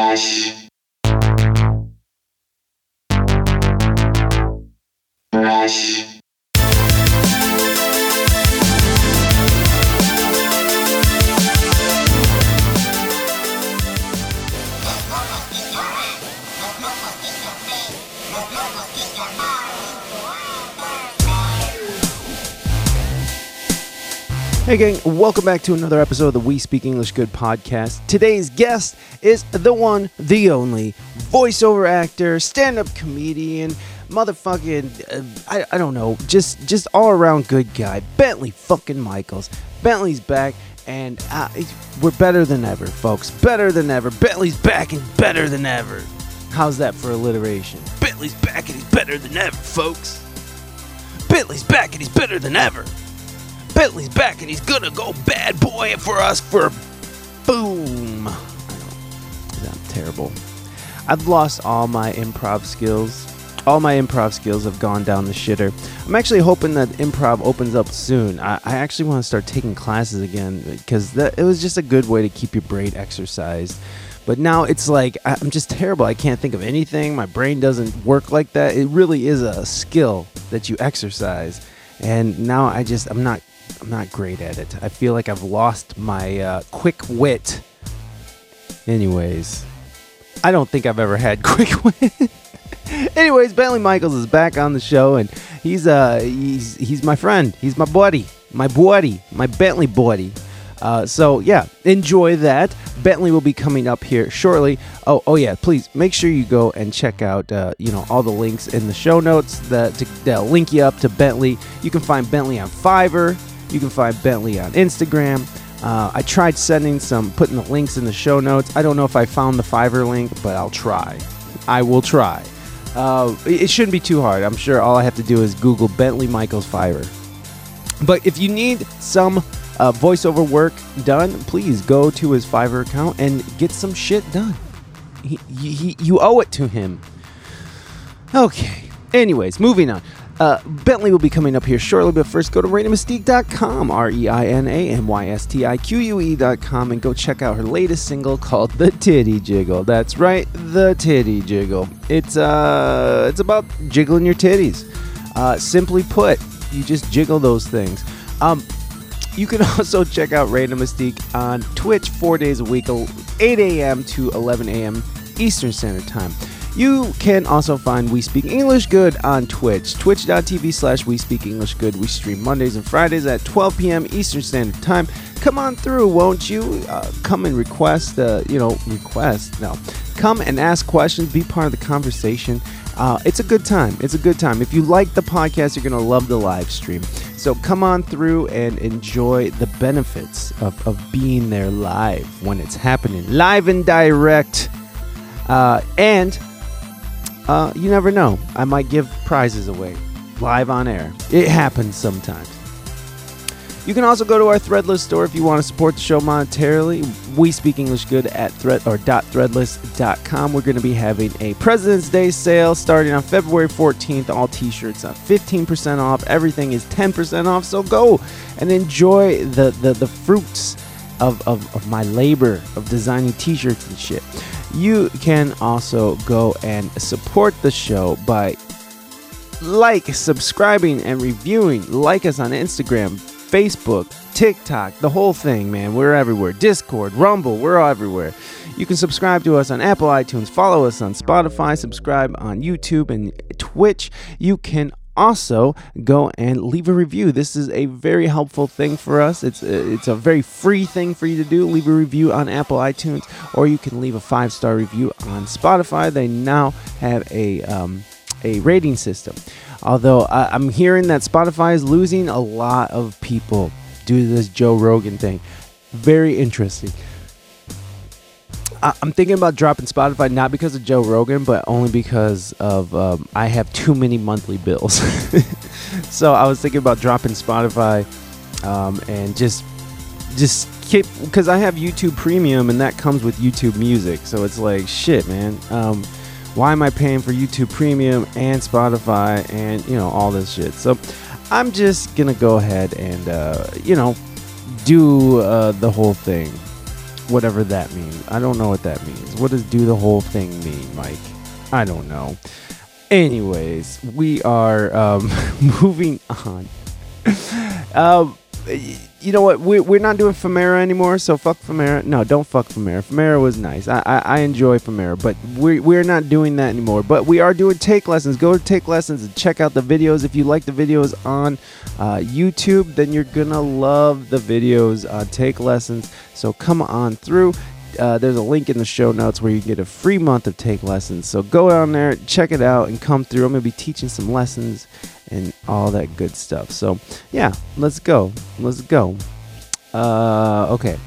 Goiás Hey, gang, welcome back to another episode of the We Speak English Good podcast. Today's guest is the one, the only voiceover actor, stand up comedian, motherfucking, uh, I, I don't know, just, just all around good guy, Bentley fucking Michaels. Bentley's back, and uh, we're better than ever, folks. Better than ever. Bentley's back and better than ever. How's that for alliteration? Bentley's back and he's better than ever, folks. Bentley's back and he's better than ever. Bentley's back and he's gonna go bad boy for us for boom. I'm terrible. I've lost all my improv skills. All my improv skills have gone down the shitter. I'm actually hoping that improv opens up soon. I, I actually want to start taking classes again because that, it was just a good way to keep your brain exercised. But now it's like I'm just terrible. I can't think of anything. My brain doesn't work like that. It really is a skill that you exercise. And now I just I'm not I'm not great at it. I feel like I've lost my uh, quick wit. Anyways, I don't think I've ever had quick wit. Anyways, Bentley Michaels is back on the show, and he's uh he's he's my friend. He's my buddy, my buddy, my Bentley buddy. Uh, so yeah, enjoy that. Bentley will be coming up here shortly. Oh, oh yeah, please make sure you go and check out uh, you know all the links in the show notes that to that'll link you up to Bentley. You can find Bentley on Fiverr. You can find Bentley on Instagram. Uh, I tried sending some, putting the links in the show notes. I don't know if I found the Fiverr link, but I'll try. I will try. Uh, it shouldn't be too hard. I'm sure all I have to do is Google Bentley Michaels Fiverr. But if you need some uh, voiceover work done, please go to his Fiverr account and get some shit done. He, he, he- you owe it to him. Okay. Anyways, moving on. Uh, Bentley will be coming up here shortly, but first go to ReinaMystique.com, R E I N A M Y S T I Q U E.com, and go check out her latest single called The Titty Jiggle. That's right, The Titty Jiggle. It's, uh, it's about jiggling your titties. Uh, simply put, you just jiggle those things. Um, you can also check out Random Mystique on Twitch four days a week, 8 a.m. to 11 a.m. Eastern Standard Time. You can also find We Speak English Good on Twitch, twitch.tv slash We Speak English Good. We stream Mondays and Fridays at 12 p.m. Eastern Standard Time. Come on through, won't you? Uh, come and request, uh, you know, request, no. Come and ask questions, be part of the conversation. Uh, it's a good time. It's a good time. If you like the podcast, you're going to love the live stream. So come on through and enjoy the benefits of, of being there live when it's happening, live and direct. Uh, and uh, you never know. I might give prizes away live on air. It happens sometimes. You can also go to our Threadless store if you want to support the show monetarily. We speak English good at thread or dot threadless.com. We're going to be having a President's Day sale starting on February 14th. All t-shirts are 15% off. Everything is 10% off. So go and enjoy the the, the fruits of, of, of my labor of designing t-shirts and shit. You can also go and support the show by like, subscribing, and reviewing. Like us on Instagram, Facebook, TikTok, the whole thing, man. We're everywhere. Discord, Rumble, we're all everywhere. You can subscribe to us on Apple iTunes, follow us on Spotify, subscribe on YouTube and Twitch. You can also go and leave a review. This is a very helpful thing for us. It's a, it's a very free thing for you to do. Leave a review on Apple iTunes, or you can leave a five star review on Spotify. They now have a um, a rating system. Although I, I'm hearing that Spotify is losing a lot of people due to this Joe Rogan thing. Very interesting. I, I'm thinking about dropping Spotify not because of Joe Rogan, but only because of um, I have too many monthly bills. so I was thinking about dropping Spotify um, and just just keep because I have YouTube Premium and that comes with YouTube Music. So it's like shit, man. Um, why am I paying for YouTube Premium and Spotify and you know all this shit? So I'm just gonna go ahead and uh, you know do uh, the whole thing. Whatever that means. I don't know what that means. What does do the whole thing mean, Mike? I don't know. Anyways, we are um, moving on. um, you know what? We, we're not doing Femera anymore, so fuck Femera. No, don't fuck Femera. Femera was nice. I, I, I enjoy Femera, but we're, we're not doing that anymore. But we are doing take lessons. Go to take lessons and check out the videos. If you like the videos on uh, YouTube, then you're going to love the videos on take lessons. So come on through. Uh, there's a link in the show notes where you can get a free month of take lessons. So go down there, check it out, and come through. I'm going to be teaching some lessons and all that good stuff. So, yeah, let's go. Let's go. Uh, okay.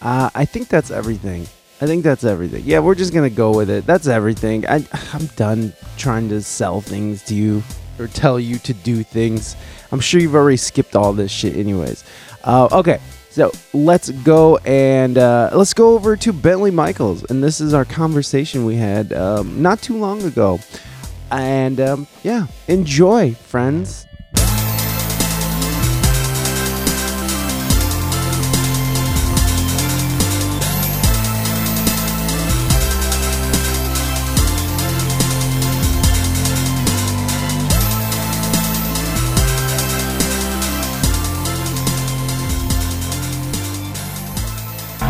Uh, I think that's everything. I think that's everything. Yeah, we're just gonna go with it. That's everything. I, I'm done trying to sell things to you or tell you to do things. I'm sure you've already skipped all this shit, anyways. Uh, okay, so let's go and uh, let's go over to Bentley Michaels, and this is our conversation we had um, not too long ago. And um, yeah, enjoy, friends.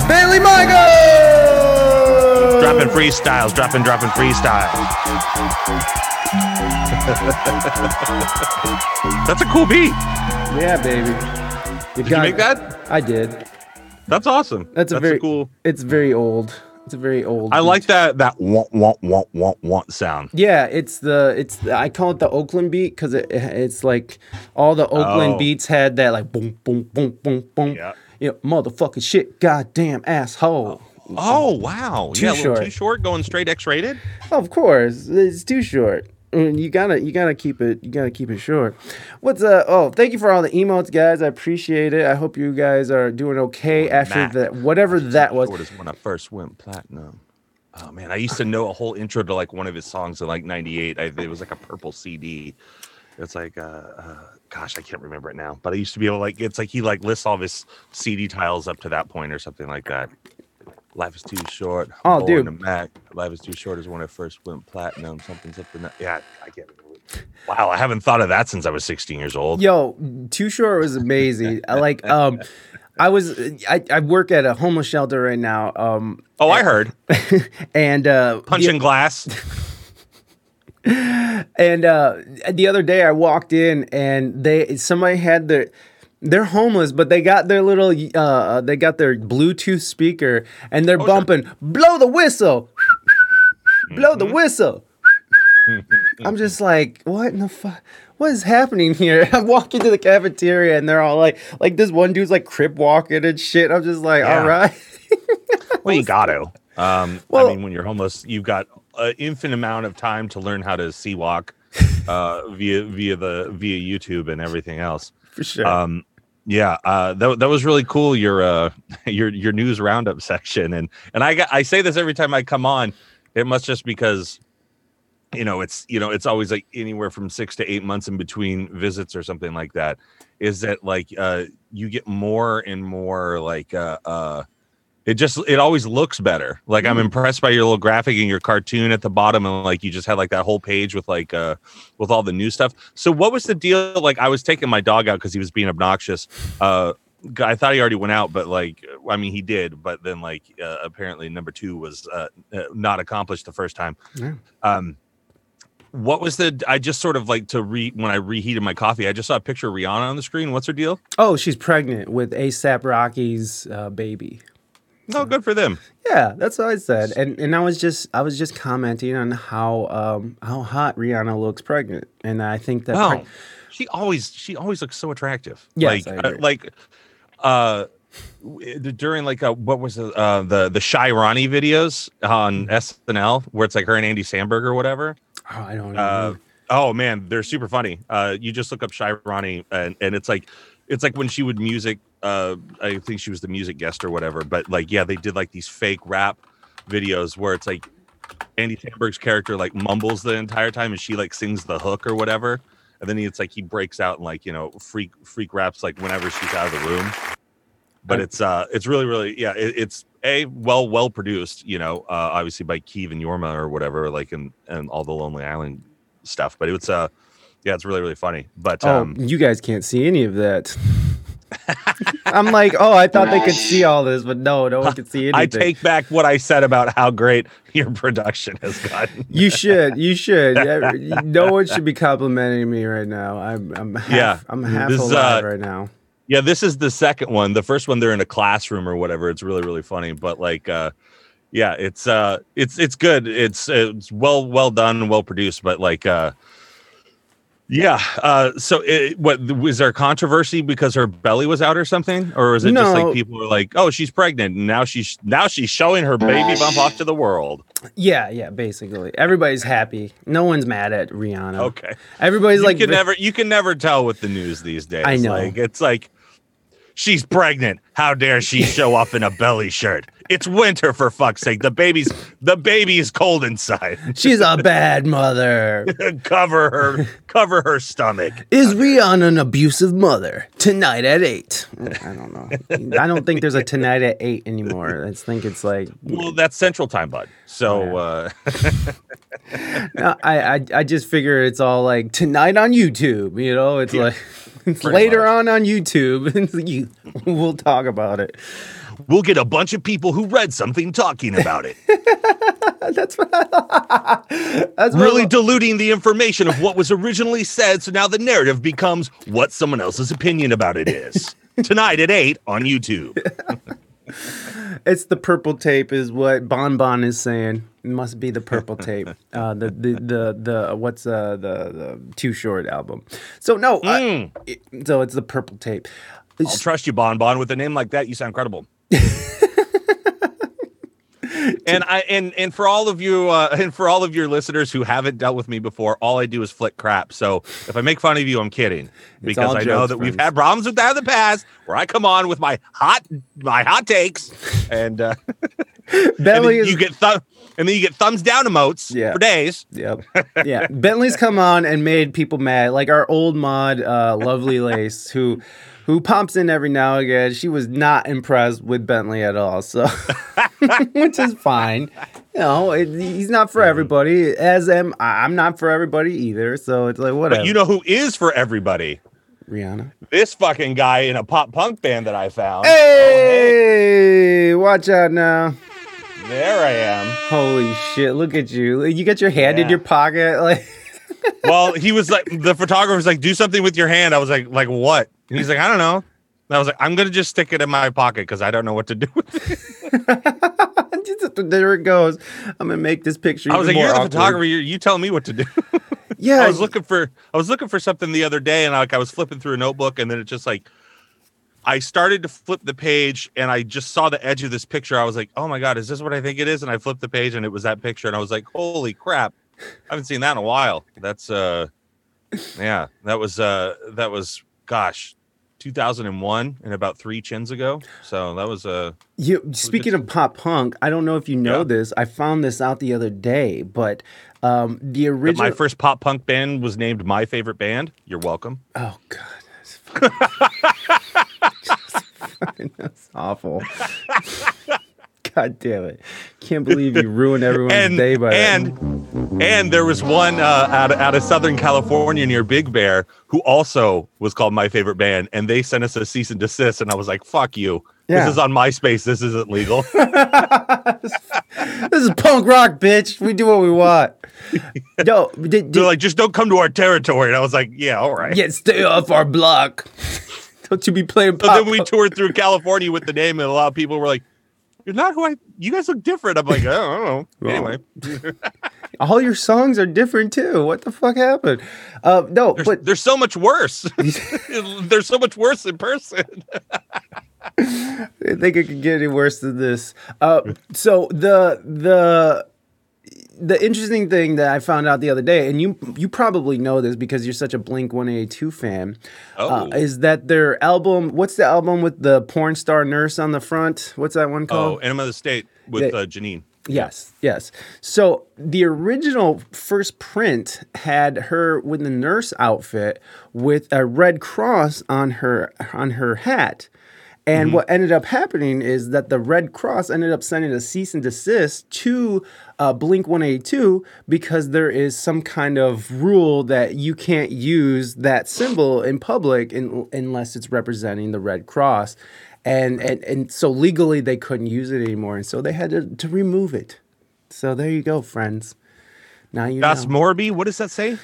Bailey Michael! Dropping freestyles, dropping, dropping freestyles. That's a cool beat. Yeah, baby. You Did you make that? I did. That's awesome. That's a very cool. It's very old. It's a very old. I beat. like that that want want want want want sound. Yeah, it's the it's the, I call it the Oakland beat because it, it's like all the Oakland Oh. beats had that like boom boom boom boom boom. Yeah. Yeah, motherfucking shit, goddamn asshole. Oh wow, Too yeah, a short. too short, going straight X rated. Of course, it's too short. Mm, You gotta, you gotta keep it, you gotta keep it short. What's uh? Oh, thank you for all the emotes, guys. I appreciate it. I hope you guys are doing okay after Matt. that, whatever that was. Short is when I first went platinum. Oh man, I used to know a whole intro to like one of his songs in like '98. I, it was like a purple CD. It's like, uh, uh, gosh, I can't remember it now. But I used to be able to like, it's like he like lists all of his CD tiles up to that point or something like that. Life is too short. Oh, Born dude. to Mac. Life is too short is when I first went platinum. Something, something. That, yeah, I can't remember. Wow, I haven't thought of that since I was 16 years old. Yo, Too Short was amazing. I like, um, I was, I, I work at a homeless shelter right now. Um, Oh, I heard. and uh, Punching glass. And uh, the other day I walked in and they somebody had their they're homeless, but they got their little uh, they got their Bluetooth speaker and they're sure. bumping blow the whistle, blow Mm-hmm. the whistle. I'm just like, what in the fuck? What is happening here? I'm walking to the cafeteria and they're all like, like this one dude's like crip walking and shit. I'm just like, Yeah. all right. Well, you got to. Um, Well- I mean, when you're homeless, you've got an infinite amount of time to learn how to C-walk uh, via via the via YouTube and everything else. For sure. Um, yeah, uh, that that was really cool. Your uh, your your news roundup section, and and I I say this every time I come on. It must just because you know it's you know it's always like anywhere from six to eight months in between visits or something like that. Is that like uh, you get more and more like uh, uh, it just it always looks better. Like i'm impressed by your little graphic and your cartoon at the bottom and like you just had like that whole page with like uh with all the new stuff. So what was the deal? Like i was taking my dog out because he was being obnoxious. Uh i thought he already went out but like i mean he did but then like uh, apparently number two was uh, uh, not accomplished the first time. Yeah. um what was the i just sort of like to re when i reheated my coffee i just saw a picture of rihanna on the screen. What's her deal? Oh, she's pregnant with ASAP Rocky's uh, baby. No good for them Yeah, that's what I said, and and I was just I was just commenting on how um how hot Rihanna looks pregnant, and I think that preg- she always she always looks so attractive. Yes, like uh, like uh during like uh what was it uh the the Shy Ronnie videos on Mm-hmm. SNL where it's like her and Andy Samberg or whatever. oh, I don't know. Uh oh man, they're super funny. Uh you just look up Shy Ronnie and and it's like it's like when she would music uh I think she was the music guest or whatever, but like yeah, they did like these fake rap videos where it's like Andy Samberg's character like mumbles the entire time and she like sings the hook or whatever. And then he, it's like he breaks out and like, you know, freak freak raps like whenever she's out of the room. but it's uh it's really really yeah it, it's a well well produced you know uh obviously by Kiv and Jorma or whatever like and and all the Lonely Island stuff but it's uh yeah it's really really funny but Oh, um you guys can't see any of that. I'm like, oh, I thought they could see all this, but no, no one can see anything. I take back what I said about how great your production has gotten. You should. You should. No one should be complimenting me right now. I'm. I'm half, Yeah. I'm half This is, alive uh, right now. Yeah, this is the second one. The first one they're in a classroom or whatever. It's really really funny, but like uh yeah, it's uh it's it's good. It's it's well well done well produced, but like uh yeah, uh so it, what was there controversy because her belly was out or something or was it just like people were like, "Oh, she's pregnant and now she's now she's showing her baby bump off to the world." Yeah, yeah. Basically, everybody's happy. No one's mad at Rihanna. Okay. Everybody's you like, can never you can never tell with the news these days. I know. Like it's like she's pregnant. How dare she show up in a belly shirt? It's winter for fuck's sake. The baby's the baby is cold inside. she's a bad mother. cover her cover her stomach. Is Rihanna an abusive mother? Tonight at eight. I don't know. I don't think there's a tonight at eight anymore. I think it's like Well, that's central time, bud. So Yeah. uh No, I, I I just figure it's all like tonight on YouTube. You know, it's like it's later much. on on YouTube. and you, we'll talk about it. We'll get a bunch of people who read something talking about it. That's what. I, that's what really I- diluting the information of what was originally said, so now the narrative becomes what someone else's opinion about it is. Tonight at 8 on YouTube. It's the purple tape, is what Bon Bon is saying. It must be the purple tape. Uh, the, the the the what's uh, the the Too Short album. So no, I- it- so it's the purple tape. I'll trust you, Bon Bon. With a name like that, you sound credible. And I and and for all of you uh, and for all of your listeners who haven't dealt with me before, all I do is flick crap. So if I make fun of you, I'm kidding because I know that we've had problems with that in the past, where I come on with my hot my hot takes, and, uh, and Bentley then is you get and then you get thumbs down emotes Yeah. for days. Yep. Yeah. Bentley's come on and made people mad. Like our old mod, uh, Lovely Lace, who who pops in every now and again. She was not impressed with Bentley at all. So which is fine. You know, it, he's not for mm-hmm. everybody. As am I- I'm not for everybody either. So it's like whatever. But you know who is for everybody? Rihanna. This fucking guy in a pop punk band that I found. Hey, oh, watch out now. There I am. Holy shit, look at you. You got your hand in your pocket. Like well, he was like, the photographer was like, do something with your hand. I was like, like what? And he's like, I don't know. And I was like, I'm gonna just stick it in my pocket because I don't know what to do with it. there it goes. I'm gonna make this picture. I was like, you're the awkward. photographer. You, you tell me what to do. Yeah, I was looking for, I was looking for something the other day, and like I was flipping through a notebook, and then it just like, I started to flip the page, and I just saw the edge of this picture. I was like, oh my god, is this what I think it is? And I flipped the page, and it was that picture, and I was like, holy crap, I haven't seen that in a while. That's uh, yeah, that was uh, that was gosh. 2001 and about three chins ago. So that was a. You speaking of pop punk, I don't know if you know Yeah. this. I found this out the other day, but um, the that original. my first pop punk band was named my favorite band. You're welcome. oh god, that's, fucking- that's awful. God damn it! Can't believe you ruined everyone's and day by that. and and there was one uh, out, of, out of Southern California near Big Bear who also was called my favorite band, and they sent us a cease and desist, and I was like, "Fuck you! Yeah. This is on MySpace. This isn't legal." this is punk rock, bitch. We do what we want. No, did, They're did, like, "Just don't come to our territory," and I was like, "Yeah, all right." yeah, stay off our block. Don't you be playing So then we toured through California with the name, and a lot of people were like, "You're not who I. You guys look different." I'm like, "I don't know." Well, Anyway, All your songs are different too. What the fuck happened? Uh, no, they're, but they're so much worse. they're so much worse in person. I think it could get any worse than this. Uh, so the the the interesting thing that I found out the other day, and you you probably know this because you're such a Blink One Eighty Two fan, uh, Oh. is that their album? What's the album with the porn star nurse on the front? What's that one called? Oh, Enema of the State with uh, Janine. Yes, yes. So the original first print had her with the nurse outfit with a red cross on her on her hat. And what ended up happening is that the Red Cross ended up sending a cease and desist to uh, Blink 182 because there is some kind of rule that you can't use that symbol in public in, unless it's representing the Red Cross. And, and, and so legally they couldn't use it anymore. And so they had to, to remove it. So there you go, friends. Now you Das know. Morby, what does that say?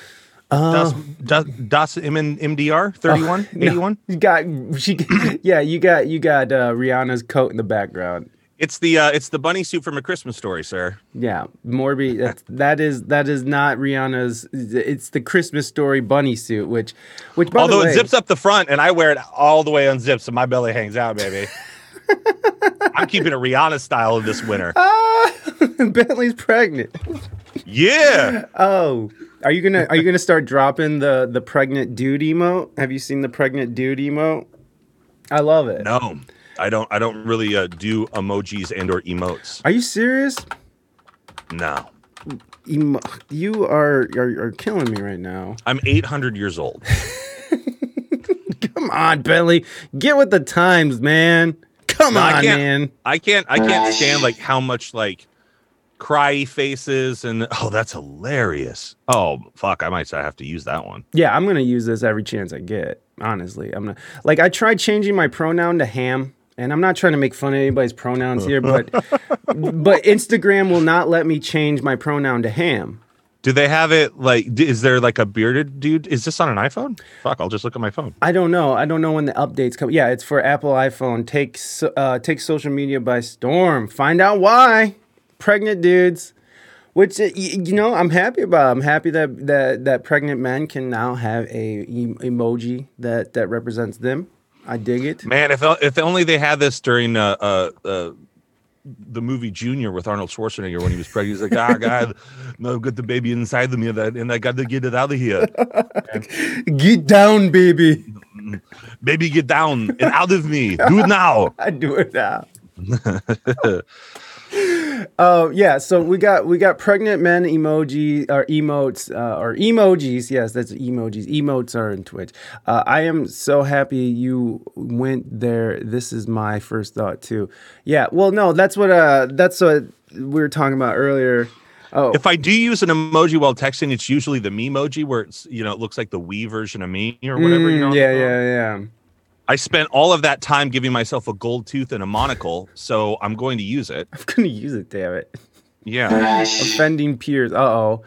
Das, das, das MN, MDR 31, 81? You got she, yeah. You got you got uh, Rihanna's coat in the background. It's the uh, it's the bunny suit from a Christmas story, sir. Yeah, Morby. That's, that is that is not Rihanna's. It's the Christmas story bunny suit, which which by Although the way, it zips up the front and I wear it all the way unzipped, so my belly hangs out, baby. I'm keeping a Rihanna style of this winter. Ah, Bentley's pregnant. Yeah. Oh, are you gonna are you gonna start dropping the the pregnant dude emote? Have you seen the pregnant dude emote? I love it. No, I don't. I don't really uh, do emojis and or emotes. Are you serious? No, Emo- you are, are are killing me right now. I'm 800 years old. Come on, Bentley. Get with the times, man. Come No, on, I man. I can't. I can't stand like how much like cry faces and oh, that's hilarious. Oh fuck, I might have to use that one. Yeah, I'm gonna use this every chance I get. Honestly, I'm gonna like I tried changing my pronoun to ham, and I'm not trying to make fun of anybody's pronouns here, but but Instagram will not let me change my pronoun to ham. Do they have it like? Is there like a bearded dude? Is this on an iPhone? Fuck, I'll just look at my phone. I don't know. I don't know when the updates come. Yeah, it's for Apple iPhone. Take so- uh, take social media by storm. Find out why. Pregnant dudes, which you know, I'm happy about. I'm happy that that that pregnant men can now have a emoji that that represents them. I dig it. Man, if if only they had this during uh uh. uh the movie Junior with Arnold Schwarzenegger when he was pregnant. He's like, ah, God, no, got the baby inside of me, that, and I got to get it out of here. Get down, baby. Baby, get down and out of me. Do it now. I do it now. Oh yeah, so we got we got pregnant men emoji or emotes uh, or emojis. Yes, that's emojis. Emotes are in Twitch. Uh, I am so happy you went there. This is my first thought too. Yeah, well, no, that's what uh that's what we were talking about earlier. Oh, If I do use an emoji while texting, it's usually the me emoji where it's you know it looks like the we version of me or whatever. you mm, know. yeah, yeah, yeah. I spent all of that time giving myself a gold tooth and a monocle, so I'm going to use it. I'm gonna use it. Damn it. Yeah. Offending peers. Uh oh.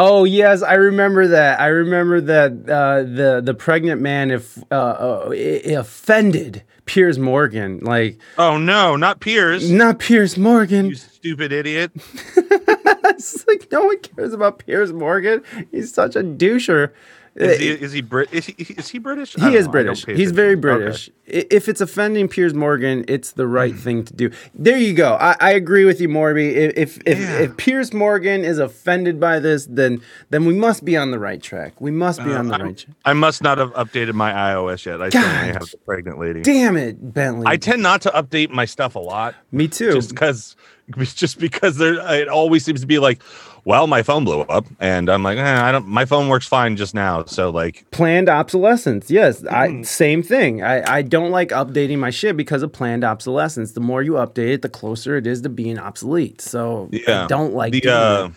Oh yes, I remember that. I remember that uh, the the pregnant man if uh, uh, offended Piers Morgan, like Oh no, not Piers. not Piers Morgan. You stupid idiot. it's like no one cares about Piers Morgan. He's such a doucher. Is uh, he is he Brit? Is he, is he British? He is know. British. He's very British. I If it's offending Piers Morgan, it's the right hmm. thing to do. There you go. I, I agree with you, Morby. If if, if Yeah. if Piers Morgan is offended by this, then then we must be on the right track. We must be uh, on the I'm- right track. I must not have updated my iOS yet. I still have the pregnant lady. Damn it, Bentley. I tend not to update my stuff a lot, Me too. just because, just because there it always seems to be like, well, my phone blew up, and I'm like, eh, I don't. My phone works fine just now, so like, planned obsolescence. Yes, Mm-hmm. I same thing. I, I don't like updating my shit because of planned obsolescence. The more you update it, the closer it is to being obsolete. So yeah, I don't like the doing uh,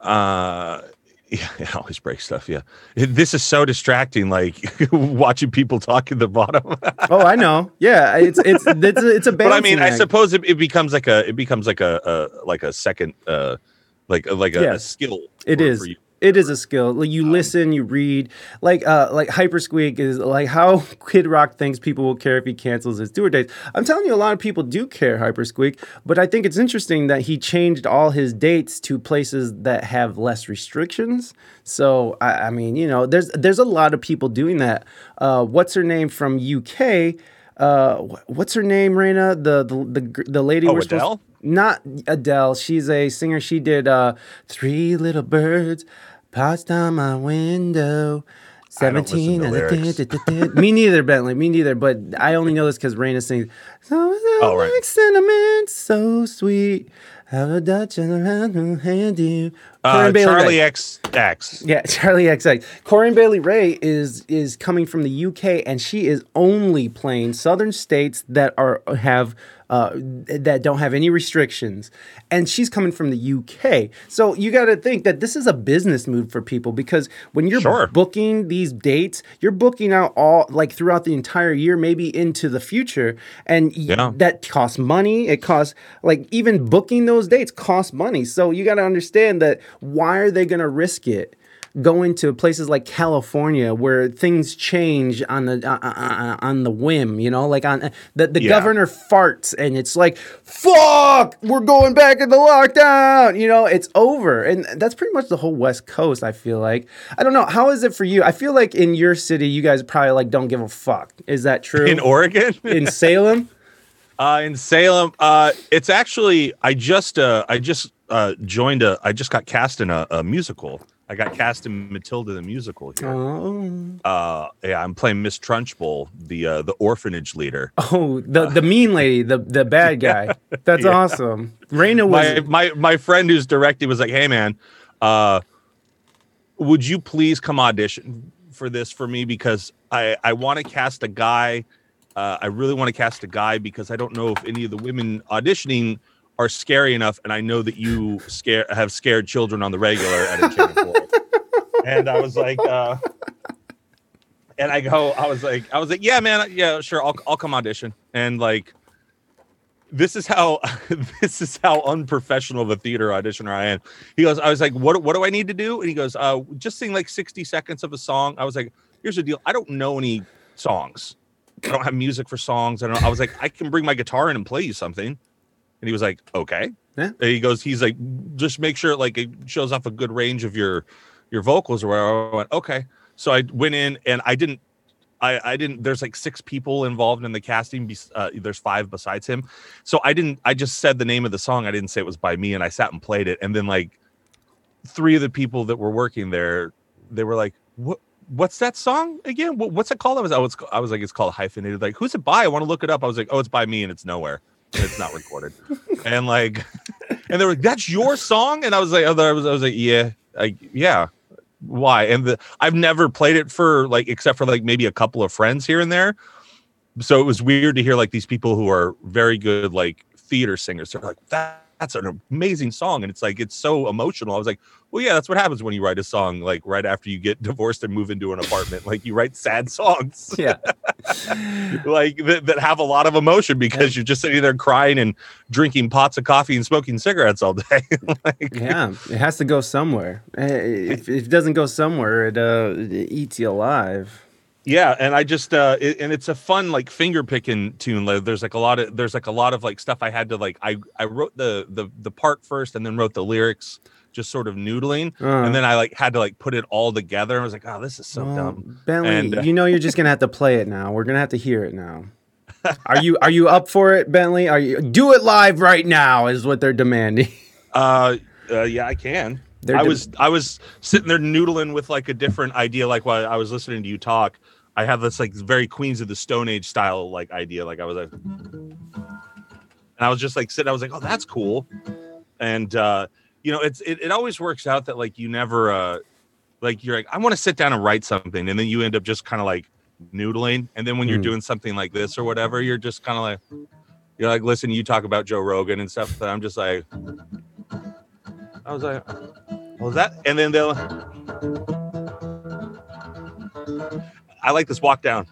it. uh, yeah, it always breaks stuff. Yeah, It- this is so distracting. Like watching people talk at the bottom. Oh, I know. Yeah, it's it's it's a, it's a but I mean, balancing I suppose it, it becomes like a it becomes like a, a like a second uh like like a, a skill. It for- is. for you. It is a skill. Like you listen, you read. Like uh like Hypersqueak is like how Kid Rock thinks people will care if he cancels his tour dates. I'm telling you, a lot of people do care Hypersqueak, but I think it's interesting that he changed all his dates to places that have less restrictions. So I, I mean, you know, there's there's a lot of people doing that. Uh, what's her name from UK? Uh, what's her name, Reina? The the the, the lady Oh, Adele? not Adele. She's a singer. She did uh Three Little Birds passed on my window. I don't listen 17. to lyrics. Me neither, Bentley. Me neither. But I only know this because Reina sings. So Oh, right. like cinnamon, so sweet. Have a Dutch and around who hand you. Uh, Charlie Ray. X X. Yeah, Charlie X XX. Corinne Bailey Rae is is coming from the UK, and she is only playing southern states that are have uh, that don't have any restrictions, and she's coming from the UK. So you got to think that this is a business move for people because when you're Sure. booking these dates, you're booking out all like throughout the entire year, maybe into the future, and Yeah. that costs money. It costs like even booking those dates costs money. So you got to understand that why are they going to risk it? Going to places like California where things change on the uh, uh, uh, on the whim, you know, like on the the Yeah. governor farts and it's like, fuck, we're going back in the lockdown. You know, it's over, and that's pretty much the whole West Coast. I feel like I don't know how is it for you. I feel like in your city, you guys probably like don't give a fuck. Is that true? In Oregon? in Salem? Uh, in Salem, uh, it's actually I just uh, I just uh, joined a I just got cast in a, a musical. I got cast in Matilda the musical here. Oh, Uh, yeah, I'm playing Miss Trunchbull, the uh, the orphanage leader. oh, the the mean lady, the the bad guy. That's Yeah. awesome. Reina was My my my friend who's directing was like, "Hey man, uh, would you please come audition for this for me because I I want to cast a guy. Uh, I really want to cast a guy because I don't know if any of the women auditioning are scary enough, and I know that you scare have scared children on the regular at and I was like, uh, and I go, I was like, I was like, yeah, man, yeah, sure, I'll I'll come audition, and like. This is how this is how unprofessional of a theater auditioner I am. He goes, I was like, what what do I need to do? And he goes, uh, just sing like 60 seconds of a song. I was like, here's the deal. I don't know any songs. I don't have music for songs. I don't I was like, I can bring my guitar in and play you something. And he was like, okay. Yeah. And he goes, he's like, just make sure like it shows off a good range of your your vocals or whatever. I went, okay. So I went in and I didn't I, I didn't there's like six people involved in the casting uh, there's five besides him. So i didn't i just said the name of the song. I didn't say it was by me and i sat and played it. And then like three of the people that were working there they were like what what's that song again? What, what's it called? I was I was I was like it's called hyphenated. Like who's it by? I want to look it up. I was like oh it's by me and it's nowhere it's not recorded. And like and they were like that's your song? And i was like I was, I was like yeah like, yeah. Why? And the i've never played it for like except for like maybe a couple of friends here and there. So it was weird to hear like these people who are very good like theater singers. They're like that that's an amazing song. And it's like it's so emotional. I was like well yeah that's what happens when you write a song like right after you get divorced and move into an apartment. Like you write sad songs. Yeah. like that, that have a lot of emotion because you're just sitting there crying and drinking pots of coffee and smoking cigarettes all day like, yeah, it has to go somewhere. Eh, If, if it doesn't go somewhere, it uh it eats you alive. yeah and i just uh it, and it's a fun like finger picking tune there's like a lot of there's like a lot of like stuff i had to like i i wrote the the the part first and then wrote the lyrics just sort of noodling Uh, and then i like had to like put it all together i was like oh this is so well, dumb Bentley, And, uh, you know you're just gonna have to play it now. We're gonna have to hear it now. Are you are you up for it, Bentley? Are you do it live right now? Is what they're demanding. uh, uh yeah i can They're I de- was I was sitting there noodling with like a different idea. Like while I was listening to you talk, I have this like very Queens of the Stone Age style like idea. Like I was like, and I was just like sitting. I was like, oh, that's cool. And uh, you know, it's it, it always works out that like you never uh like you're like I want to sit down and write something, and then you end up just kind of like noodling. And then when you're Mm. doing something like this or whatever, you're just kind of like you're like listen. You talk about Joe Rogan and stuff, and I'm just like. I was like, what was that? And then they'll. I like this walk down.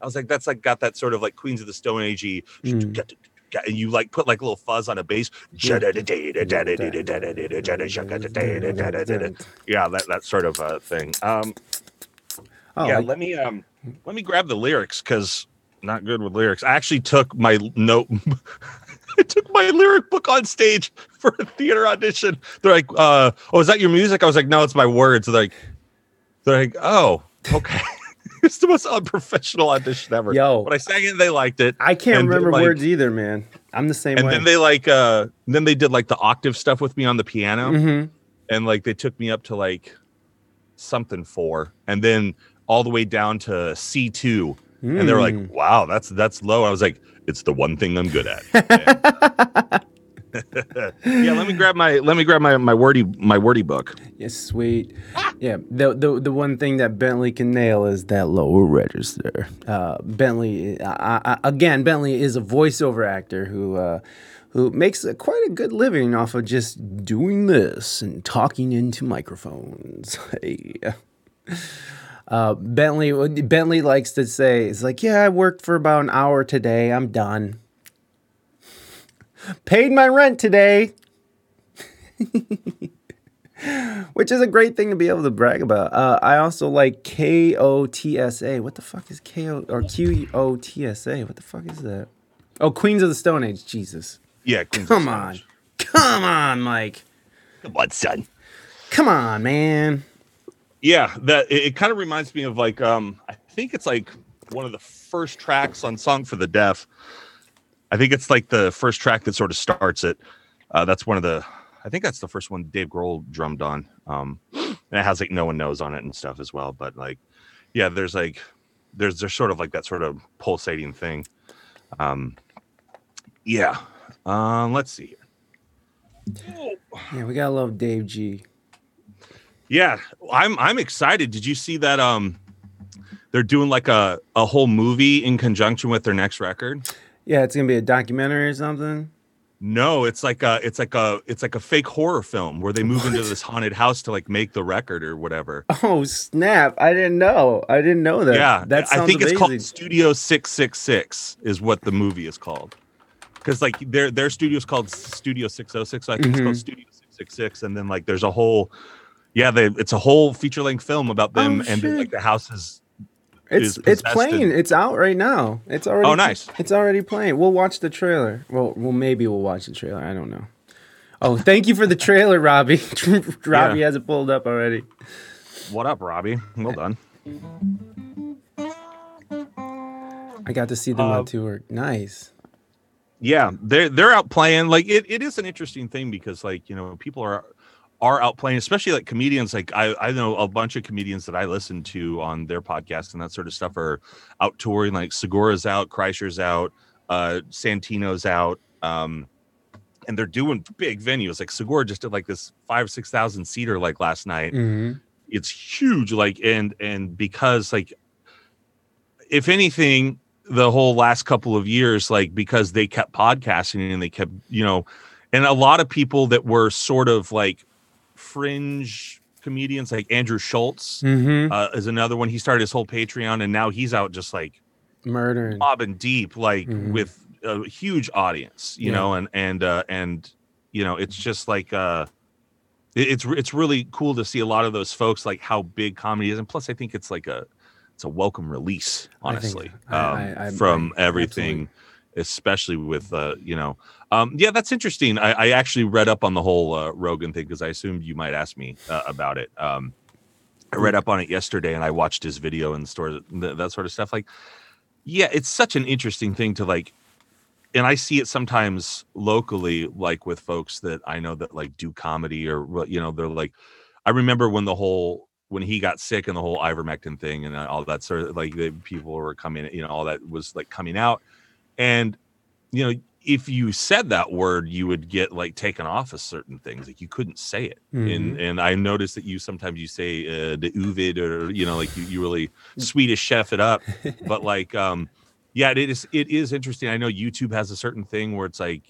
I was like, that's like got that sort of like Queens of the Stone Agey. Mm. And you like put like a little fuzz on a bass. Yeah, that that sort of uh, thing. Um, Oh, yeah, let me um let me grab the lyrics because not good with lyrics. I actually took my note I took my lyric book on stage for a theater audition. They're like, uh, oh, is that your music? I was like, no, it's my words. They're like, they're like, oh, okay. it's the most unprofessional audition ever. Yo. But I sang it, they liked it. I can't and, remember like- words either, man. I'm the same And way. then they like uh then they did like the octave stuff with me on the piano. Mhm. and like they took me up to like something four and then all the way down to c2 and they're like, Mm. "Wow, that's that's low." I was like, "It's the one thing I'm good at." yeah, let me grab my let me grab my my wordy my wordy book. Yes, sweet. Yeah, the, the the one thing that Bentley can nail is that lower register. Uh, Bentley, I, I, again, Bentley is a voiceover actor who uh, who makes a, quite a good living off of just doing this and talking into microphones. Hey. Uh, Bentley Bentley likes to say, "It's like, yeah, I worked for about an hour today. I'm done. Paid my rent today." which is a great thing to be able to brag about. Uh, I also like K O T S A. What the fuck is K O or Q O T S A? What the fuck is that? Oh, Queens of the Stone Age. Jesus, Yeah, Queens of come Stone on, Age. come on, Mike, come on, son. come on, man. Yeah, that it, it kind of reminds me of like um I think it's like one of the first tracks on Song for the Deaf. I think it's like the first track that sort of starts it. Uh, that's one of the I think that's the first one Dave Grohl drummed on. Um and it has like no one knows on it and stuff as well. But like yeah, there's like there's there's sort of like that sort of pulsating thing. Um yeah. Um let's see here. Yeah, we gotta love Dave G. Yeah, I'm I'm excited. Did you see that um they're doing like a a whole movie in conjunction with their next record? Yeah, it's gonna be a documentary or something. No, it's like a it's like a it's like a fake horror film where they move into this haunted house to like make the record or whatever. Oh snap! I didn't know. I didn't know that. yeah, that I think it's called Studio 666 is what the movie is called. Cuz like their their studio is called Studio 606, so I think it's called Mhm. Studio 666 and then like there's a whole yeah, they it's a whole feature-length film about them Oh, and like the house is It's it's playing. It's out right now. It's already. Oh, nice. It's already playing. We'll watch the trailer. Well, well, maybe we'll watch the trailer. I don't know. Oh, thank you for the trailer, Robbie. Robbie Yeah. has it pulled up already. What up, Robbie? Well done. I got to see them Uh, on tour. Nice. yeah they're they're out playing like it, it is an interesting thing because like you know people are are out playing especially like comedians like i i know a bunch of comedians that i listen to on their podcast and that sort of stuff are out touring like segura's out kreischer's out uh santino's out um and they're doing big venues. Like segura just did like this five six thousand seater like last night. Hmm it's huge like and and because like if anything the whole last couple of years like because they kept podcasting and they kept you know and a lot of people that were sort of like fringe comedians like andrew schulz hmm uh, is another one he started his whole patreon and now he's out just like Murdering. mobbing deep like Mhm. with a huge audience you Yeah. know and and uh and you know it's just like uh it- it's it's really cool to see a lot of those folks like how big comedy is and plus i think it's like a it's a welcome release I think- honestly I- um, I- I- from everything especially with uh you know um yeah that's interesting. I, I actually read up on the whole uh, rogan thing because i assumed you might ask me uh, about it. Um i read up on it yesterday and i watched his video and stores that sort of stuff like yeah it's such an interesting thing to like and i see it sometimes locally like with folks that i know that like do comedy or you know they're like i remember when the whole when he got sick and the whole ivermectin thing and all that sort of like the people were coming you know all that was like coming out and you know if you said that word you would get like taken off of certain things like you couldn't say it and and i noticed that you sometimes you say uh, the uvid or you know like you, you really swedish chef it up but like um yeah it is it is interesting i know youtube has a certain thing where it's like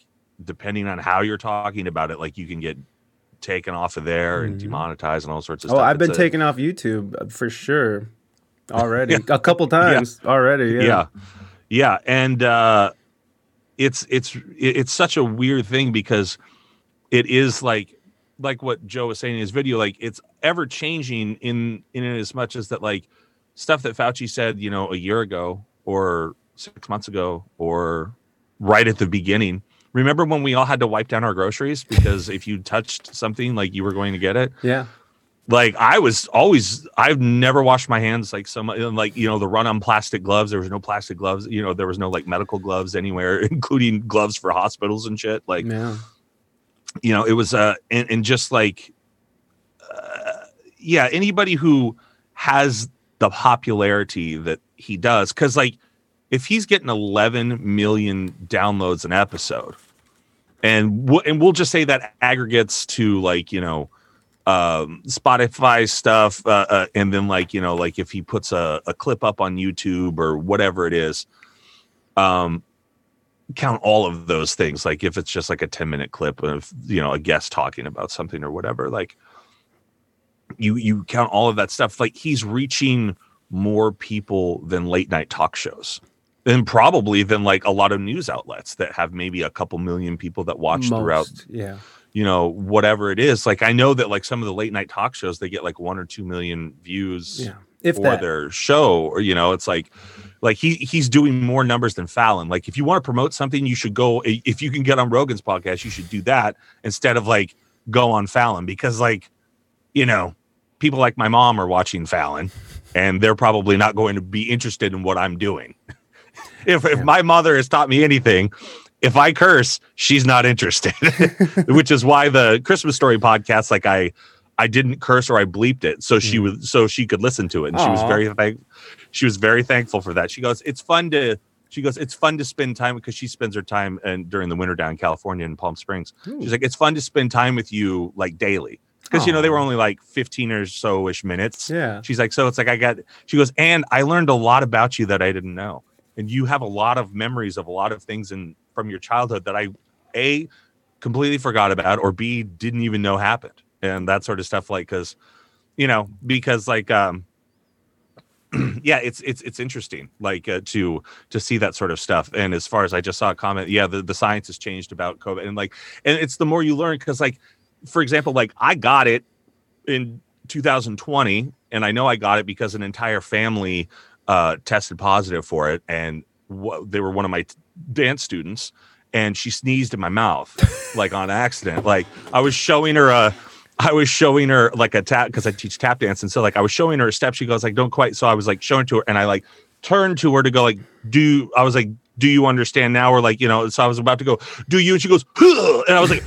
depending on how you're talking about it like you can get taken off of there and Mhm. demonetized and all sorts of Oh, stuff Oh, I've been It's a- taken off YouTube uh, for sure already. A couple times already. Yeah. yeah yeah and uh it's it's it's such a weird thing because it is like like what joe was saying in his video like it's ever changing in in as much as that like stuff that fauci said you know a year ago or six months ago or right at the beginning remember when we all had to wipe down our groceries because if you touched something like you were going to get it Yeah. Like I was always I've never washed my hands like so much like you know the run on plastic gloves there was no plastic gloves you know there was no like medical gloves anywhere including gloves for hospitals and shit like yeah. you know it was uh and, and just like uh, yeah anybody who has the popularity that he does because like if he's getting 11 million downloads an episode and we'll, and we'll just say that aggregates to like you know um, Spotify stuff, uh, uh, and then like you know, like if he puts a, a clip up on YouTube or whatever it is, um, count all of those things. Like if it's just like a ten minute clip of you know a guest talking about something or whatever, like you you count all of that stuff. Like he's reaching more people than late night talk shows and probably than like a lot of news outlets that have maybe a couple million people that watch Most, throughout Yeah. You know whatever it is like i know that like some of the late night talk shows they get like one or two million views Yeah. If for that. their show or you know it's like like he he's doing more numbers than fallon like if you want to promote something you should go if you can get on rogan's podcast you should do that instead of like go on fallon because like you know people like my mom are watching fallon and they're probably not going to be interested in what i'm doing if, if Yeah. my mother has taught me anything if i curse she's not interested. Which is why the christmas story podcast like i i didn't curse or i bleeped it. So she Mm. was so she could listen to it. And she was very thank she was very thankful for that. She goes it's fun to she goes it's fun to spend time because she spends her time and during the winter down in california in palm springs. Ooh. she's like it's fun to spend time with you like daily. Because you know they were only like 15 or so ish minutes. Yeah. She's like, so it's like I got. She goes, and I learned a lot about you that I didn't know, and you have a lot of memories of a lot of things in from your childhood that I, a, completely forgot about, or b, didn't even know happened, and that sort of stuff. Like, because, you know, because like, um, yeah, it's it's it's interesting, like uh, to to see that sort of stuff. And as far as I just saw a comment, yeah, the the science has changed about COVID, and like, and it's the more you learn, because like, for example, like I got it in 2020 and i know i got it because an entire family uh, tested positive for it and they were one of my t- dance students and she sneezed in my mouth like on accident like i was showing her a i was showing her like a tap because i teach tap dance and so like i was showing her a step she goes like don't quite so i was like showing to her and i like turned to her to go like do i was like do you understand now or like you know so i was about to go do you and she goes "Huh," and i was like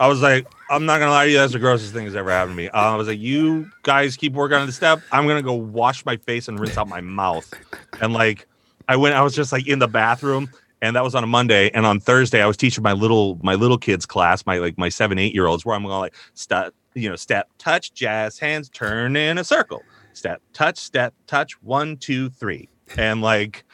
I was like, I'm not gonna lie to you, that's the grossest thing that's ever happened to me. Uh, I was like, you guys keep working on the step. I'm gonna go wash my face and rinse out my mouth. And like, I went, I was just like in the bathroom, and that was on a Monday. And on Thursday, I was teaching my little my little kids class, my like my seven eight year olds, where I'm going like step, you know, step, touch, jazz, hands, turn in a circle, step, touch, step, touch, one, two, three, and like,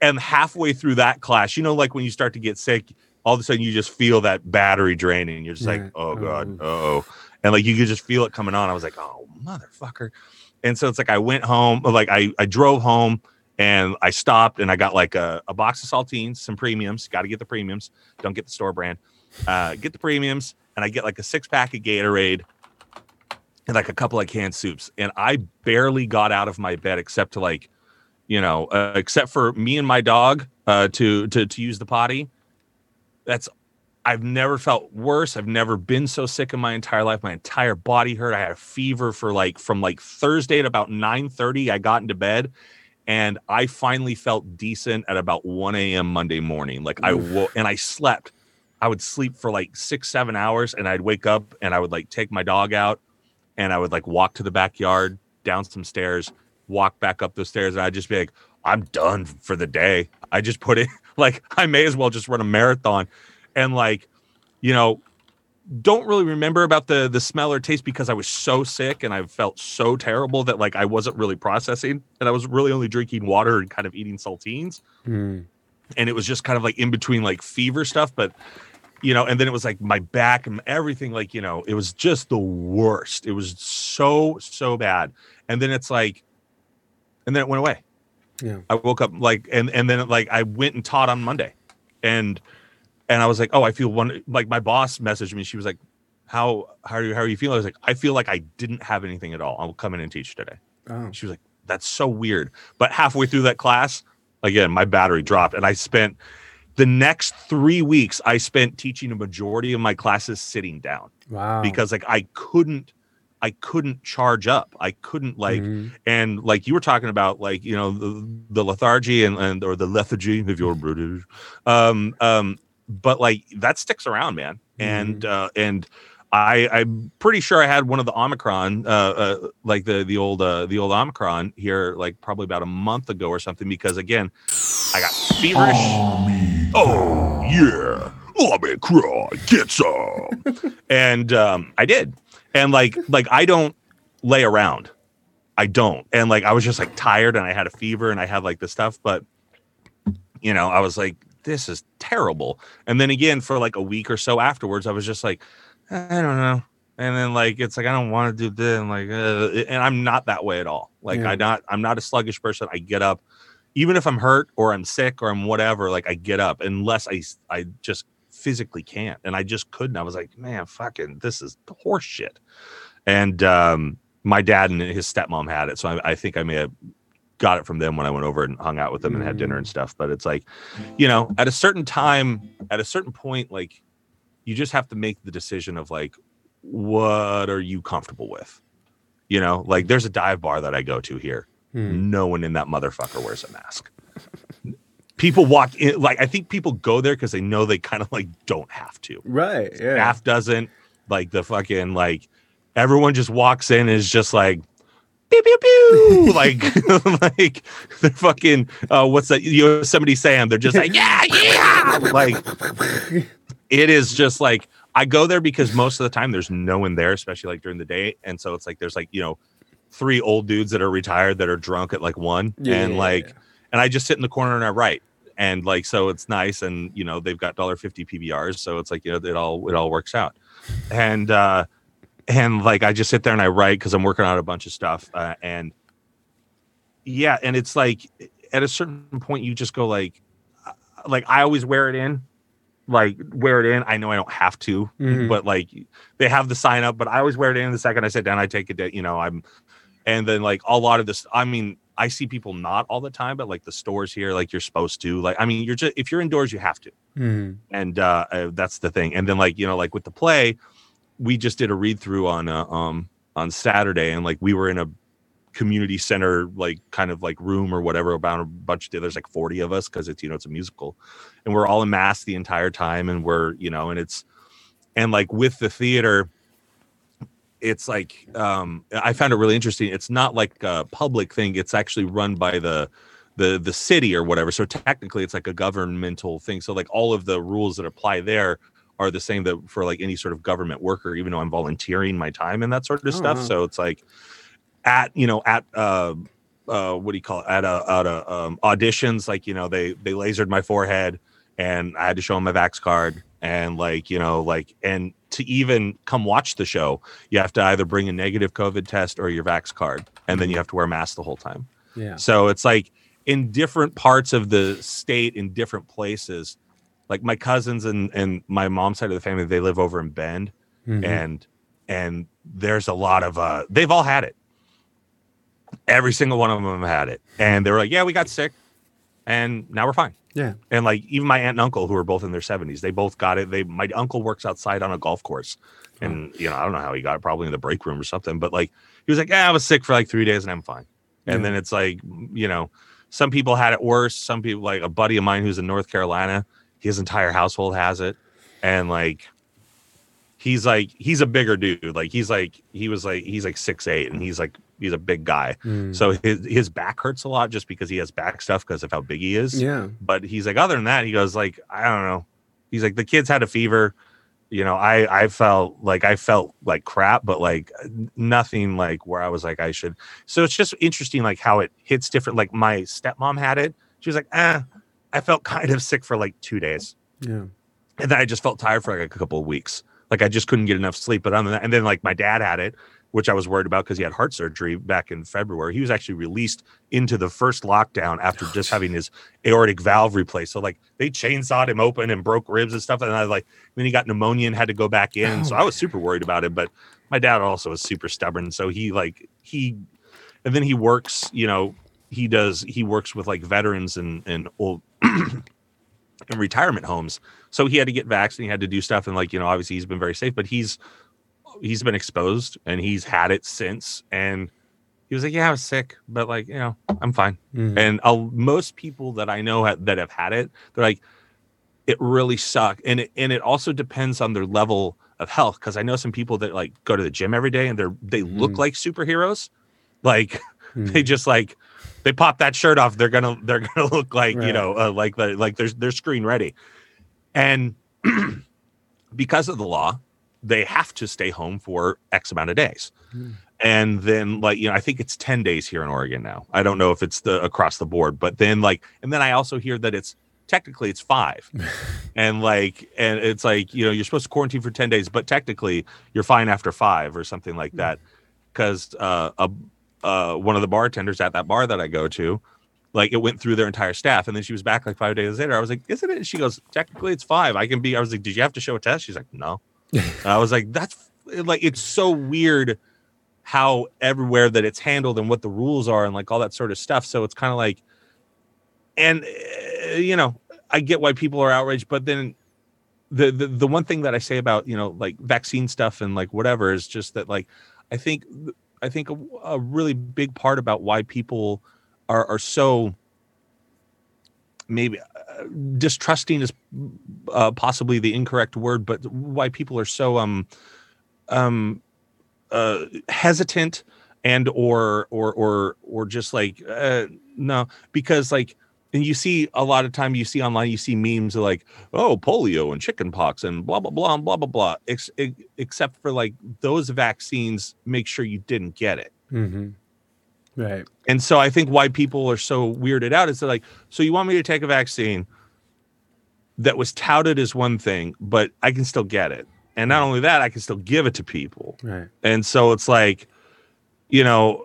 and halfway through that class, you know, like when you start to get sick all of a sudden you just feel that battery draining. You're just Yeah. like, oh god, Oh. oh, and like you could just feel it coming on. I was like, oh motherfucker. And so it's like I went home, like I I drove home and I stopped and I got like a, a box of saltines, some premiums. Got to get the premiums. Don't get the store brand. Uh, get the premiums, and I get like a six pack of Gatorade and like a couple of canned soups. And I barely got out of my bed except to like, you know, uh, except for me and my dog uh, to to to use the potty that's I've never felt worse. I've never been so sick in my entire life. My entire body hurt. I had a fever for like from like Thursday at about 9 30. I got into bed and I finally felt decent at about 1 a.m. Monday morning. Like I woke and I slept. I would sleep for like six, seven hours and I'd wake up and I would like take my dog out and I would like walk to the backyard, down some stairs, walk back up those stairs, and I'd just be like, I'm done for the day. I just put it like I may as well just run a marathon and like, you know, don't really remember about the the smell or taste because I was so sick and I felt so terrible that like I wasn't really processing. And I was really only drinking water and kind of eating saltines. Hmm. and it was just kind of like in between like fever stuff. But you know and then it was like my back and everything like you know it was just the worst. It was so so bad. And then it's like and then it went away. Yeah. i woke up like and and then like i went and taught on monday. And and i was like oh i feel one like my boss messaged me she was like how how are you how are you feeling i was like i feel like i didn't have anything at all i'll come in and teach today Oh. she was like, "That's so weird." But halfway through that class, again, my battery dropped, and I spent the next three weeks. I spent teaching a majority of my classes sitting down Wow. because, like, I couldn't, I couldn't charge up. I couldn't like, Mhm. and like you were talking about, like you know, the, the lethargy and and or the lethargy if you're British, um, um, but like that sticks around, man, and uh, and. I I'm pretty sure I had one of the Omicron, uh, uh like the the old uh, the old Omicron here, like probably about a month ago or something. Because again, I got feverish. Oh yeah, Omicron, get some. and um, I did, and like like I don't lay around. I don't, and like I was just like tired, and I had a fever, and I had like the stuff, but you know, I was like, this is terrible. And then again, for like a week or so afterwards, I was just like, I don't know. And then like it's like I don't want to do this, and like, uh, and I'm not that way at all. Like Yeah. I not, I'm not a sluggish person. I get up, even if I'm hurt or I'm sick or I'm whatever. Like I get up unless I I just physically can't, and I just couldn't. I was like, man, fucking, this is horse shit. And um, my dad and his stepmom had it, so I, I think I may have got it from them when I went over and hung out with them and had dinner and stuff. But it's like, you know, at a certain time, at a certain point, like you just have to make the decision of like, what are you comfortable with? You know, like there's a dive bar that I go to here. Hmm. No one in that motherfucker wears a mask. People walk in, like, I think people go there because they know they kind of like don't have to Right. Yeah. staff doesn't like the fucking like everyone just walks in is just like pew pew pew. Like like they're fucking uh what's that Yosemite Sam they're just like yeah yeah! Like it is just like I go there because most of the time there's no one there especially like during the day. And so it's like there's like you know three old dudes that are retired that are drunk at like one. And like and I just sit in the corner and I write. And like so it's nice. And you know they've got dollar fifty PBRs, so it's like you know it all it all works out. And uh and like I just sit there and I write because I'm working on a bunch of stuff. Uh, and yeah, and it's like at a certain point you just go like uh, like I always wear it in. Like wear it in. I know I don't have to, Mhm. but like they have the sign up, but I always wear it in the second I sit down, I take it, you know, I'm and then like a lot of this i mean i see people not all the time but like the stores here like you're supposed to like i mean you're just if you're indoors you have to Hmm. and uh, uh that's the thing and then like you know like with the play we just did a read through on uh, um on saturday and like we were in a community center like kind of like room or whatever about a bunch of there's like 40 of us because it's you know it's a musical and we're all in mass the entire time and we're you know and it's and like with the theater it's like um i found it really interesting it's not like a public thing it's actually run by the the the city or whatever so technically it's like a governmental thing so like all of the rules that apply there are the same that for like any sort of government worker even though i'm volunteering my time and that sort of Oh, stuff wow. so it's like at you know at uh uh what do you call it at a at a um, auditions like you know they they lasered my forehead and i had to show them my vax card and like you know like and to even come watch the show you have to either bring a negative covid test or your vax card and then you have to wear a mask the whole time Yeah. so it's like in different parts of the state in different places like my cousins and and my mom's side of the family they live over in bend Mhm. and and there's a lot of uh they've all had it. Every single one of them had it. And they were like yeah we got sick and now we're fine. Yeah. and like even my aunt and uncle who are both in their 70s they both got it. They my uncle works outside on a golf course and you know i don't know how he got it probably in the break room or something but like he was like yeah i was sick for like three days and i'm fine. And Yeah. then it's like you know some people had it worse. Some people like a buddy of mine who's in north carolina his entire household has it. And like he's like he's a bigger dude. Like he's like he was like he's like six eight and he's like he's a big guy. Hmm. so his his back hurts a lot just because he has back stuff because of how big he is. Yeah. but he's like other than that he goes like i don't know. He's like the kids had a fever. You know i i felt like i felt like crap but like nothing like where i was like i should. So it's just interesting like how it hits different. Like my stepmom had it. She was like eh, i felt kind of sick for like two days Yeah. and then I just felt tired for like a couple of weeks. Like I just couldn't get enough sleep. But other than that, and then like my dad had it, which I was worried about because he had heart surgery back in February. He was actually released into the first lockdown after just having his aortic valve replaced. So like they chainsawed him open and broke ribs and stuff. And I like then he got pneumonia and had to go back in. Oh, so I was super worried about it. But my dad also was super stubborn. So he like he and then he works, you know, he does he works with like veterans and and old in retirement homes. So he had to get vaccinated, he had to do stuff, and like you know, obviously he's been very safe, but he's he's been exposed and he's had it since. And he was like, "Yeah, I was sick, but like you know, I'm fine." Mhm. And I'll, most people that I know ha- that have had it, they're like, "It really sucked," and it, and it also depends on their level of health because I know some people that like go to the gym every day and they're they look Mhm. like superheroes. Like Mm. they just like they pop that shirt off, they're gonna they're gonna look like you know uh, like the like they're they're screen ready, and because of the law, they have to stay home for X amount of days. Mm. And then like you know I think it's 10 days here in Oregon now. I don't know if it's the across the board, but then like and then I also hear that it's technically it's 5 and like and it's like you know you're supposed to quarantine for 10 days but technically you're fine after five or something like that because uh, a uh, one of the bartenders at that bar that i go to like it went through their entire staff. And then she was back like five days later. I was like isn't it? She goes technically it's five. I can be i was like did you have to show a test? She's like no. And i was like that's like it's so weird how everywhere that it's handled and what the rules are and like all that sort of stuff. So it's kind of like and uh, you know i get why people are outraged but then the, the the one thing that i say about you know like vaccine stuff and like whatever is just that like i think i think a, a really big part about why people are are so maybe uh, distrusting is uh, possibly the incorrect word but why people are so um um uh hesitant and or or or or just like uh no because like and you see a lot of time you see online you see memes of like oh polio and chickenpox and blah blah blah and blah blah blah ex- ex- except for like those vaccines make sure you didn't get it Mhm. Right. and so I think why people are so weirded out is they're like, so you want me to take a vaccine that was touted as one thing, but I can still get it. And not only that, I can still give it to people. Right. And so it's like, you know,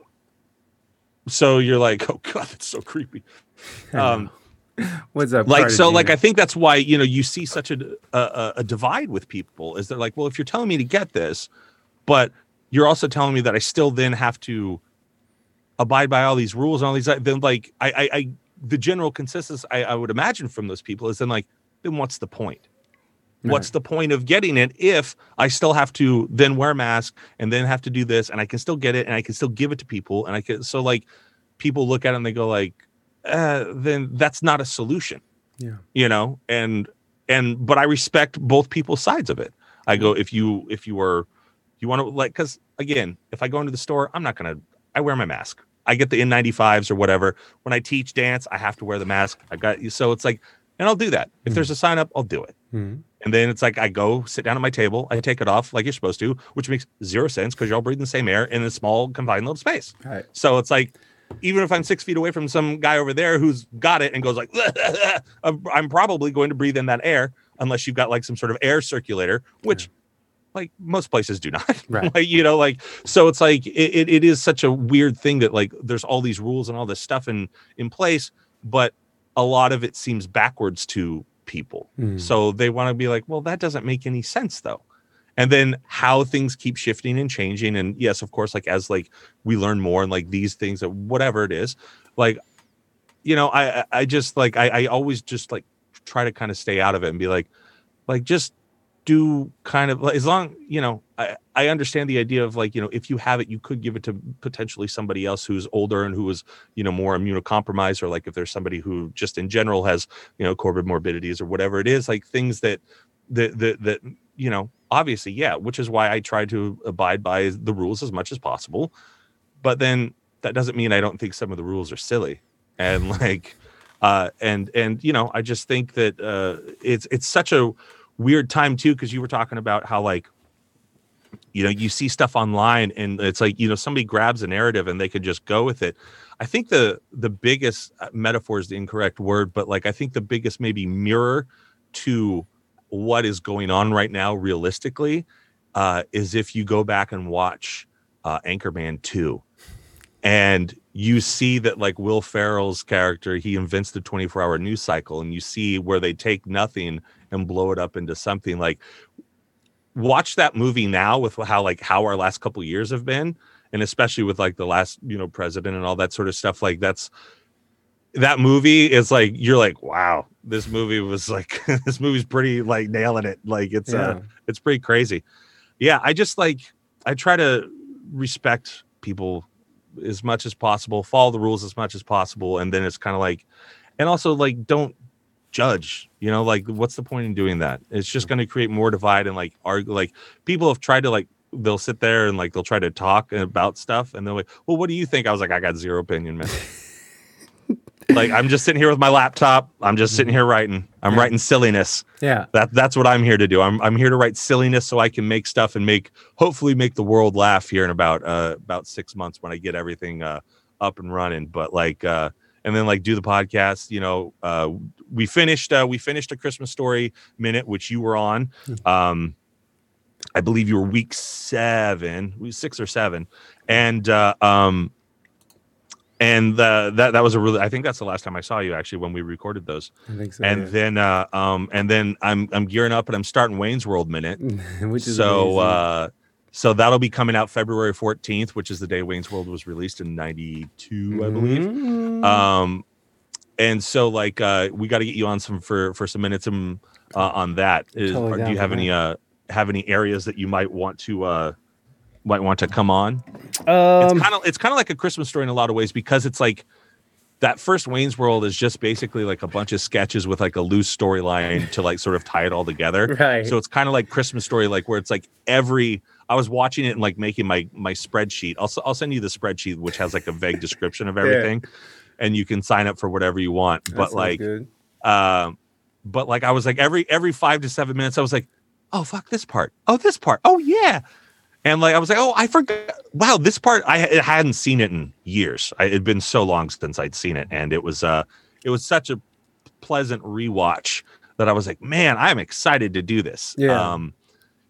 so you're like, oh God, that's so creepy. Um, What's up? like so like i think that's why you know you see such a, a a divide with people is they're like well if you're telling me to get this but you're also telling me that i still then have to abide by all these rules and all these then like i i, I the general consensus I, I would imagine from those people is then like then what's the point what's the point of getting it if i still have to then wear a mask and then have to do this and i can still get it and i can still give it to people and i can so like people look at it and they go like uh, then that's not a solution Yeah. you know and and but i respect both people's sides of it i go if you if you were you want to like because again if i go into the store i'm not gonna i wear my mask i get the n95s or whatever when i teach dance i have to wear the mask i got you so it's like and i'll do that if Mhm. there's a sign up i'll do it Mhm. and then it's like I go sit down at my table, I take it off like you're supposed to, which makes zero sense because you're all breathing the same air in a small confined little space. Right. So it's like, even if I'm six feet away from some guy over there who's got it and goes like, I'm probably going to breathe in that air unless you've got like some sort of air circulator, which like most places do not. Right. like, you know, like so it's like it, it, it is such a weird thing that like there's all these rules and all this stuff in in place, but a lot of it seems backwards to people. Mhm. So they want to be like, well, that doesn't make any sense though. And then how things keep shifting and changing. And yes, of course, like as like we learn more and like these things that whatever it is, like, you know, I I- just like I, I always just like try to kind of stay out of it and be like, like just do kind of as long you know I, I understand the idea of like you know if you have it you could give it to potentially somebody else who's older and who is you know more immunocompromised or like if there's somebody who just in general has you know comorbid morbidities or whatever it is like things that that that, that you know obviously yeah which is why i try to abide by the rules as much as possible. But then that doesn't mean i don't think some of the rules are silly. And like uh and and you know i just think that uh it's it's such a weird time too because you were talking about how like you know you see stuff online and it's like you know somebody grabs a narrative and they could just go with it. I think the the biggest uh, metaphor is the incorrect word but like i think the biggest maybe mirror to what is going on right now realistically uh is if you go back and watch uh anchorman 2 and you see that like will ferrell's character he invents the 24 hour news cycle and you see where they take nothing and blow it up into something. Like watch that movie now with how like how our last couple years have been and especially with like the last you know president and all that sort of stuff. Like that's that movie is like you're like wow this movie was like this movie's pretty like nailing it like it's uh it's pretty crazy yeah i just like i try to respect people as much as possible follow the rules as much as possible and then it's kind of like and also like don't judge. You know, like what's the point in doing that? It's just going to create more divide and like argue. Like people have tried to like they'll sit there and like they'll try to talk about stuff and they're like, well, what do you think? I was like, I got zero opinion, man. like I'm just sitting here with my laptop. I'm just sitting here writing. I'm writing silliness. Yeah. That that's what I'm here to do. I'm I'm here to write silliness so I can make stuff and make hopefully make the world laugh here in about uh about six months when I get everything uh up and running. But like uh and then like do the podcast. You know, uh we finished uh we finished a Christmas story minute, which you were on. Um I believe you were week seven, week six or seven. And uh um and uh, that that was a really I think that's the last time I saw you actually when we recorded those. I think so. and then uh um and then I'm I'm gearing up and I'm starting Wayne's World minute. which is So amazing. uh so that'll be coming out February 14th, which is the day Wayne's World was released in 92, I believe. Mhm. Um and so like uh we got to get you on some for for some minutes um, uh, on that. Is, Totally do you have any uh have any areas that you might want to uh might want to come on? it's um, kind of it's kind of like a Christmas story in a lot of ways because it's like that first Wayne's World is just basically like a bunch of sketches with like a loose storyline to like sort of tie it all together. right. So it's kind of like Christmas story, like where it's like every I was watching it and like making my my spreadsheet. I'll I'll send you the spreadsheet which has like a vague description of everything, and you can sign up for whatever you want. That but like um, but like I was like every every five to seven minutes, I was like, oh fuck this part, oh this part, oh yeah, and like I was like, oh I forgot, wow this part I, I hadn't seen it in years. I, it'd been so long since I'd seen it, and it was uh it was such a pleasant rewatch that I was like, man, I'm excited to do this. Yeah. Um,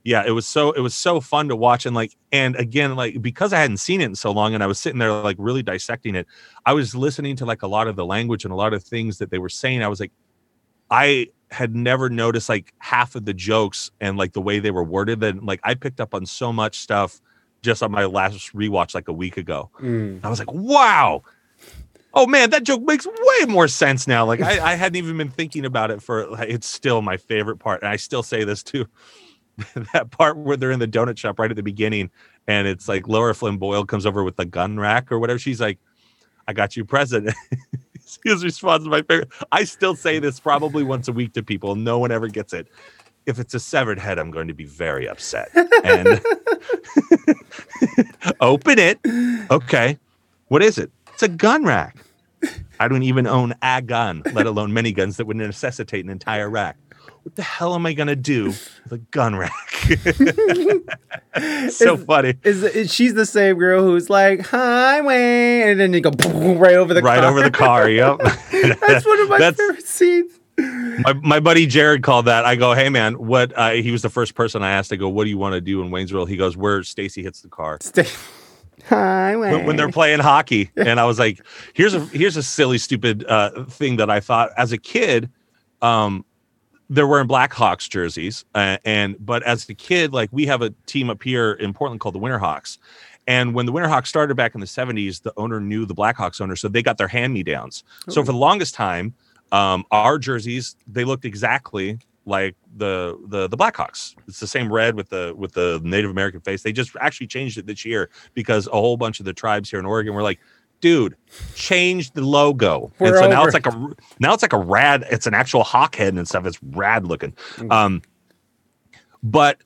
yeah, it was so it was so fun to watch and like and again like because I hadn't seen it in so long and I was sitting there like really dissecting it. I was listening to like a lot of the language and a lot of things that they were saying. I was like, I had never noticed like half of the jokes and like the way they were worded. That like I picked up on so much stuff just on my last rewatch like a week ago. Mm. I was like, wow. Oh man, that joke makes way more sense now. Like I, I hadn't even been thinking about it for like, it's still my favorite part. And I still say this too. that part where they're in the donut shop right at the beginning and it's like Lara Flynn Boyle comes over with the gun rack or whatever. She's like, I got you present. His response is my favorite. I still say this probably once a week to people. No one ever gets it. If it's a severed head, I'm going to be very upset. And open it. Okay. What is it? It's a gun rack. I don't even own a gun, let alone many guns that would necessitate an entire rack. What the hell am I going to do with a gun rack? so Is- funny. Is, is she's the same girl who's like highway, and then you go right over the right car. over the car. Yep. That's one of my That's- favorite scenes. my, my buddy Jared called that. I go, hey man, what? Uh, he was the first person I asked. I go, what do you want to do in Wayne's World? He goes, where Stacy hits the car Stay. Highway. when, when they're playing hockey. And I was like, here's a here's a silly, stupid uh, thing that I thought as a kid. Um, they're wearing Blackhawks jerseys, uh, and but as a kid, like we have a team up here in Portland called the Winterhawks. And when the Winterhawks started back in the 70s, the owner knew the Blackhawks owner, so they got their hand me downs. So for the longest time, um, our jerseys they looked exactly like the the the Blackhawks. It's the same red with the with the Native American face. They just actually changed it this year because a whole bunch of the tribes here in Oregon were like, "Dude, change the logo." and We're so now it's like a now it's like a rad. It's an actual hawk head and stuff. It's rad looking. Mm. Um, but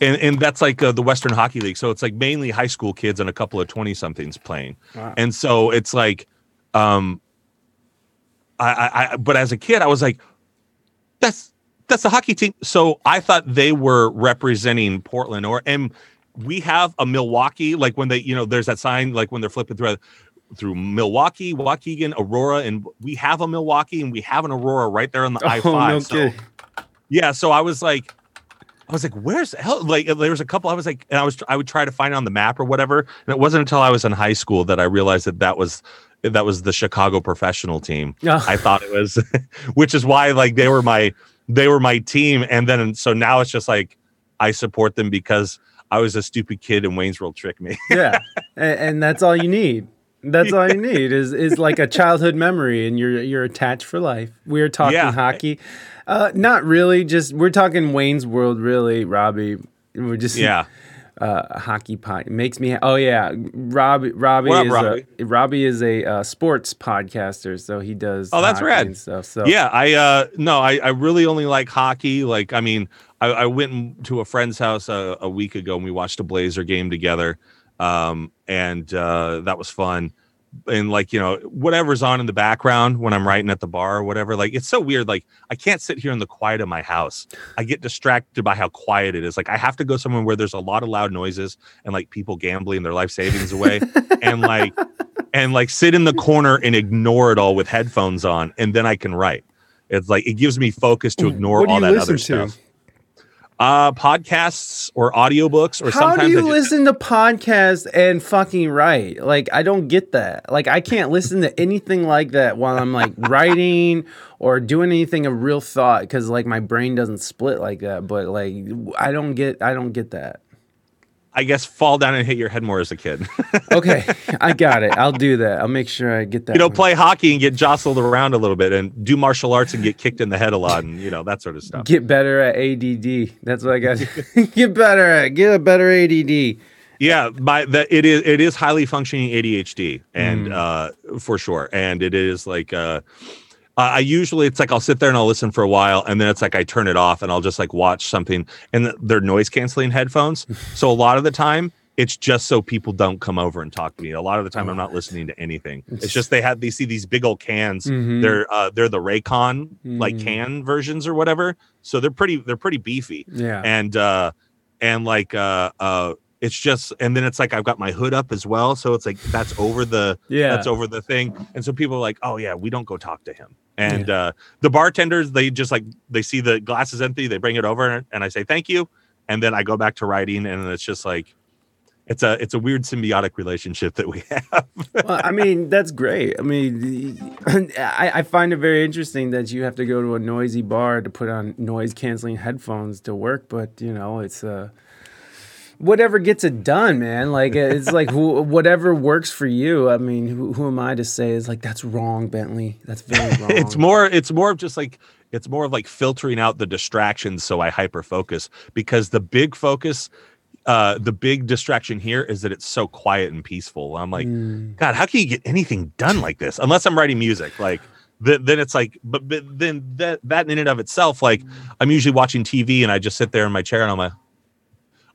and and that's like uh, the Western Hockey League. So it's like mainly high school kids and a couple of twenty somethings playing. Wow. And so it's like, um, I, I, I, but as a kid, I was like, that's that's the hockey team. So I thought they were representing Portland, or and we have a Milwaukee, like when they, you know, there's that sign, like when they're flipping through through Milwaukee, Waukegan, Aurora, and we have a Milwaukee and we have an Aurora right there on the oh, I Oh, five. no so yeah, so I was like, I was like, where's the hell? Like, uh, there was a couple. I was like, and I was, I would try to find it on the map or whatever. And it wasn't until I was in high school that I realized that that was that was the Chicago professional team. Yeah. I thought it was, which is why like they were my they were my team. And then so now it's just like I support them because I was a stupid kid and Wayne's World tricked me. yeah, and, and that's all you need. That's all you need is is like a childhood memory, and you're you're attached for life. We're talking Yeah. hockey, uh, not really. Just we're talking Wayne's World, really, Robbie. We're just yeah, uh, hockey pod. It makes me. Oh yeah, Robbie. Robbie up, is Robbie? a Robbie is a uh, sports podcaster, so he does. Oh, that's rad. stuff. So Yeah, I uh no, I, I really only like hockey. Like, I mean, I, I went to a friend's house a, a week ago and we watched a Blazer game together. Um, and uh that was fun. And like, you know, whatever's on in the background when I'm writing at the bar or whatever, like it's so weird. Like I can't sit here in the quiet of my house. I get distracted by how quiet it is. Like I have to go somewhere where there's a lot of loud noises and like people gambling their life savings away and like and like sit in the corner and ignore it all with headphones on and then I can write. It's like it gives me focus to ignore all that other to? stuff. Uh podcasts or audiobooks or How do you listen to podcasts and fucking write? Like, I don't get that. Like, I can't listen to anything like that while I'm like writing or doing anything of real thought because like my brain doesn't split like that. But like, I don't get, I don't get that. I guess fall down and hit your head more as a kid. Okay, I got it. I'll do that. I'll make sure I get that. you know, one. play hockey and get jostled around a little bit and do martial arts and get kicked in the head a lot and you know that sort of stuff. Get better at ADD. That's what I got. get better at. Get a better ADD. Yeah, my that it is it is highly functioning ADHD and Mm. uh for sure. And it is like uh I I usually it's like I'll sit there and I'll listen for a while and then it's like I turn it off and I'll just like watch something and th- they're noise canceling headphones. so a lot of the time it's just so people don't come over and talk to me. A lot of the time I'm not listening to anything. It's just they have they see these big old cans. Mhm. They're uh they're the Raycon like Mhm. can versions or whatever. So they're pretty they're pretty beefy Yeah. and uh and like uh uh it's just and then it's like I've got my hood up as well so it's like that's over the yeah. that's over the thing. And so people are like oh yeah we don't go talk to him. And uh the bartenders they just like they see the glasses empty they bring it over and I say thank you. And then I go back to writing and it's just like it's a it's a weird symbiotic relationship that we have. Well, I mean, that's great. I mean, I, I find it very interesting that you have to go to a noisy bar to put on noise canceling headphones to work, but you know, it's uh, whatever gets it done, man. Like it's like who, whatever works for you. I mean, who, who am I to say is like that's wrong, Bentley? That's very wrong. it's more it's more of just like it's more of like filtering out the distractions so i hyper focus because the big focus uh the big distraction here is that it's so quiet and peaceful i'm like Mm. god how can you get anything done like this unless i'm writing music like th- then it's like but, but then that that in and of itself like i'm usually watching tv and i just sit there in my chair and i'm like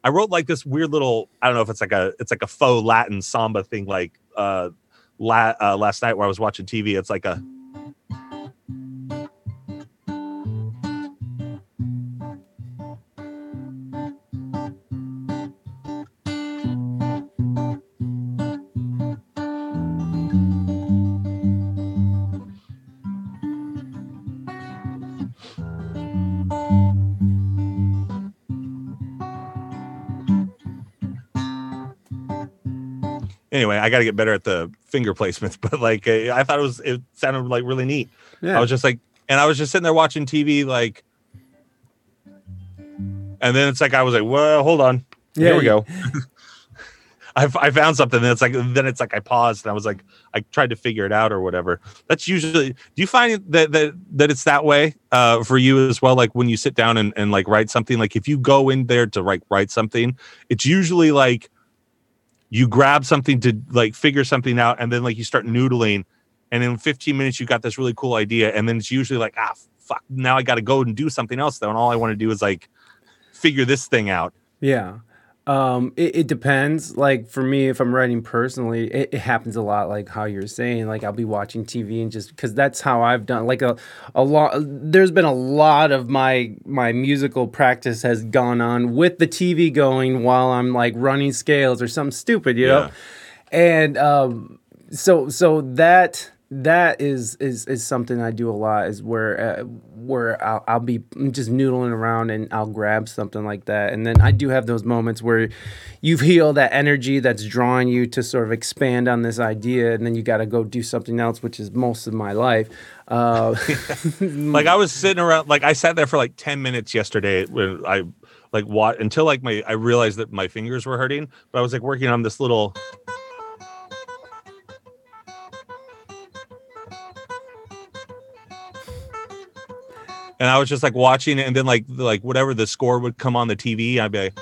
i wrote like this weird little i don't know if it's like a it's like a faux latin samba thing like uh La- uh, last night where I was watching TV, it's like a anyway. I got to get better at the finger placements, but like uh, I thought it was it sounded like really neat. Yeah. I was just like, and I was just sitting there watching TV, like, and then it's like I was like, well, hold on, Yeah, here we go. I, I found something. Then it's like then it's like I paused and I was like I tried to figure it out or whatever. That's usually. Do you find that that that it's that way uh, for you as well? Like when you sit down and, and like write something. Like if you go in there to write write something, it's usually like you grab something to like figure something out, and then like you start noodling, and in 15 minutes you got this really cool idea, and then it's usually like ah fuck now I got to go and do something else though, and all I want to do is like figure this thing out. Yeah. Um, it, it depends. Like for me, if I'm writing personally, it, it happens a lot. Like how you're saying, like I'll be watching TV and just because that's how I've done. Like a a lot. There's been a lot of my my musical practice has gone on with the TV going while I'm like running scales or something stupid, you know. And um, so so that that is is is something I do a lot. Is where uh, where I'll, I'll be just noodling around and I'll grab something like that, and then I do have those moments where you feel that energy that's drawing you to sort of expand on this idea, and then you got to go do something else, which is most of my life. Uh, like I was sitting around, like I sat there for like 10 minutes yesterday when I like what until like my I realized that my fingers were hurting, but I was like working on this little and I was just like watching it, and then like like whatever the score would come on the TV, I'd be like,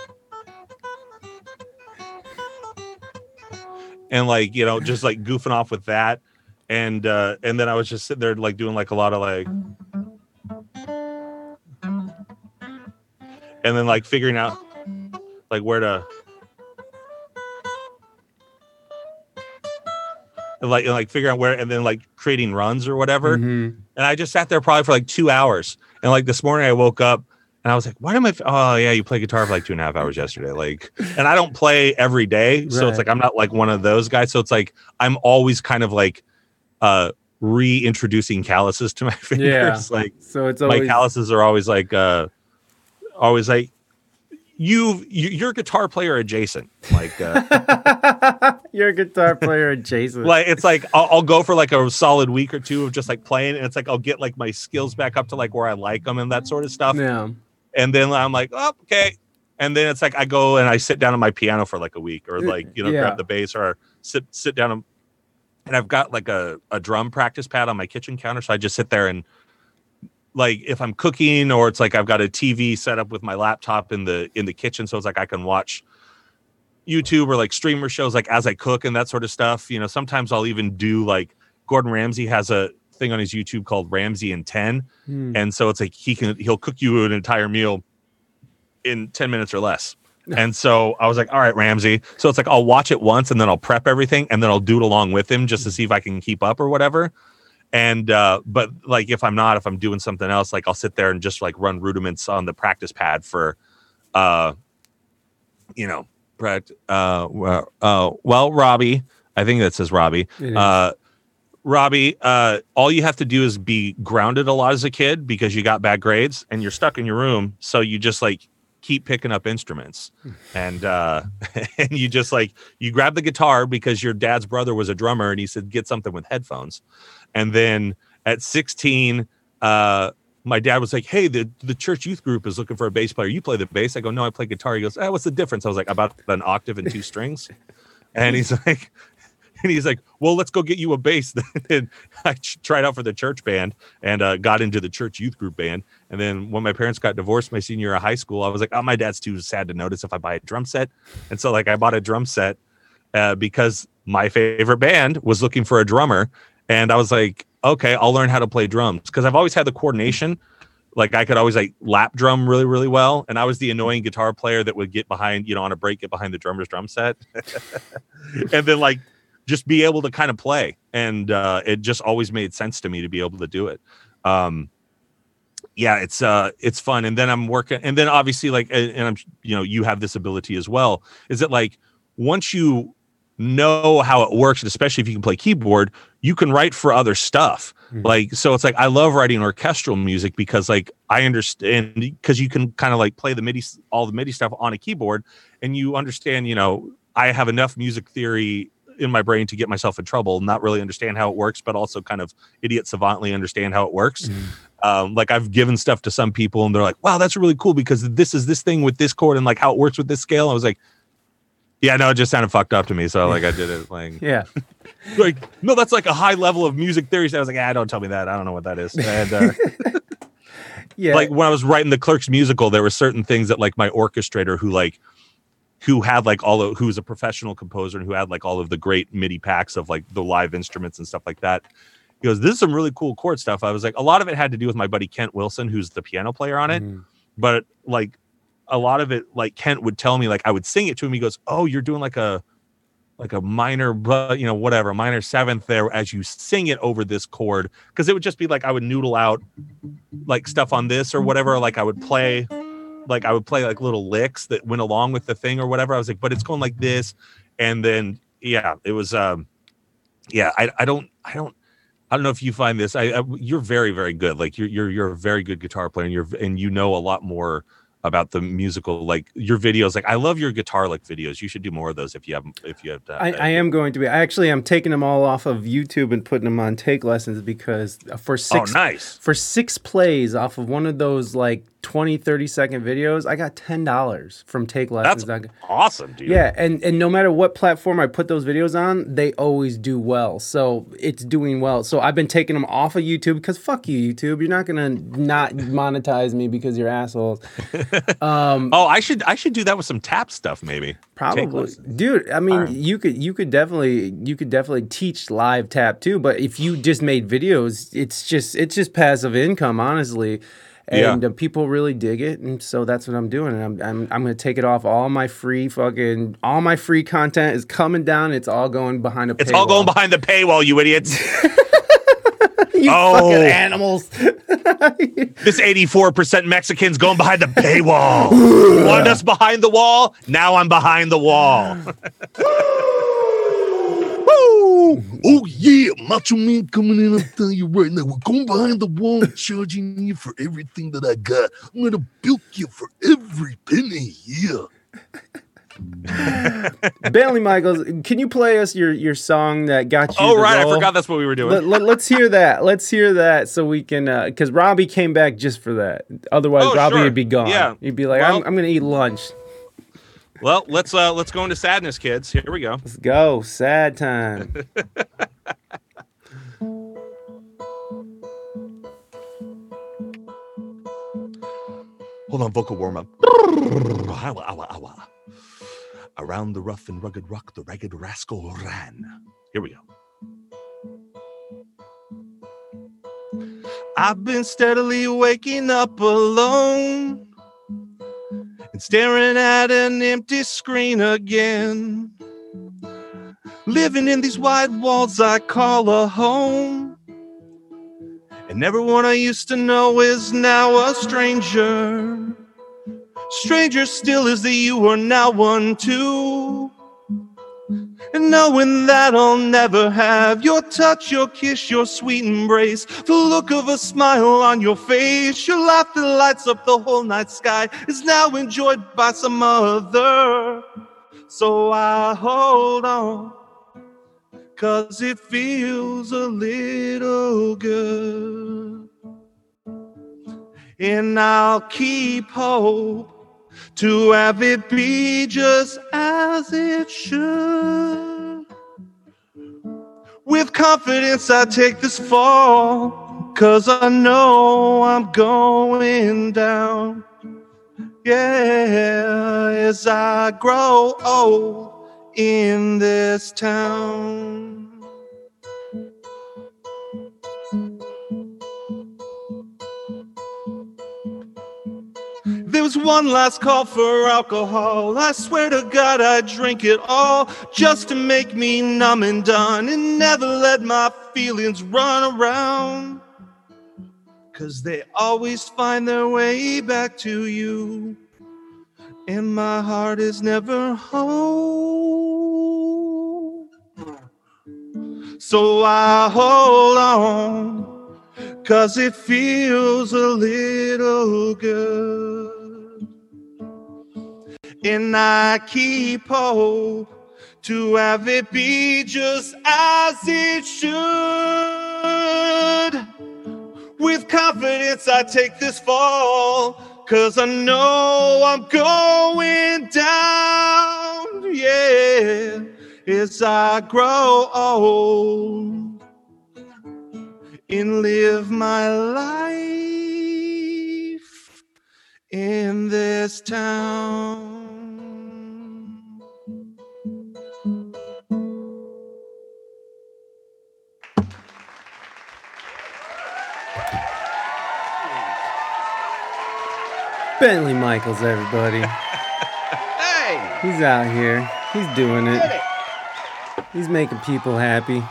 and like you know just like goofing off with that, and uh and then I was just sitting there like doing like a lot of like, and then like figuring out like where to and like and like figuring out where and then like creating runs or whatever Mhm. and I just sat there probably for like two hours. And like this morning, I woke up and I was like, "Why am I? f- Oh yeah, you play guitar for like two and a half hours yesterday." Like, and I don't play every day, so Right. it's like I'm not like one of those guys. So it's like I'm always kind of like uh reintroducing calluses to my fingers. Yeah. Like So it's my calluses are always like uh always like you you you're a guitar player adjacent. Like uh You're a guitar player adjacent. like it's like I'll, I'll go for like a solid week or two of just like playing and it's like i'll get like my skills back up to like where i like them and that sort of stuff yeah. and then i'm like oh, okay and then it's like i go and i sit down on my piano for like a week or like you know Yeah. grab the bass or sit sit down and, and i've got like a, a drum practice pad on my kitchen counter so i just sit there and like if i'm cooking or it's like i've got a tv set up with my laptop in the in the kitchen so it's like i can watch YouTube or like streamer shows like as I cook and that sort of stuff. You know, sometimes I'll even do like Gordon Ramsay has a thing on his YouTube called Ramsay in 10. Hmm. And so it's like he can he'll cook you an entire meal in 10 minutes or less. And so I was like, all right, Ramsay. So it's like I'll watch it once and then I'll prep everything and then I'll do it along with him just to see if I can keep up or whatever. And uh, but like if I'm not, if I'm doing something else, like I'll sit there and just like run rudiments on the practice pad for uh you know, pract- uh well uh well Robbie, I think that says Robbie. Uh Robbie, uh, all you have to do is be grounded a lot as a kid because you got bad grades and you're stuck in your room. So you just like keep picking up instruments and uh and you just like you grab the guitar because your dad's brother was a drummer and he said get something with headphones. And then at 16, uh my dad was like, Hey, the, the church youth group is looking for a bass player. You play the bass. I go, No, I play guitar. He goes, ah, What's the difference? I was like, About an octave and two strings. And he's like, and he's like, "Well, let's go get you a bass." and I tried out for the church band and uh, got into the church youth group band. And then when my parents got divorced my senior year of high school, I was like, "Oh, my dad's too sad to notice if I buy a drum set." And so, like, I bought a drum set uh, because my favorite band was looking for a drummer, and I was like, "Okay, I'll learn how to play drums. Because I've always had the coordination." Like I could always like lap drum really, really well, and I was the annoying guitar player that would get behind, you know, on a break, get behind the drummer's drum set, and then like just be able to kind of play. And uh it just always made sense to me to be able to do it. Um yeah it's uh it's fun. And then i'm working and then obviously like and, and i'm you know you have this ability as well is that like once you know how it works and especially if you can play keyboard you can write for other stuff Mhm. like so it's like i love writing orchestral music because like i understand because you can kind of like play the midi all the midi stuff on a keyboard and you understand you know i have enough music theory in my brain to get myself in trouble not really understand how it works but also kind of idiot savantly understand how it works Mhm. um, like I've given stuff to some people and they're like, wow, that's really cool because this is this thing with this chord and like how it works with this scale. I was like, yeah, no, it just sounded fucked up to me. So like I did it like, Yeah. like no, that's like a high level of music theory. So I was like, ah, don't tell me that. I don't know what that is. And uh, Yeah. like when I was writing the Clerks musical, there were certain things that like my orchestrator who like who had like all of who was a professional composer and who had like all of the great MIDI packs of like the live instruments and stuff like that. He goes, This is some really cool chord stuff. I was like, a lot of it had to do with my buddy Kent Wilson, who's the piano player on it. Mhm. But like a lot of it, like Kent would tell me, like I would sing it to him. He goes, Oh, you're doing like a like a minor, but you know, whatever, minor seventh there as you sing it over this chord. Cause it would just be like I would noodle out like stuff on this or whatever. Like I would play, like I would play like little licks that went along with the thing or whatever. I was like, but it's going like this. And then yeah, it was um yeah, I I don't I don't I don't know if you find this. I, I you're very very good. Like you're you're you're a very good guitar player and you're and you know a lot more about the musical like your videos like i love your guitar lick videos. You should do more of those if you have if you have uh, I, I am going to be. I actually, I'm taking them all off of YouTube and putting them on TakeLessons because for oh six nice. for six plays off of one of those like 20, 30 second videos, I got $10 from TakeLessons That's awesome, dude. Yeah, and and no matter what platform I put those videos on, they always do well. So it's doing well. So I've been taking them off of YouTube because fuck you, YouTube. You're not gonna not monetize me because you're assholes. Um, oh, I should I should do that with some tap stuff, maybe. Probably, dude. I mean, you could you could definitely you could definitely teach live tap too. But if you just made videos, it's just it's just passive income, honestly. Yeah. And uh, people really dig it, and so that's what I'm doing. And I'm, I'm I'm gonna take it off all my free fucking all my free content is coming down. It's all going behind a. Paywall. It's all going behind the paywall, you idiots. you Oh. fucking animals. this 84% Mexicans going behind the paywall. Want us behind the wall? Now I'm behind the wall. Woo! Oh yeah, Macho Man coming in. I'm telling you right now, we're going behind the wall, and charging you for everything that I got. I'm gonna bilk you for every penny. Yeah. Bentley Michaels, can you play us your your song that got you? Oh, the right. I forgot that's what we were doing. Let, let, us hear that. Let's hear that so we can, uh, because Robbie came back just for that. Otherwise, Oh, Robbie sure. would be gone. Yeah. He'd be like, Well- I'm, I'm going to eat lunch. Well, let's uh let's go into sadness, kids. Here we go. Let's go. Sad time. Hold on, vocal warm up. Around the rough and rugged rock, the ragged rascal ran. Here we go. I've been steadily waking up alone and staring at an empty screen again. Living in these white walls I call a home. And everyone I used to know is now a stranger. Stranger still is that you are now one too. And knowing that I'll never have your touch, your kiss, your sweet embrace, the look of a smile on your face, your laugh that lights up the whole night sky is now enjoyed by some other. So I hold on, cause it feels a little good. And I'll keep hope to have it be just as it should. With confidence, I take this fall, cause I know I'm going down. Yeah, as I grow old in this town. Was one last call for alcohol. I swear to God, I'd drink it all just to make me numb and done and never let my feelings run around. Cause they always find their way back to you. And my heart is never whole. So I hold on. Cause it feels a little good. And I keep hope to have it be just as it should. With confidence, I take this fall. Cause I know I'm going down. Yeah. As I grow old and live my life in this town. Bentley Michaels, everybody. Hey! He's out here. He's doing it. He's making people happy.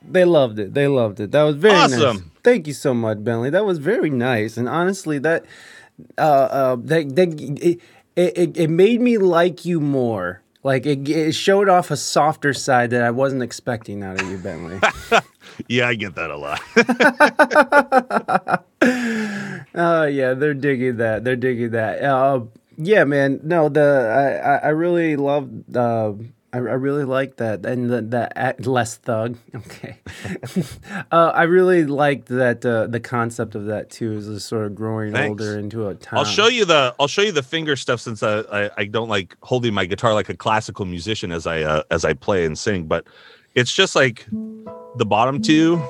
They loved it. They loved it. That was very nice. Awesome. Thank you so much, Bentley. That was very nice. And honestly, that uh, uh that that it, it it made me like you more. Like it, it showed off a softer side that I wasn't expecting out of you, Bentley. Yeah, I get that a lot. Oh yeah, they're digging that. They're digging that. Uh, yeah, man. No, the I I, really love. Uh, I I, really like that, and the, the less thug. Okay, uh, I really liked that. Uh, the concept of that too is sort of growing Thanks. older into a town. I'll show you the I'll show you the finger stuff since I, I I don't like holding my guitar like a classical musician as I uh, as I play and sing, but it's just like the bottom two.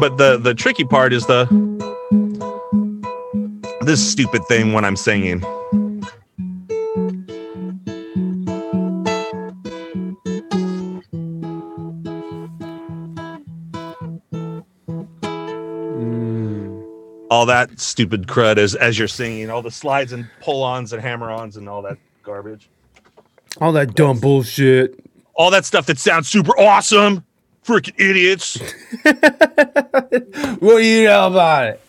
But the the tricky part is the this stupid thing when I'm singing. All that stupid crud as as you're singing, all the slides and pull-ons and hammer-ons and all that garbage. All that dumb bullshit. All that stuff that sounds super awesome. Freaking idiots. what do you know about it?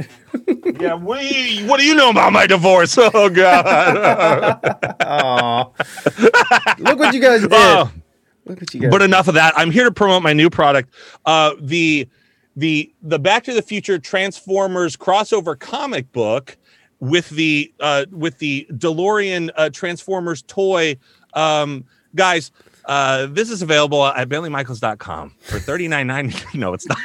yeah, we what do you know about my divorce? Oh god. Look what you guys did. Oh, Look what you guys. but enough of that. I'm here to promote my new product. Uh the the the Back to the Future Transformers crossover comic book with the uh with the DeLorean uh, Transformers toy um guys uh, this is available at bentleymichaels.com for $39.99. no, it's not.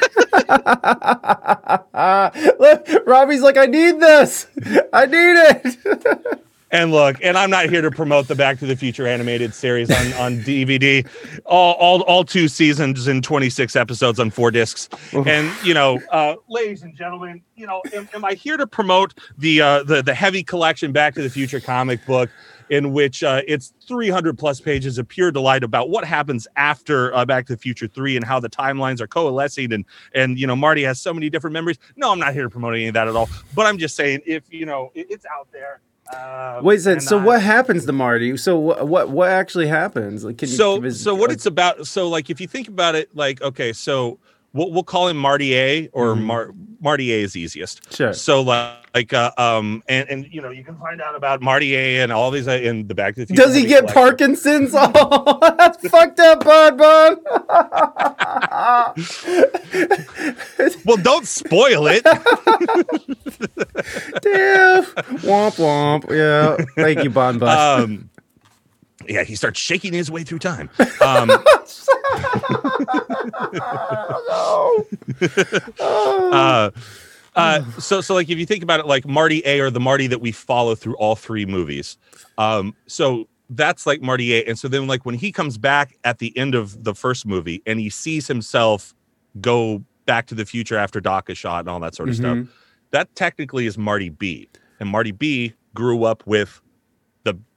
Look, Robbie's like, I need this. I need it. And look, and I'm not here to promote the Back to the Future animated series on, on DVD. All, all all two seasons and 26 episodes on four discs. And you know, uh, ladies and gentlemen, you know, am, am I here to promote the uh, the the heavy collection Back to the Future comic book? In which uh, it's 300 plus pages of pure delight about what happens after uh, Back to the Future 3 and how the timelines are coalescing and and you know Marty has so many different memories. No, I'm not here to promote any of that at all. But I'm just saying if you know it- it's out there. Um, Wait, so, and so I- what happens to Marty? So what what what actually happens? Like, can you so so what uh, it's about so like if you think about it like okay so we'll, we'll call him marty a or Mhm. Mar- marty a is easiest sure. so like uh, um and and you know you can find out about marty a and all these uh, in the back to the Future Does he get collection. Parkinson's? Oh, that's fucked up, Bud Bud. well don't spoil it Damn. Womp womp. Yeah. Thank you, Bon Bud. um yeah he starts shaking his way through time um no. Uh uh so so like if you think about it like marty a or the marty that we follow through all three movies um so that's like marty a and so then like when he comes back at the end of the first movie and he sees himself go back to the future after doc is shot and all that sort of stuff Mhm. that technically is marty b and marty b grew up with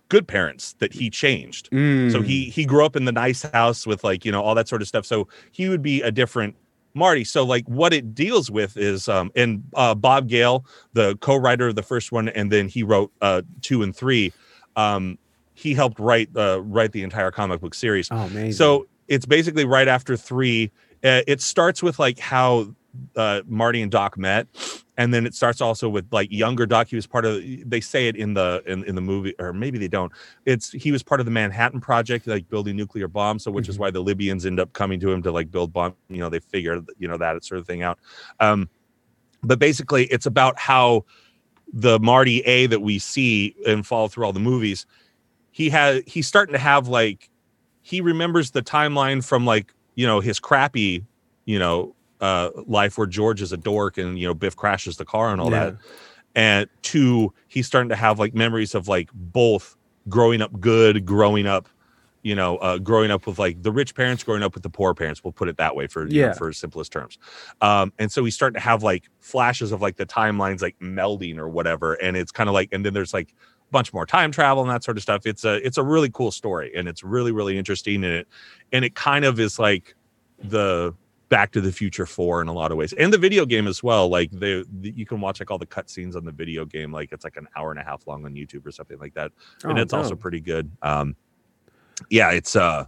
good parents that he changed so Mm. he he grew up in the nice house with like you know all that sort of stuff so he would be a different marty so like what it deals with is um and uh bob gale the co-writer of the first one and then he wrote uh two and three um he helped write uh write the entire comic book series Oh, amazing. so it's basically right after three. Uh, it starts with like how uh, Marty and Doc met, and then it starts also with like younger Doc. He was part of. They say it in the in, in the movie, or maybe they don't. It's he was part of the Manhattan Project, like building nuclear bombs. So which is Mhm. why the Libyans end up coming to him to like build bomb. You know, they figure you know that sort of thing out. Um, but basically, it's about how the Marty A that we see and follow through all the movies. He has he's starting to have like he remembers the timeline from like you know his crappy you know uh life where george is a dork and you know biff crashes the car and all that. And two he's starting to have like memories of like both growing up good growing up you know uh growing up with like the rich parents growing up with the poor parents. We'll put it that way for you know, Yeah. for simplest terms. Um and so he's starting to have like flashes of like the timelines like melding or whatever. And it's kind of like and then there's like a bunch more time travel and that sort of stuff. It's a it's a really cool story and it's really really interesting. And it and it kind of is like the back to the future 4 in a lot of ways. And the video game as well like they the, you can watch like all the cutscenes on the video game like it's like an hour and a half long on youtube or something like that. And Oh, it's also pretty good. Um yeah it's uh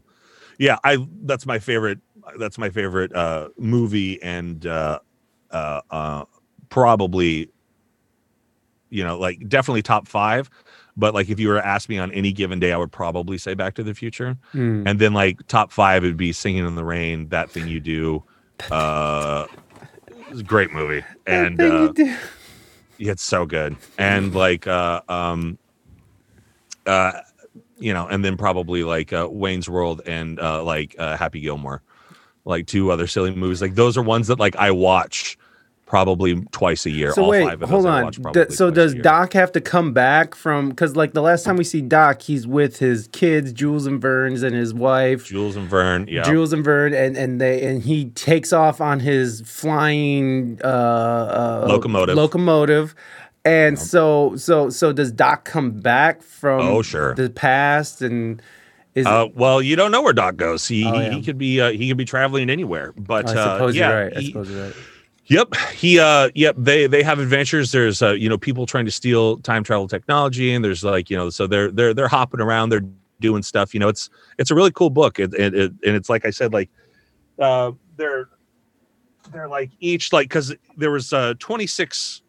yeah i that's my favorite that's my favorite uh movie and uh uh uh probably you know like definitely top five. But like if you were to ask me on any given day i would probably say back to the future. Mm. and then like top five would be singing in the rain that thing you do uh it's a great movie. And That thing you uh it's so good. And like uh um uh you know, and then probably like uh, Wayne's World and uh, like uh, Happy Gilmore, like two other silly movies. Like those are ones that like I watch probably twice a year. So All wait, five of hold I on. D- so does. Doc have to come back from? Because like the last time we see Doc, he's with his kids, Jules and Verns, and his wife. Jules and Verne? Yeah, Jules and Verne, and and they and he takes off on his flying uh, uh, Locomotive. Locomotive, and so so so does Doc come back from? Oh, sure. the past and is Uh, well, you don't know where Doc goes. He Oh, he, yeah. he could be uh, he could be traveling anywhere. But I uh, suppose yeah, you're right. I he- suppose you're right. Yep. He uh yep, they they have adventures. There's uh, you know, people trying to steal time travel technology and there's like, you know, so they're they're they're hopping around, they're doing stuff. You know, it's it's a really cool book. It, it, it and it's like I said, like uh they're they're like each like because there was uh 26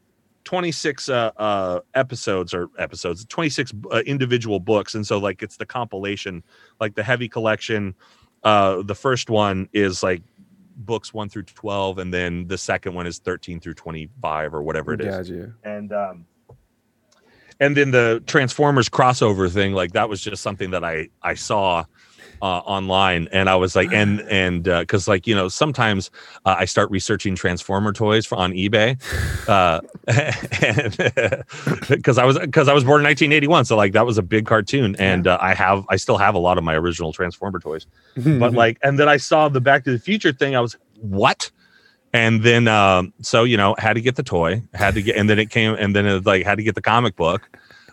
26 uh uh episodes or episodes 26 uh, individual books and so like it's the compilation like the heavy collection uh the first one is like books 1 through 12 and then the second one is 13 through 25 or whatever it is Gotcha. and um and then the transformers crossover thing like that was just something that i i saw uh, online and i was like and and because like you know sometimes uh, i start researching transformer toys for, on ebay uh because i was because i was born in 1981 so like that was a big cartoon and uh, i have i still have a lot of my original transformer toys. But like and then i saw the back to the future thing i was what? And then um so you know had to get the toy had to get and then it came and then it like had to get the comic book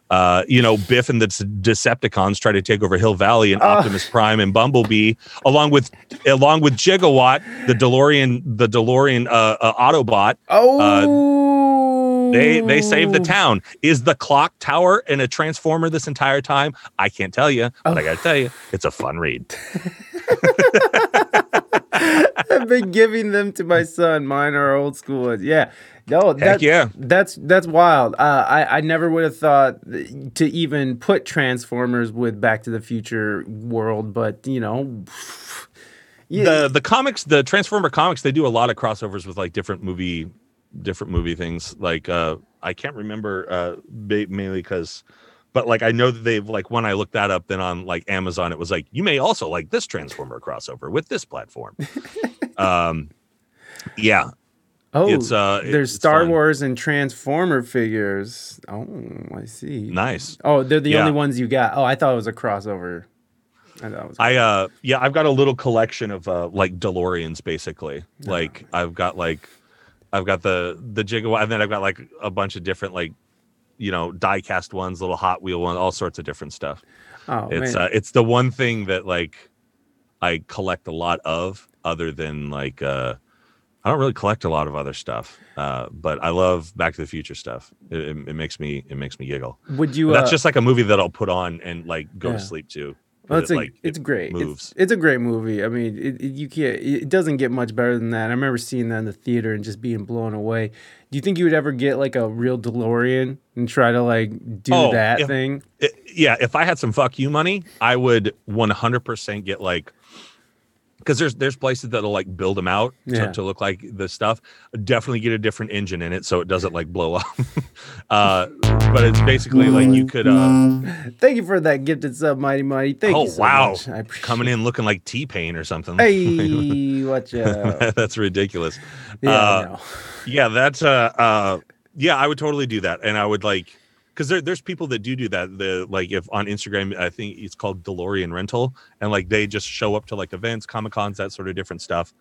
uh you know biff and the decepticons try to take over hill valley and Oh. optimus prime and bumblebee along with along with gigawatt the delorean the delorean uh, uh autobot. Oh, they they save the town. Is the clock tower in a transformer this entire time? I can't tell you but i Oh. gotta tell you it's a fun read Giving them to my son. Mine are old school ones. Yeah. No, heck that, yeah that's that's wild. Uh, I I never would have thought to even put Transformers with Back to the Future world, but you know, yeah, the the comics the transformer comics they do a lot of crossovers with like different movie different movie things like uh i can't remember uh mainly because but like i know that they've like when i looked that up then on like amazon it was like you may also like this transformer crossover with this platform um yeah oh, it's uh it- there's it's Star fun. Wars and Transformer figures. Oh, I see. nice Oh, they're the Yeah. only ones you got. Oh, I thought it was a crossover. I thought it was. I uh yeah, I've got a little collection of uh like DeLoreans basically. Like I've got like I've got the the gigawatt and then I've got like a bunch of different like you know die cast ones, little Hot Wheel ones, all sorts of different stuff. oh it's man. uh it's the one thing that like I collect a lot of other than like uh I don't really collect a lot of other stuff. Uh but I love Back to the Future stuff. It, it, it makes me it makes me giggle. Would you? But that's uh, just like a movie that I'll put on and like go Yeah. to sleep to. Well, It, it's a, like, it's it great. moves. It's, it's a great movie. I mean, it, it- you can't. It doesn't get much better than that. I remember seeing that in the theater and just being blown away. Do you think you would ever get like a real DeLorean and try to like do Oh, that if- thing? it- yeah, if I had some fuck you money, I would 100% get like because there's there's places that'll like build them out to, Yeah. to look like the stuff. Definitely get a different engine in it so it doesn't like blow up. uh, but it's basically like you could uh, Thank you for that gifted sub, Mighty Mighty. Thank oh you so wow much. I appreciate coming in looking like T Pain or something. Hey, watch out. That's ridiculous. Yeah, Uh, yeah that's uh uh yeah i would totally do that and i would like because there, there's people that do do that the like if on instagram i think it's called delorean rental and like they just show up to like events comic cons that sort of different stuff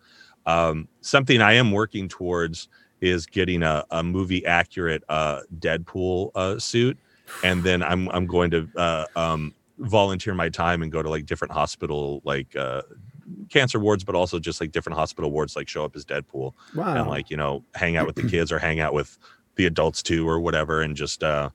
um something i am working towards is getting a, a movie accurate uh deadpool uh suit and then i'm i'm going to uh um volunteer my time and go to like different hospital like uh cancer wards but also just like different hospital wards like show up as deadpool Wow. and like you know hang out with the kids or hang out with the adults too or whatever and just uh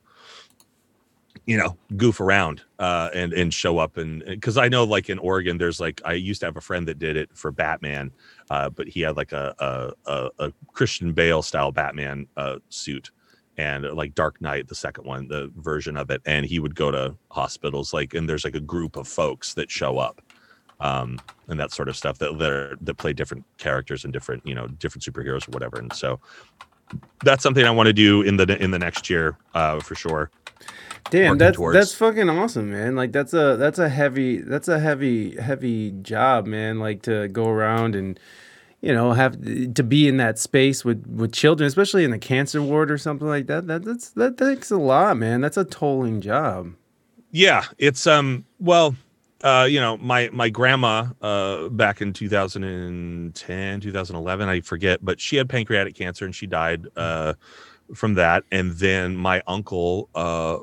you know goof around uh and and show up and because i know like in oregon there's like i used to have a friend that did it for batman uh but he had like a a, a, christian bale style batman uh suit and uh, like dark knight the second one the version of it and he would go to hospitals like and there's like a group of folks that show up um and that sort of stuff that that, are, that play different characters and different you know different superheroes or whatever and so that's something i want to do in the in the next year uh for sure Damn, that's towards. that's fucking awesome, man. Like that's a that's a heavy that's a heavy heavy job, man. Like to go around and you know have to be in that space with with children, especially in the cancer ward or something like that. That that's that takes a lot, man. That's a tolling job. Yeah, it's um well, uh you know, my my grandma uh back in 2010, 2011, I forget, but she had pancreatic cancer and she died uh from that and then my uncle uh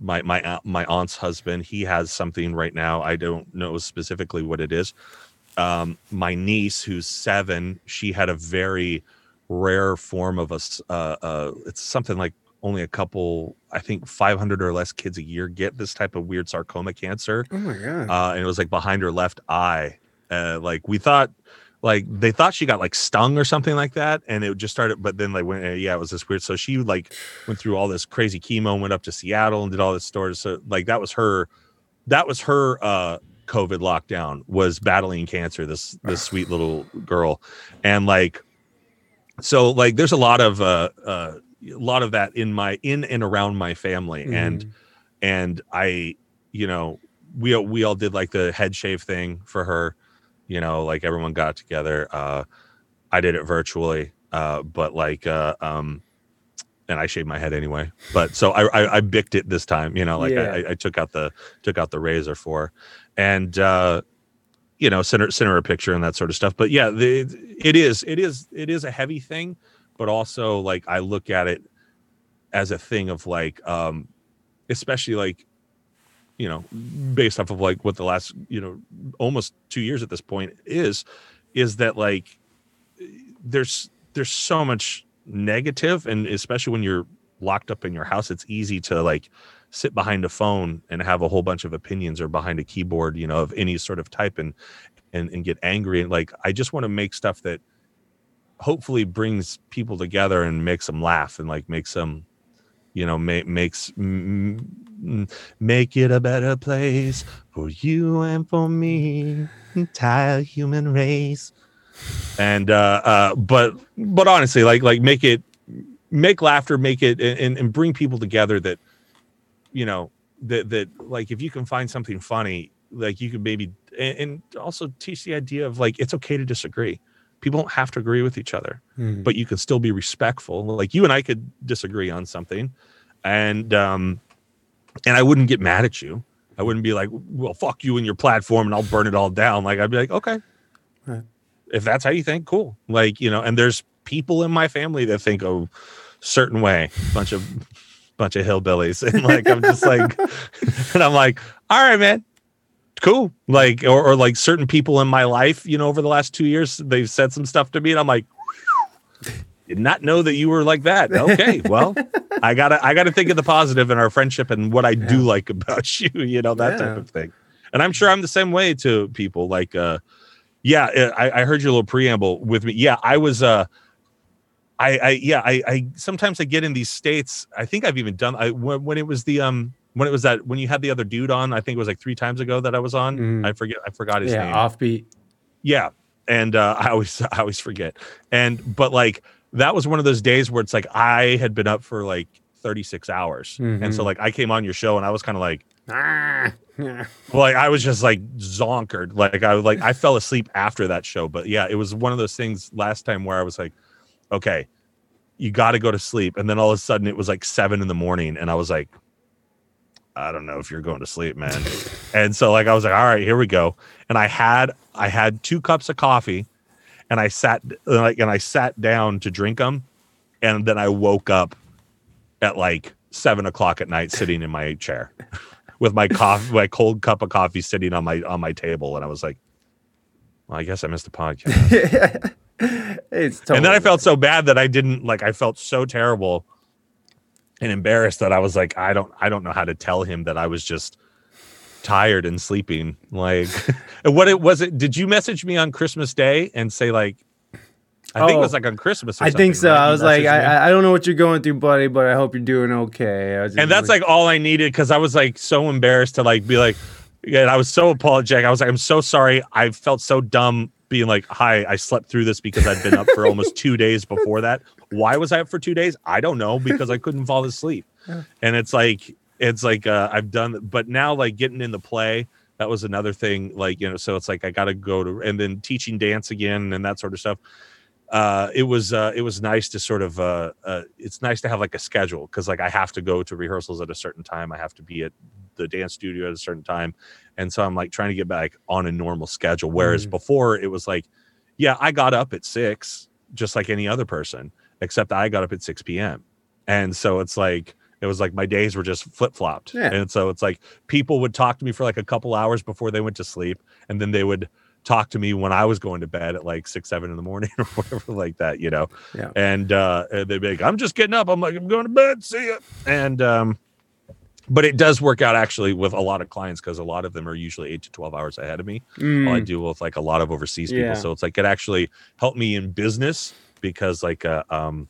my my my aunt's husband, he has something right now. I don't know specifically what it is. Um my niece who's 7, she had a very rare form of a uh, uh it's something like only a couple i think 500 or less kids a year get this type of weird sarcoma cancer Oh my god. uh and it was like behind her left eye uh like we thought like they thought she got like stung or something like that and it just started but then like when uh, yeah it was this weird so she like went through all this crazy chemo and went up to seattle and did all this stores so like that was her that was her uh covid lockdown was battling cancer this this sweet little girl and like so like there's a lot of uh uh a lot of that in my in and around my family and Mhm. and i you know we all- we all did like the head shave thing for her you know like everyone got together uh i did it virtually uh but like uh um and i shaved my head anyway but so i i, I bicked it this time you know like Yeah. I, I took out the took out the razor for and uh you know send her send her a picture and that sort of stuff but yeah the, it is it is it is a heavy thing but also like i look at it as a thing of like um especially like you know based off of like what the last you know almost two years at this point is is that like there's there's so much negative and especially when you're locked up in your house it's easy to like sit behind a phone and have a whole bunch of opinions or behind a keyboard you know of any sort of type and and, and get angry. And like i just want to make stuff that hopefully brings people together and makes them laugh and like makes them you know ma- makes make it a better place for you and for me entire human race. And uh uh but but honestly like like make it make laughter make it and, and bring people together that you know that that like if you can find something funny like you could maybe and, and also teach the idea of like it's okay to disagree people don't have to agree with each other Mhm. but you can still be respectful. Like you and i could disagree on something and um and i wouldn't get mad at you. I wouldn't be like well fuck you and your platform and i'll burn it all down. Like i'd be like okay. Right. if that's how you think cool. Like you know and there's people in my family that think a certain way. A bunch of bunch of hillbillies. And like i'm just like and i'm like all right man cool. Like or, or like certain people in my life you know over the last two years they've said some stuff to me and i'm like did not know that you were like that. Okay well i gotta i gotta think of the positive in our friendship and what i do like about you you know that type of thing. And i'm sure i'm the same way to people like uh yeah uh, i, I heard your little preamble with me. Yeah i was uh I, I yeah I, I sometimes I get in these states. I think I've even done I when, when it was the um when it was that when you had the other dude on. I think it was like three times ago that I was on. Mhm. I forget I forgot his name. yeah, name. offbeat. Yeah, and uh, I always I always forget. And but like that was one of those days where it's like I had been up for like 36 hours, and so Mhm. like I came on your show and I was kind of like Ah, like I was just like zonkered. Like I was like I fell asleep after that show. But yeah, it was one of those things last time where I was like, okay, you got to go to sleep, and then all of a sudden it was like seven in the morning, and I was like. I don't know if you're going to sleep, man. and so like I was like, all right, here we go. And I had I had two cups of coffee, and I sat like and I sat down to drink them, and then I woke up at like seven o'clock at night, sitting in my chair with my coffee, my cold cup of coffee sitting on my on my table, and I was like, well, I guess I missed the podcast. it's and then I felt so bad that I didn't like. I felt so terrible and embarrassed that I was like, I don't, I don't know how to tell him that I was just tired and sleeping. Like, what it was it? Did you message me on Christmas Day and say like, I think it Oh, was like on Christmas. Or I think so. right? I was like. I, I- don't know what you're going through, buddy, but I hope you're doing okay. I was just and that's like all I needed because I was like so embarrassed to like be like, yeah, and I was so apologetic. I was like, I'm so sorry. I felt so dumb being like, hi, I slept through this because I'd been up for almost two days before that. Why was I up for two days? I don't know because I couldn't fall asleep. Yeah. And it's like, it's like uh, I've done, but now like getting in the play, that was another thing. Like you know, so it's like I got to go to and then teaching dance again and that sort of stuff. Uh, it was uh, it was nice to sort of uh, uh, it's nice to have like a schedule because like I have to go to rehearsals at a certain time. I have to be at the dance studio at a certain time, and so I'm like trying to get back on a normal schedule. Whereas Mhm. before it was like, yeah, I got up at six just like any other person, except I got up at six p.m. And so it's like it was like my days were just flip flopped. Yeah. And so it's like people would talk to me for like a couple hours before they went to sleep, and then they would talk to me when I was going to bed at like six, seven in the morning or whatever like that, you know. Yeah. And uh they'd be like, I'm just getting up. I'm like, I'm going to bed. See ya. And um but it does work out actually with a lot of clients because a lot of them are usually eight to 12 hours ahead of me. Mm, I do with like a lot of overseas people. Yeah. So it's like it actually helped me in business because like uh, um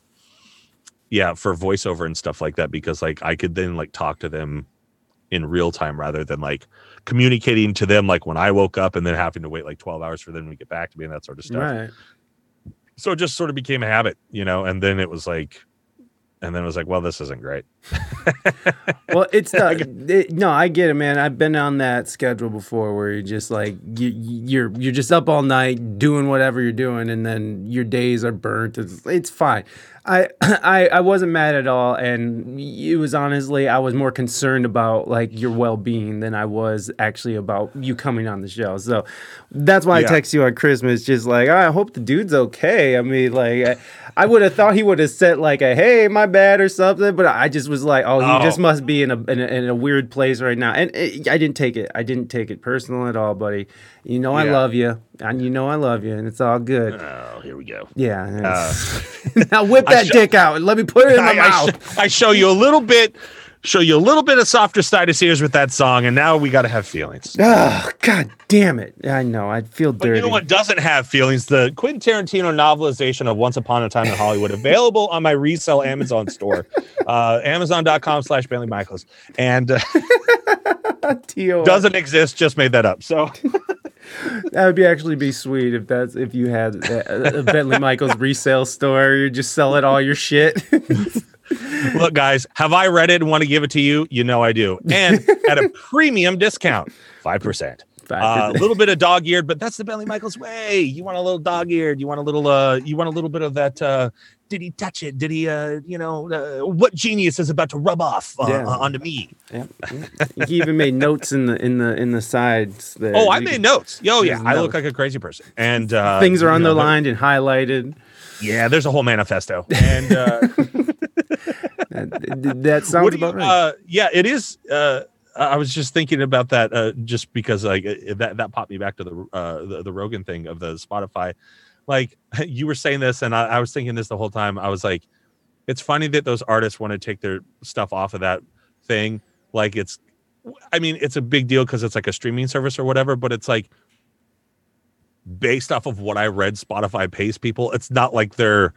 yeah, for voiceover and stuff like that, because like I could then like talk to them in real time rather than like communicating to them like when I woke up and then having to wait like 12 hours for them to get back to me and that sort of stuff. right. So it just sort of became a habit, you know, and then it was like and then it was like, well, this isn't great. well, it's the it, no, I get it, man. I've been on that schedule before where you're just like you, you're you're just up all night doing whatever you're doing, and then your days are burnt. It's, it's fine. I, I I wasn't mad at all, and it was honestly I was more concerned about like your well being than I was actually about you coming on the show. So that's why Yeah. I text you on Christmas, just like "Oh, I hope the dude's okay. I mean, like I, I would have thought he would have said like a hey my bad or something, but I just was like oh he Oh. just must be in a, in a in a weird place right now, and it, I didn't take it. I didn't take it personal at all, buddy. You know I Yeah. love you, and you know I love you, and it's all good. Oh, here we go. Yeah. Uh, now whip that dick out and let me put it in my I, I mouth. sh- I show you a little bit, show you a little bit of softer side of Sears with that song, and now we got to have feelings. Oh God damn it! I know. I feel But dirty. you know what doesn't have feelings? The Quentin Tarantino novelization of Once Upon a Time in Hollywood, available on my resale Amazon store, uh, Amazon.com slash Bentley Michaels, and uh, doesn't exist. Just made that up. So That would be actually be sweet if that's if you had a, a Bentley Michaels resale store. You just sell it all your shit. look, guys, have I read it and want to give it to you? You know I do, and at a premium discount, five percent. Uh, a little bit of dog eared, but that's the Bentley Michaels way. You want a little dog eared. You want a little. uh You want a little bit of that. uh Did he touch it? Did he? uh You know, uh, what genius is about to rub off uh, Yeah. uh, onto me? Yeah. he even made notes in the in the in the sides. There. Oh, I You made can- notes. Yo, yeah, There's I notes. look like a crazy person, and uh, Things are you know, underlined and highlighted. Yeah, there's a whole manifesto, and uh, That, that sounds what you, about right. uh, yeah, it is. Uh, I was just thinking about that, uh, just because like that that popped me back to the uh, the, the Rogan thing of the Spotify. Like you were saying this, and I, I was thinking this the whole time. I was like, it's funny that those artists want to take their stuff off of that thing. Like it's, I mean, it's a big deal because it's like a streaming service or whatever. But it's like based off of what I read, Spotify pays people. It's not like they're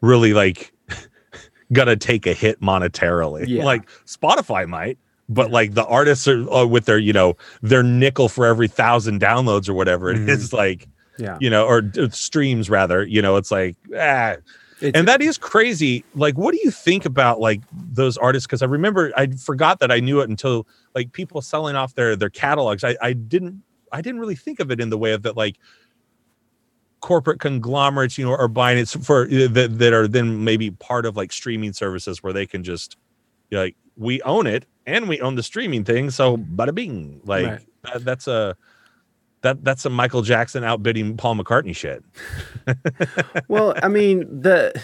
really like gonna take a hit monetarily. Yeah. Like Spotify might, but like the artists are uh, with their, you know, their nickel for every thousand downloads or whatever it Mhm. is, like, yeah. you know, or uh, streams rather, you know, it's like, ah. It's- And that is crazy. Like, what do you think about like those artists? Because I remember I forgot that I knew it until like people selling off their their catalogs. I, I didn't I didn't really think of it in the way of that like corporate conglomerates, you know, are buying it for uh, that, that are then maybe part of like streaming services where they can just you know, like we own it and we own the streaming thing, so bada bing. Like Right. that, that's a that that's a Michael Jackson outbidding Paul McCartney shit. well, I mean the.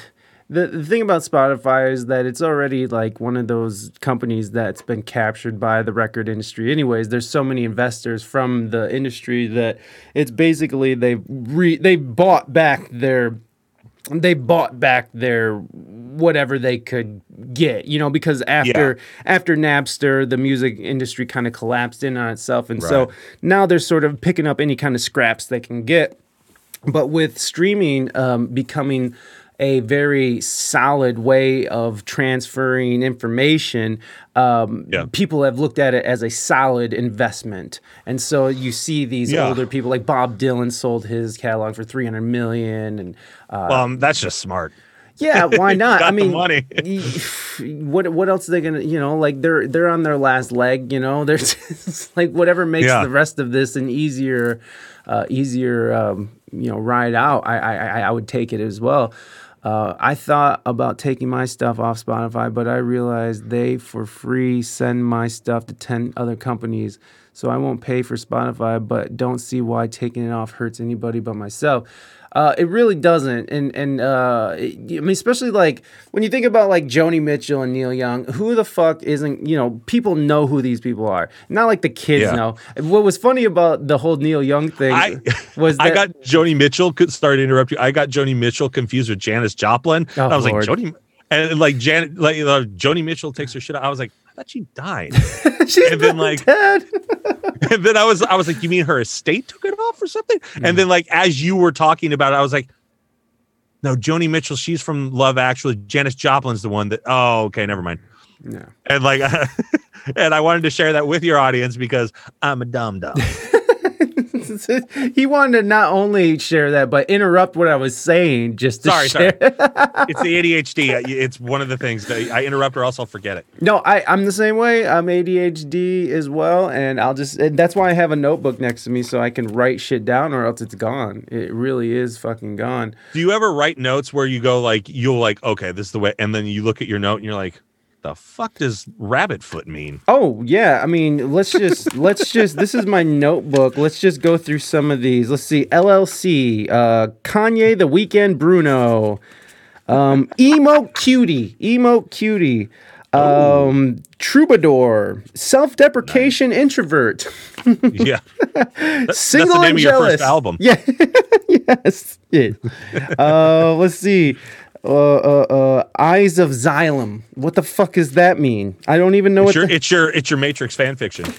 The, the thing about Spotify is that it's already like one of those companies that's been captured by the record industry. Anyways, there's so many investors from the industry that it's basically they've re, they bought back their they bought back their whatever they could get, you know, because after after Napster, the music industry kind of collapsed in on itself, and so now they're sort of picking up any kind of scraps they can get. But with streaming um, becoming a very solid way of transferring information, um, Yeah. people have looked at it as a solid investment. And so you see these Yeah. older people like Bob Dylan sold his catalog for 300 million and uh, Um, that's just smart. Yeah, why not? I mean, money. what what else are they gonna? You know, like they're they're on their last leg. You know, they're just like whatever makes Yeah. the rest of this an easier, uh, easier um, you know ride out. I, I I- I would take it as well. Uh, I thought about taking my stuff off Spotify, but I realized they for free send my stuff to ten other companies, so I won't pay for Spotify. But don't see why taking it off hurts anybody but myself. Uh, it really doesn't, and and uh, it- I mean, especially like when you think about like Joni Mitchell and Neil Young, who the fuck isn't? You know, people know who these people are, not like the kids Yeah. know. What was funny about the whole Neil Young thing I was that I got Joni Mitchell. Could start to interrupt you. I got Joni Mitchell confused with Janis Joplin. Oh, I was Lord. like Joni, and like Janet, like uh, Joni Mitchell takes her shit out. I was like, thought she died. she's and then, like- dead. and then I was, I was like, you mean her estate took it off or something? And mm. then like as you were talking about it, I was like. No, Joni Mitchell. She's from Love Actually. Janis Joplin's the one that. Oh, okay, never mind. Yeah. And like, and I wanted to share that with your audience because I'm a dumb dumb. he wanted to not only share that, but interrupt what I was saying just to Sorry, share. it's the ADHD. It's one of the things that I interrupt or else I'll forget it. No, I, I'm the same way. I'm ADHD as well, and I'll just and that's why I have a notebook next to me so I can write shit down, or else it's gone. It really is fucking gone. Do you ever write notes where you go like you'll like okay this is the way, and then you look at your note and you're like, the fuck does rabbit foot mean? Oh yeah, I mean, let's just let's just this is my notebook. Let's just go through some of these. Let's see, LLC, uh, Kanye, The Weeknd, Bruno, um, emo cutie, emo cutie, um, troubadour, self-deprecation introvert. yeah, That- Single that's the name and of your jealous. first album. Yeah. yes. Yeah. Uh, let's see. Uh, uh, uh, Eyes of Xylem. What the fuck does that mean? I don't even know It's what your, the- it's your it's your Matrix fan fiction.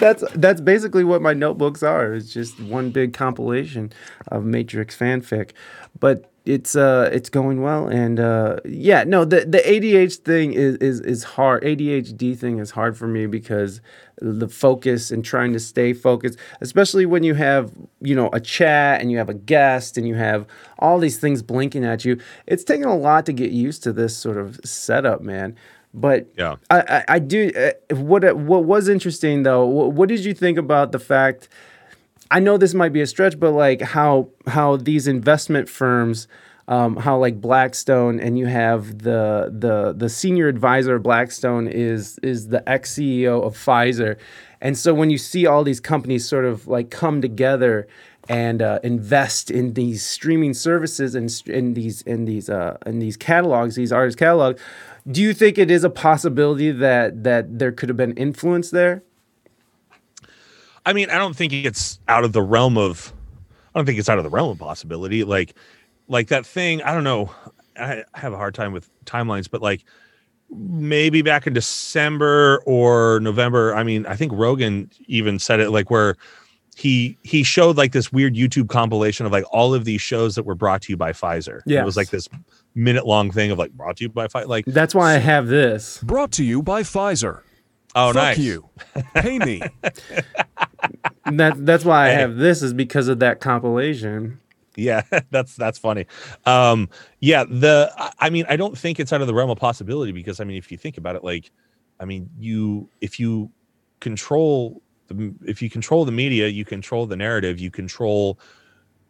that's. That's basically what my notebooks are. It's just one big compilation of Matrix fanfic, but it's uh it's going well and uh yeah no the the ADHD thing is is is hard ADHD thing is hard for me because the focus and trying to stay focused especially when you have you know a chat and you have a guest and you have all these things blinking at you it's taken a lot to get used to this sort of setup man but Yeah. I, I, I do. Uh, what what was interesting though? What, what did you think about the fact? I know this might be a stretch, but like how how these investment firms, um, how like Blackstone, and you have the the the senior advisor of Blackstone is is the ex CEO of Pfizer, and so when you see all these companies sort of like come together and uh, invest in these streaming services and in these in these uh, in these catalogs, these artist catalogs. Do you think it is a possibility that that there could have been influence there? I mean, I don't think it's out of the realm of I don't think it's out of the realm of possibility. Like like that thing, I don't know. I, I have a hard time with timelines, but like maybe back in December or November, I mean, I think Rogan even said it like where he he showed like this weird YouTube compilation of like all of these shows that were brought to you by Pfizer. Yeah. It was like this minute long thing of like brought to you by Pfizer. Like, That's why I have this. Brought to you by Pfizer. Oh, Fuck nice. you. Pay me. That that's why I have this is because of that compilation. Yeah, that's that's funny. Um, yeah, the I- I mean, I don't think it's out of the realm of possibility because I mean, if you think about it, like, I mean, you if you control the if you control the media, you control the narrative, you control,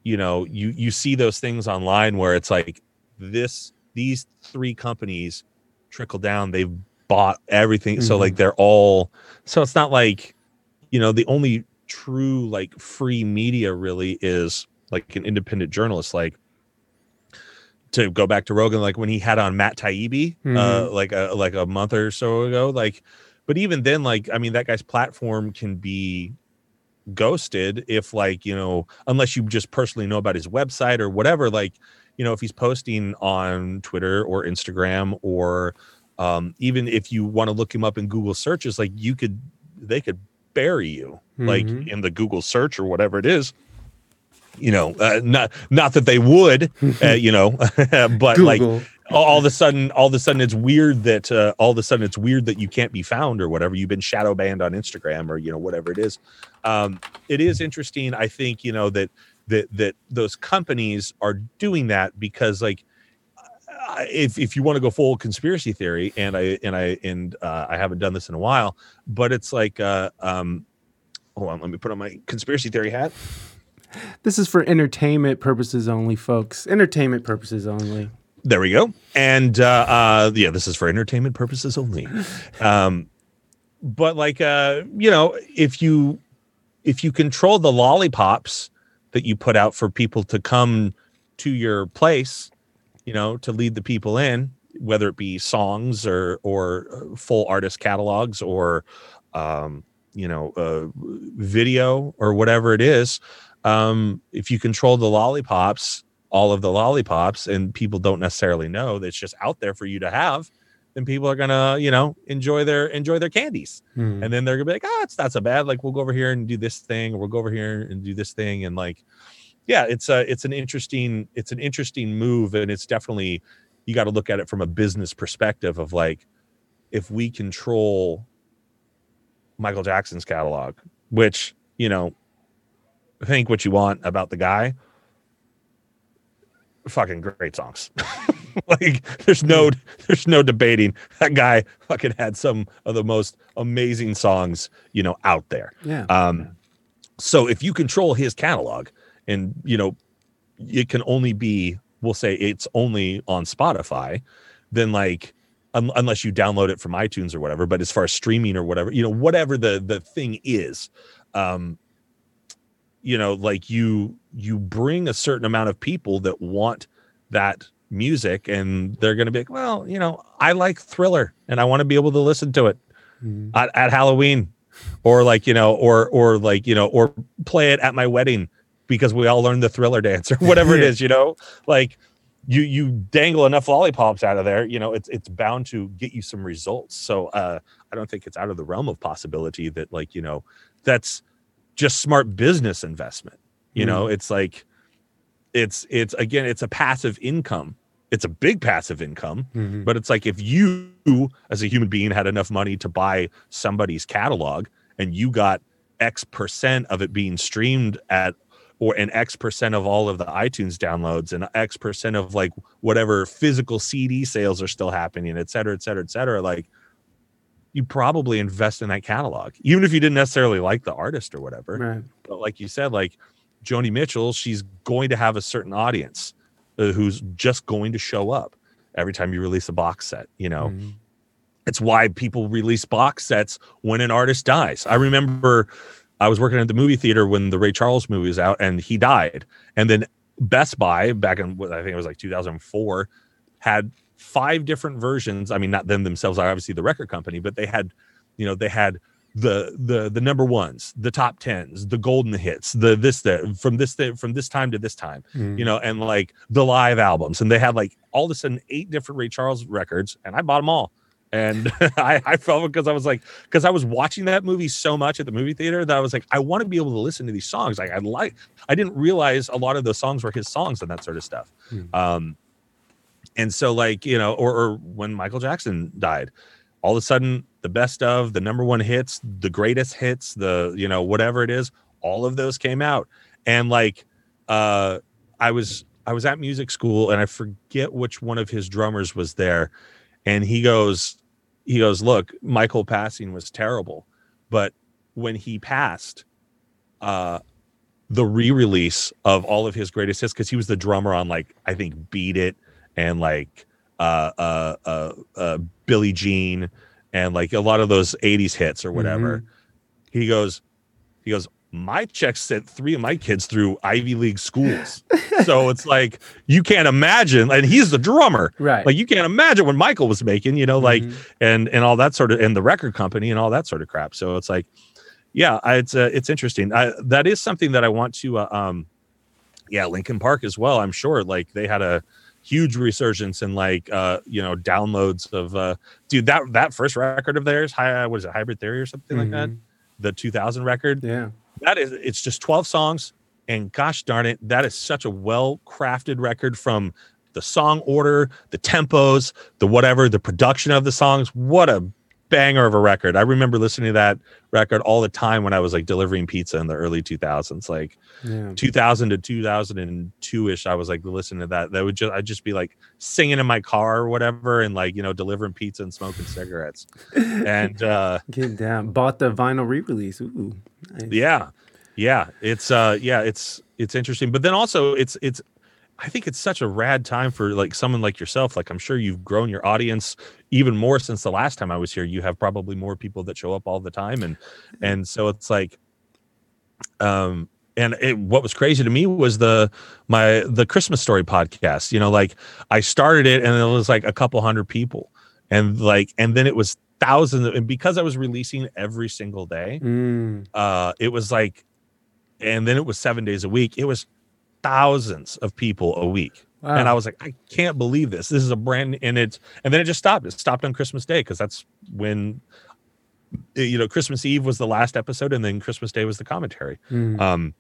you know, you you see those things online where it's like this these three companies trickle down, they've bought everything, so Mhm. like they're all so it's not like you know the only true like free media really is like an independent journalist like to go back to Rogan like when he had on Matt Taibbi uh Mhm. like a like a month or so ago like but even then like I mean that guy's platform can be ghosted if like you know unless you just personally know about his website or whatever like you know if he's posting on Twitter or Instagram or um even if you want to look him up in Google searches like you could they could bury you like Mhm. in the Google search or whatever it is. You know, uh, not not that they would, uh, you know, but like Google. all, all of a sudden, all of a sudden, it's weird that uh, all of a sudden it's weird that you can't be found or whatever. You've been shadow banned on Instagram or you know whatever it is. Um, it is interesting. I think you know that that that those companies are doing that because like if if you want to go full conspiracy theory and i and i and uh, i haven't done this in a while but it's like uh um hold on let me put on my conspiracy theory hat This is for entertainment purposes only, folks. Entertainment purposes only. There we go. And uh, uh, yeah, this is for entertainment purposes only. Um, but like, uh, you know, if you if you control the lollipops that you put out for people to come to your place, you know, to lead the people in, whether it be songs or or uh, full artist catalogs or um, you know, uh, video or whatever it is, um, if you control the lollipops, all of the lollipops, and people don't necessarily know that's just out there for you to have, then people are gonna, you know, enjoy their enjoy their candies, Hmm. and then they're gonna be like, ah, it's not so bad. Like we'll go over here and do this thing, or we'll go over here and do this thing, and like, yeah, it's a it's an interesting it's an interesting move, and it's definitely you got to look at it from a business perspective of like, if we control Michael Jackson's catalog, which you know think what you want about the guy. Fucking great songs. like there's no there's no debating. That guy fucking had some of the most amazing songs, you know, out there. Yeah. Um so if you control his catalog and you know it can only be we'll say it's only on Spotify, then like un- unless you download it from iTunes or whatever, but as far as streaming or whatever, you know, whatever the the thing is, um you know like you you bring a certain amount of people that want that music and they're going to be like well you know i like thriller and i want to be able to listen to it Mhm. at, at halloween or like you know or or like you know or play it at my wedding because we all learned the thriller dance or whatever it is you know? Like you you dangle enough lollipops out of there you know it's it's bound to get you some results. So uh i don't think it's out of the realm of possibility that like you know that's just smart business investment. You know it's like it's it's again it's a passive income. It's a big passive income Mhm. but it's like if you as a human being had enough money to buy somebody's catalog and you got x percent of it being streamed at or an x percent of all of the itunes downloads and x percent of like whatever physical cd sales are still happening et cetera et cetera et cetera like you probably invest in that catalog even if you didn't necessarily like the artist or whatever Right. but like you said like joni mitchell she's going to have a certain audience uh, who's just going to show up every time you release a box set you know Mhm. it's why people release box sets when an artist dies i remember i was working at the movie theater when the ray charles movie was out and he died. And then best buy back in i think it was like 2004 had five different versions. I mean not them themselves obviously the record company but they had you know they had the the the number ones the top tens the golden hits the this that from this that from this time to this time Mhm. you know and like the live albums. And they had like all of a sudden eight different ray charles records and i bought them all and I, I felt because I was like, because I was watching that movie so much at the movie theater that I was like, I want to be able to listen to these songs. Like I like, I didn't realize a lot of those songs were his songs and that sort of stuff. Hmm. Um, and so like you know, or, or when Michael Jackson died, all of a sudden the best of the number one hits, the greatest hits, the you know whatever it is, all of those came out, and like uh, I was I was at music school and I forget which one of his drummers was there, and he goes he goes look Michael passing was terrible, but when he passed, uh, the re-release of all of his greatest hits because he was the drummer on like I think Beat It and like uh uh uh, uh Billie Jean and like a lot of those 80s hits or whatever. He goes he goes my check sent three of my kids through Ivy League schools. so it's like you can't imagine and he's the drummer. Right. Like you can't imagine what Michael was making, you know, like Mhm. and and all that sort of and the record company and all that sort of crap. So it's like, yeah, I- it's uh, it's interesting. I, that is something that I want to, uh, um, yeah, Linkin Park as well. I'm sure like they had a huge resurgence in like uh you know downloads of uh dude that that first record of theirs hi what is it hybrid theory or something like that Mhm. the 2000 record Yeah. That is it's just 12 songs and gosh darn it that is such a well crafted record from the song order the tempos the whatever the production of the songs. What a banger of a record. I remember listening to that record all the time when I was like delivering pizza in the early 2000s, like Yeah. 2000 to 2002 ish. I was like listening to that. That would just I'd just be like singing in my car or whatever, and like you know delivering pizza and smoking cigarettes. And uh, Get down. Bought the vinyl re-release. Ooh. Nice. yeah, yeah, it's uh, yeah, it's it's interesting. But then also it's it's I think it's such a rad time for like someone like yourself. Like I'm sure you've grown your audience even more since the last time I was here. You have probably more people that show up all the time, and and so it's like, um, and it, what was crazy to me was the my the Christmas story podcast. You know, like I started it and it was like a couple hundred people, and like and then it was thousands. Of, and because I was releasing every single day, Mm. uh, it was like, and then it was seven days a week. It was thousands of people a week. Wow. And I was like, I can't believe this. This is a brand, and it's, and then it just stopped. It stopped on Christmas Day because that's when, uh, you know, Christmas Eve was the last episode, and then Christmas Day was the commentary. Mm. Um,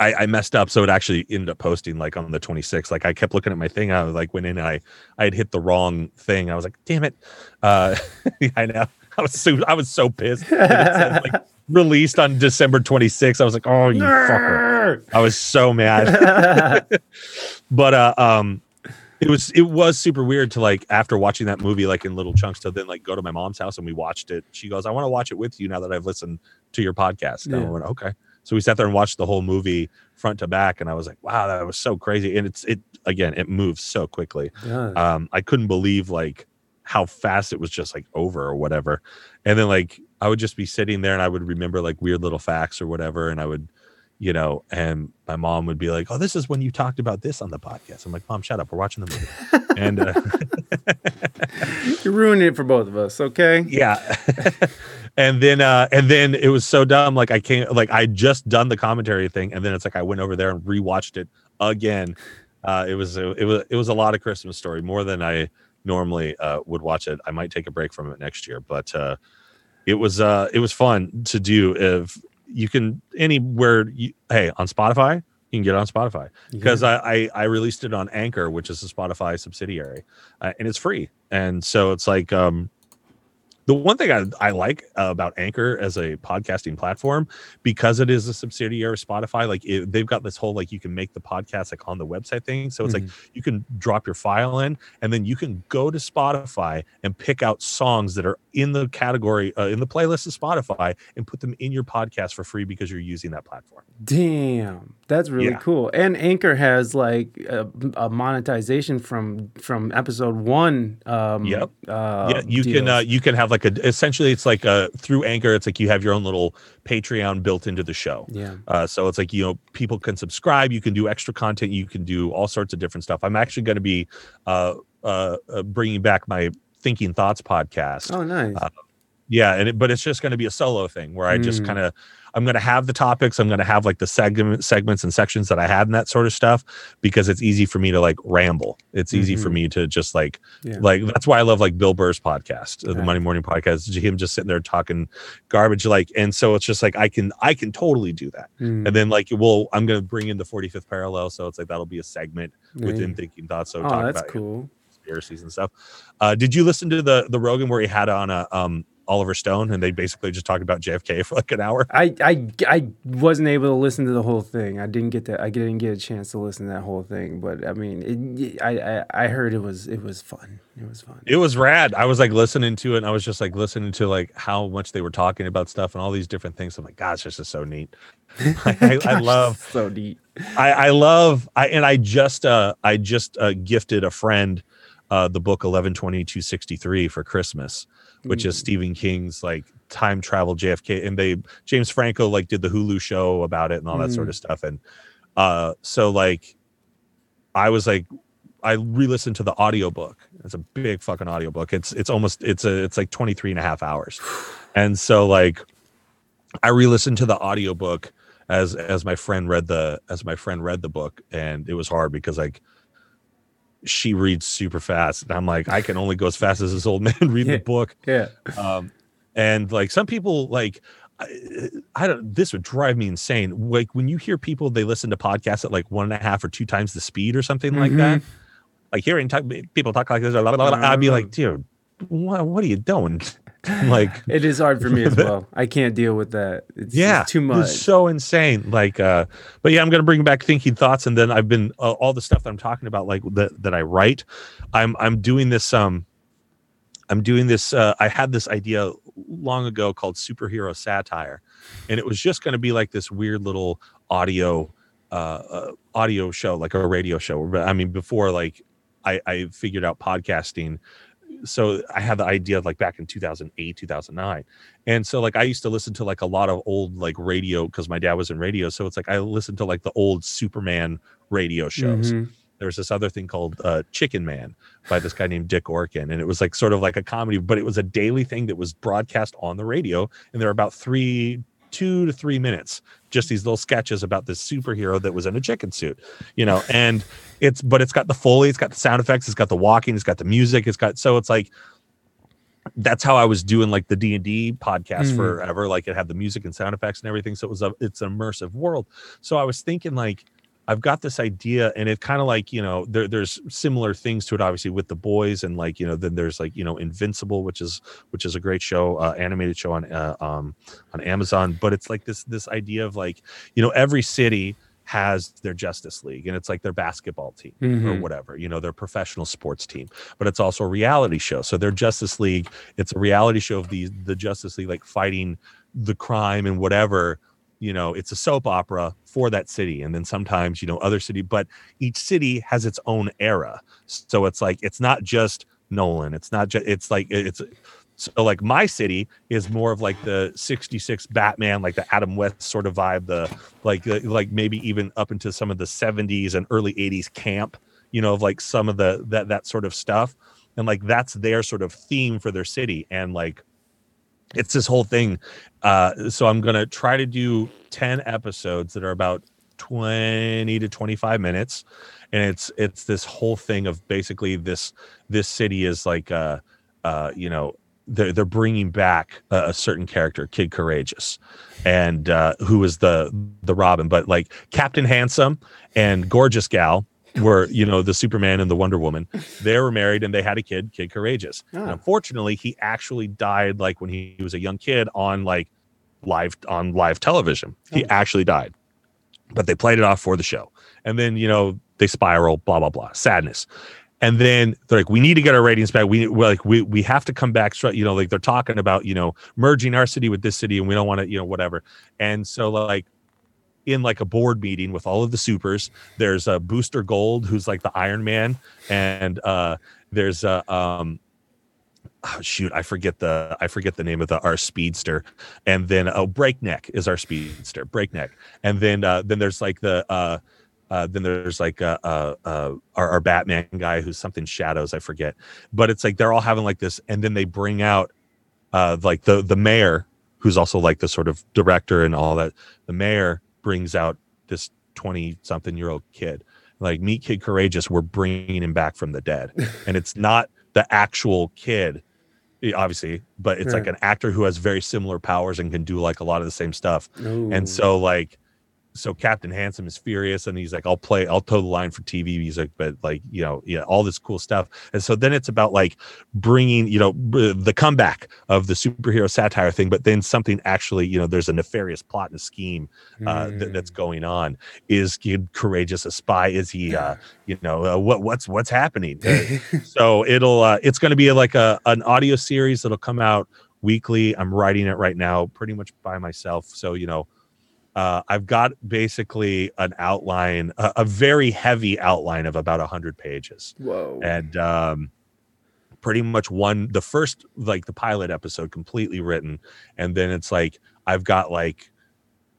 I, I messed up, so it actually ended up posting like on the 26th. Like I kept looking at my thing. I was like, went in, and I, I had hit the wrong thing. I was like, damn it. Uh, I know. I was so, I was so pissed. said, like, released on December 26th. I was like, oh, you fucker. I was so mad. but uh um it was it was super weird to like after watching that movie like in little chunks to then like go to my mom's house and we watched it she goes i want to watch it with you now that i've listened to your podcast and Yeah. i went okay so we sat there and watched the whole movie front to back and i was like wow that was so crazy and it's it again it moves so quickly Yeah. um i couldn't believe like how fast it was just like over or whatever. And then like i would just be sitting there and i would remember like weird little facts or whatever and i would you know and my mom would be like oh this is when you talked about this on the podcast. I'm like mom shut up. We're watching the movie. And uh, You're ruining it for both of us, okay? yeah. And then uh and then it was so dumb like i can't like i just done the commentary thing and then it's like i went over there and rewatched it again. Uh it was it was it was a lot of christmas story more than i normally uh would watch it. I might take a break from it next year but uh it was uh it was fun to do if you can anywhere you hey on spotify you can get it on spotify. Because I, I I released it on Anchor, which is a Spotify subsidiary, uh, and it's free. And so it's like um, the one thing I, I like about Anchor as a podcasting platform because it is a subsidiary of Spotify. Like it, they've got this whole like you can make the podcast like on the website thing. So it's like mm-hmm. you can drop your file in, and then you can go to Spotify and pick out songs that are in the category uh, in the playlist of Spotify and put them in your podcast for free because you're using that platform. Damn, that's really Yeah. cool. And Anchor has like a, a monetization from from episode one. Um, Yep. Uh, yeah you can uh you can have like a essentially it's like uh through anchor it's like you have your own little patreon built into the show yeah. uh so it's like you know people can subscribe you can do extra content you can do all sorts of different stuff i'm actually going to be uh, uh uh bringing back my thinking thoughts podcast Oh, nice. Uh, yeah and it, but it's just going to be a solo thing where i just Mm. kind of i'm going to have the topics i'm going to have like the segment segments and sections that i had and that sort of stuff because it's easy for me to like ramble it's easy for Mhm. me to just like yeah. like that's why I love like Bill Burr's podcast, uh, the. Monday Morning Podcast. Him just sitting there talking garbage, like, and so it's just like I can I can totally do that. Mm, And then like, well, I'm gonna bring in the 45th parallel, so it's like that'll be a segment within. Thinking Thoughts. So Oh, talk that's about you know, cool. Conspiracies and stuff. Uh, did you listen to the the Rogan where he had on a um Oliver Stone and they basically just talked about JFK for like an hour? I, I I wasn't able to listen to the whole thing. I didn't get that. I didn't get a chance to listen to that whole thing. But I mean, it, I, I I heard it was it was fun. It was fun. It was rad. I was like listening to it and I was just like listening to like how much they were talking about stuff and all these different things. I'm like, gosh, this is so neat. I, I, I love so neat. I, I love I and I just uh I just uh gifted a friend uh the book 112263 for Christmas, which is Mm. Stephen King's like time travel JFK and they James Franco like did the Hulu show about it and all that sort of stuff and uh so like I was like I re-listened to the audiobook. It's a big fucking audiobook. It's it's almost it's a it's like 23 and a half hours. And so like I re-listened to the audiobook as as my friend read the as my friend read the book and it was hard because like she reads super fast. And i'm like i can only go as fast as this old man reading Yeah. the book. Yeah. um and like some people like I, I don't this would drive me insane. Like when you hear people they listen to podcasts at like one and a half or two times the speed or something like that like hearing talk, people talk like this blah, blah, blah, blah, i'd be like dude what, what are you doing like It is hard for me as well. I can't deal with that. It's, yeah it's too much. was so insane like uh but yeah i'm gonna bring back thinking thoughts and then i've been uh, all the stuff that i'm talking about like that that i write i'm i'm doing this um i'm doing this uh i had this idea long ago called superhero satire and it was just going to be like this weird little audio uh, uh audio show like a radio show i mean before like i i figured out podcasting so i had the idea of like back in 2008 2009 and so like i used to listen to like a lot of old like radio because my dad was in radio. So it's like i listened to like the old superman radio shows. Mhm. there was this other thing called uh, Chicken Man by this guy named Dick Orkin, and it was like sort of like a comedy, but it was a daily thing that was broadcast on the radio, and there were about three, two to three minutes, just these little sketches about this superhero that was in a chicken suit, you know, and it's but it's got the foley, it's got the sound effects, it's got the walking, it's got the music, it's got so it's like that's how I was doing like the D and D podcast Mhm. forever. Like it had the music and sound effects and everything, so it was a it's an immersive world. So I was thinking like I've got this idea, and it kind of like you know there, there's similar things to it, obviously with the boys, and like you know then there's like you know Invincible, which is which is a great show, uh, animated show on uh, um on Amazon. But it's like this this idea of like you know every city has their Justice League, and it's like their basketball team or Mhm. whatever, you know, their professional sports team. But it's also a reality show. So their Justice League, it's a reality show of the the Justice League like fighting the crime and whatever you know it's a soap opera for that city and then sometimes you know other city but each city has its own era so it's like it's not just nolan it's not just it's like it's so like my city is more of like the 66 batman like the adam west sort of vibe the like like maybe even up into some of the 70s and early 80s camp you know of like some of the that that sort of stuff. And like that's their sort of theme for their city. And like it's this whole thing uh so i'm gonna try to do 10 episodes that are about 20 to 25 minutes. And it's it's this whole thing of basically this this city is like uh uh you know they're, they're bringing back a, a certain character kid courageous and uh who is the the robin but like captain handsome and gorgeous gal were you know the superman and the wonder woman. They were married and they had a kid kid courageous. And Ah. unfortunately he actually died like when he was a young kid on like live on live television. He Oh. actually died. But they played it off for the show. And then you know they spiral blah blah blah. Sadness and then they're like we need to get our ratings back. We we're like we we have to come back. You know like they're talking about you know merging our city with this city and we don't want to you know whatever. And so like in like a board meeting with all of the supers there's a booster gold who's like the iron man. And uh there's a um oh, shoot i forget the i forget the name of the our speedster. And then oh breakneck is our speedster breakneck. And then uh then there's like the uh uh, then there's like uh, uh, uh, our, our Batman guy who's something shadows, I forget. But it's like they're all having like this, and then they bring out uh, like the the mayor, who's also like the sort of director and all that. The mayor brings out this twenty something year old kid, like meet Kid Courageous. We're bringing him back from the dead, and it's not the actual kid, eh, obviously, but it's like an actor who has very similar powers and can do like a lot of the same stuff Ooh. and so like so captain handsome is furious and he's like i'll play i'll toe the line for tv music but like you know yeah all this cool stuff. And so then it's about like bringing you know the comeback of the superhero satire thing but then something actually you know there's a nefarious plot and scheme uh, th- that's Mm. going on. Is kid courageous a spy? Is he uh you know uh, what what's what's happening? Uh, so it'll uh, it's going to be like a an audio series that'll come out weekly. I'm writing it right now pretty much by myself. So you know uh, i've got basically an outline a, a very heavy outline of about 100 pages Whoa. and um pretty much one the first like the pilot episode completely written and then it's like i've got like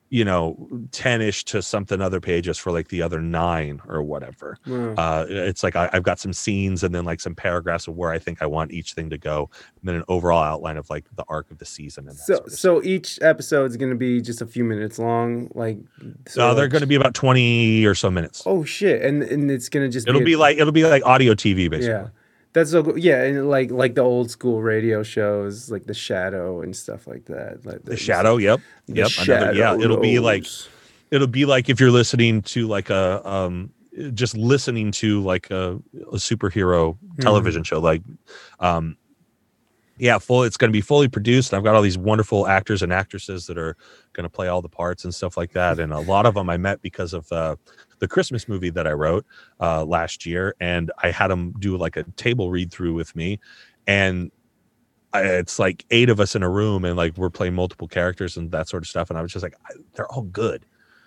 you know 10ish to something other pages for like the other nine or whatever Wow. uh it's like I, i've got some scenes and then like some paragraphs of where i think i want each thing to go and then an overall outline of like the arc of the season and so sort of so each episode is gonna be just a few minutes long, like. so they're going to be about 20 or so minutes Oh shit! And and it's gonna just it'll a- be like it'll be like audio tv basically yeah. That's so cool. yeah, and like like the old school radio shows, like the Shadow and stuff like that. Like the shadow yep yep another yeah it'll be like it'll be like if you're listening to like a um just listening to like a, a superhero Mm-hmm. television show like um yeah, full. It's going to be fully produced. I've got all these wonderful actors and actresses that are going to play all the parts and stuff like that. And a lot of them I met because of uh, the Christmas movie that I wrote uh, last year, and I had them do like a table read through with me, and I, it's like eight of us in a room, and like we're playing multiple characters and that sort of stuff. And I was just like, I, they're all good.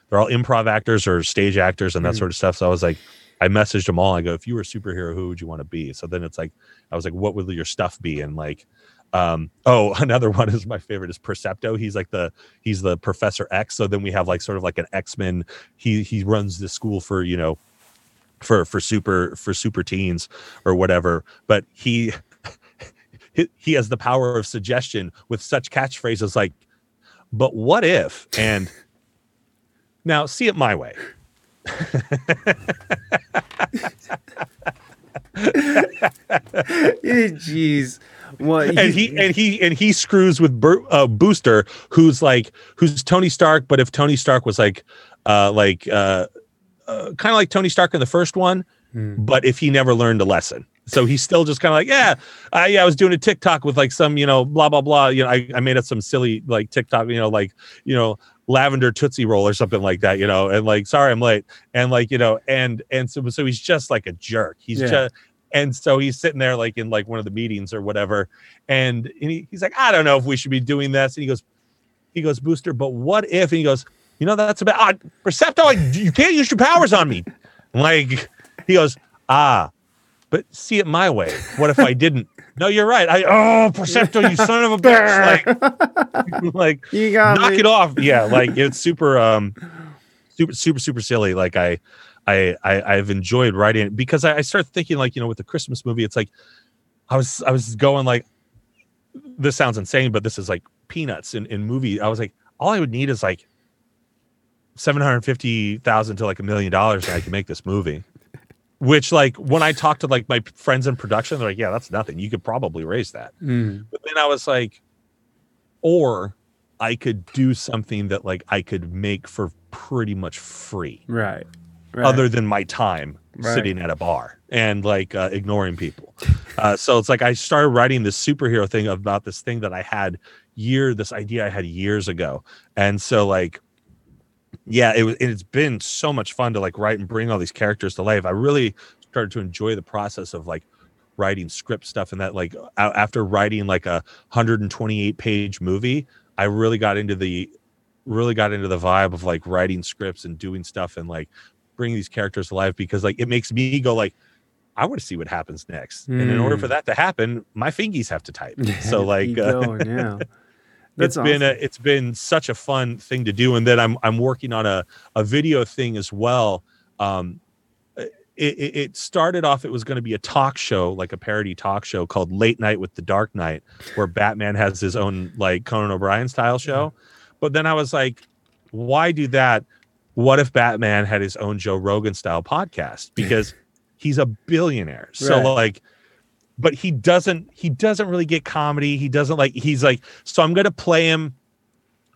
They're all improv actors or stage actors and that Mhm. sort of stuff. So I was like, I messaged them all. I go, if you were a superhero, who would you want to be? So then it's like, I was like, what would your stuff be? And like, um, oh, another one is my favorite is Percepto. He's like the he's the Professor X. So then we have like sort of like an X Men. He he runs the school for you know for for super for super teens or whatever. But he, he has the power of suggestion with such catchphrases like, "But what if?" and now see it my way. Jeez. What? and he and he and he screws with Bur- uh, Booster, who's like who's Tony Stark, but if Tony Stark was like uh like uh, uh kind of like Tony Stark in the first one, Hmm. but if he never learned a lesson. So he's still just kind of like, yeah, I, yeah, I was doing a TikTok with like some, you know, blah blah blah. You know, I, I made up some silly like TikTok, you know, like you know, lavender tootsie roll or something like that, you know, and like, sorry, I'm late, and like, you know, and and so so he's just like a jerk. He's Yeah. just and so he's sitting there like in like one of the meetings or whatever, and, and he, he's like, I don't know if we should be doing this, and he goes, he goes, Booster, but what if? And he goes, you know, that's about ah, Percepto. I, you can't use your powers on me. Like he goes, ah, but see it my way. What if I didn't? No, you're right. I oh Percepto, you son of a bitch! Like, like you got knock me. it off. Yeah, like it's super, um, super, super, super silly. Like I, I, I I've enjoyed writing it because I, I start thinking like you know with the Christmas movie, it's like I was I was going like this sounds insane, but this is like peanuts in in movie. I was like, all I would need is like seven hundred fifty thousand to like a million dollars, and I can make this movie. Which like when I talked to like my friends in production, they're like, yeah, that's nothing. You could probably raise that. Mm. But then I was like, or I could do something that like I could make for pretty much free, Right. Right. other than my time Right. sitting at a bar and like uh, ignoring people. Uh, so it's like I started writing this superhero thing about this thing that I had year, this idea I had years ago, and so like. Yeah, it was. It's been so much fun to like write and bring all these characters to life. I really started to enjoy the process of like writing script stuff and that like after writing like a 128 page movie i really got into the really got into the vibe of like writing scripts and doing stuff and like bringing these characters to life because like it makes me go like i want to see what happens next. And in order for Mm. that to happen my fingies have to type. So like uh, going, yeah. it's That's been a, it's been such a fun thing to do. And then i'm i'm working on a a video thing as well. Um it, it it started off it was going to be a talk show like a parody talk show called late night with the dark knight where batman has his own like conan o'brien style show. But then i was like why do that what if batman had his own joe rogan style podcast because he's a billionaire so Right. like but he doesn't he doesn't really get comedy he doesn't like he's like so i'm gonna play him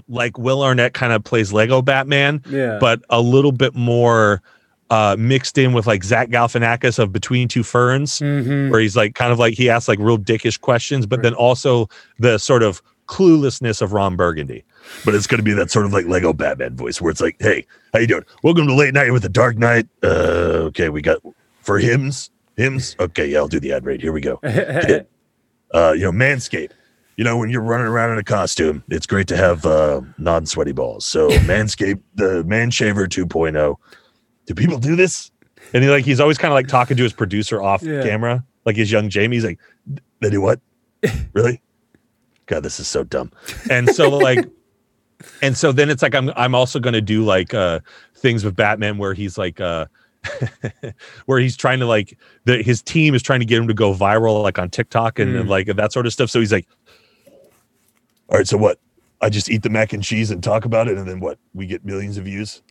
like will arnett kind of plays lego batman Yeah. but a little bit more uh mixed in with like zach galifianakis of between two ferns Mhm. where he's like kind of like he asks like real dickish questions but Right. then also the sort of cluelessness of ron burgundy but it's going to be that sort of like Lego Batman voice where it's like, "Hey, how you doing? Welcome to Late Night with the Dark Knight." Uh, okay, we got for Hims, Hims. Okay, yeah, I'll do the ad read. Here we go. Uh, you know, Manscaped. You know, when you're running around in a costume, it's great to have uh, non-sweaty balls. So Manscaped, the Man Shaver 2.0. Do people do this? and he like he's always kind of like talking to his producer off Yeah. camera like his young jamie he's like They do what? Really? God, this is so dumb. and so like and so then it's like i'm i'm also going to do like uh things with batman where he's like uh where he's trying to like the his team is trying to get him to go viral like on tiktok and, and Mm. like that sort of stuff so he's like All right, so what? I just eat the mac and cheese and talk about it, and then what? We get millions of views.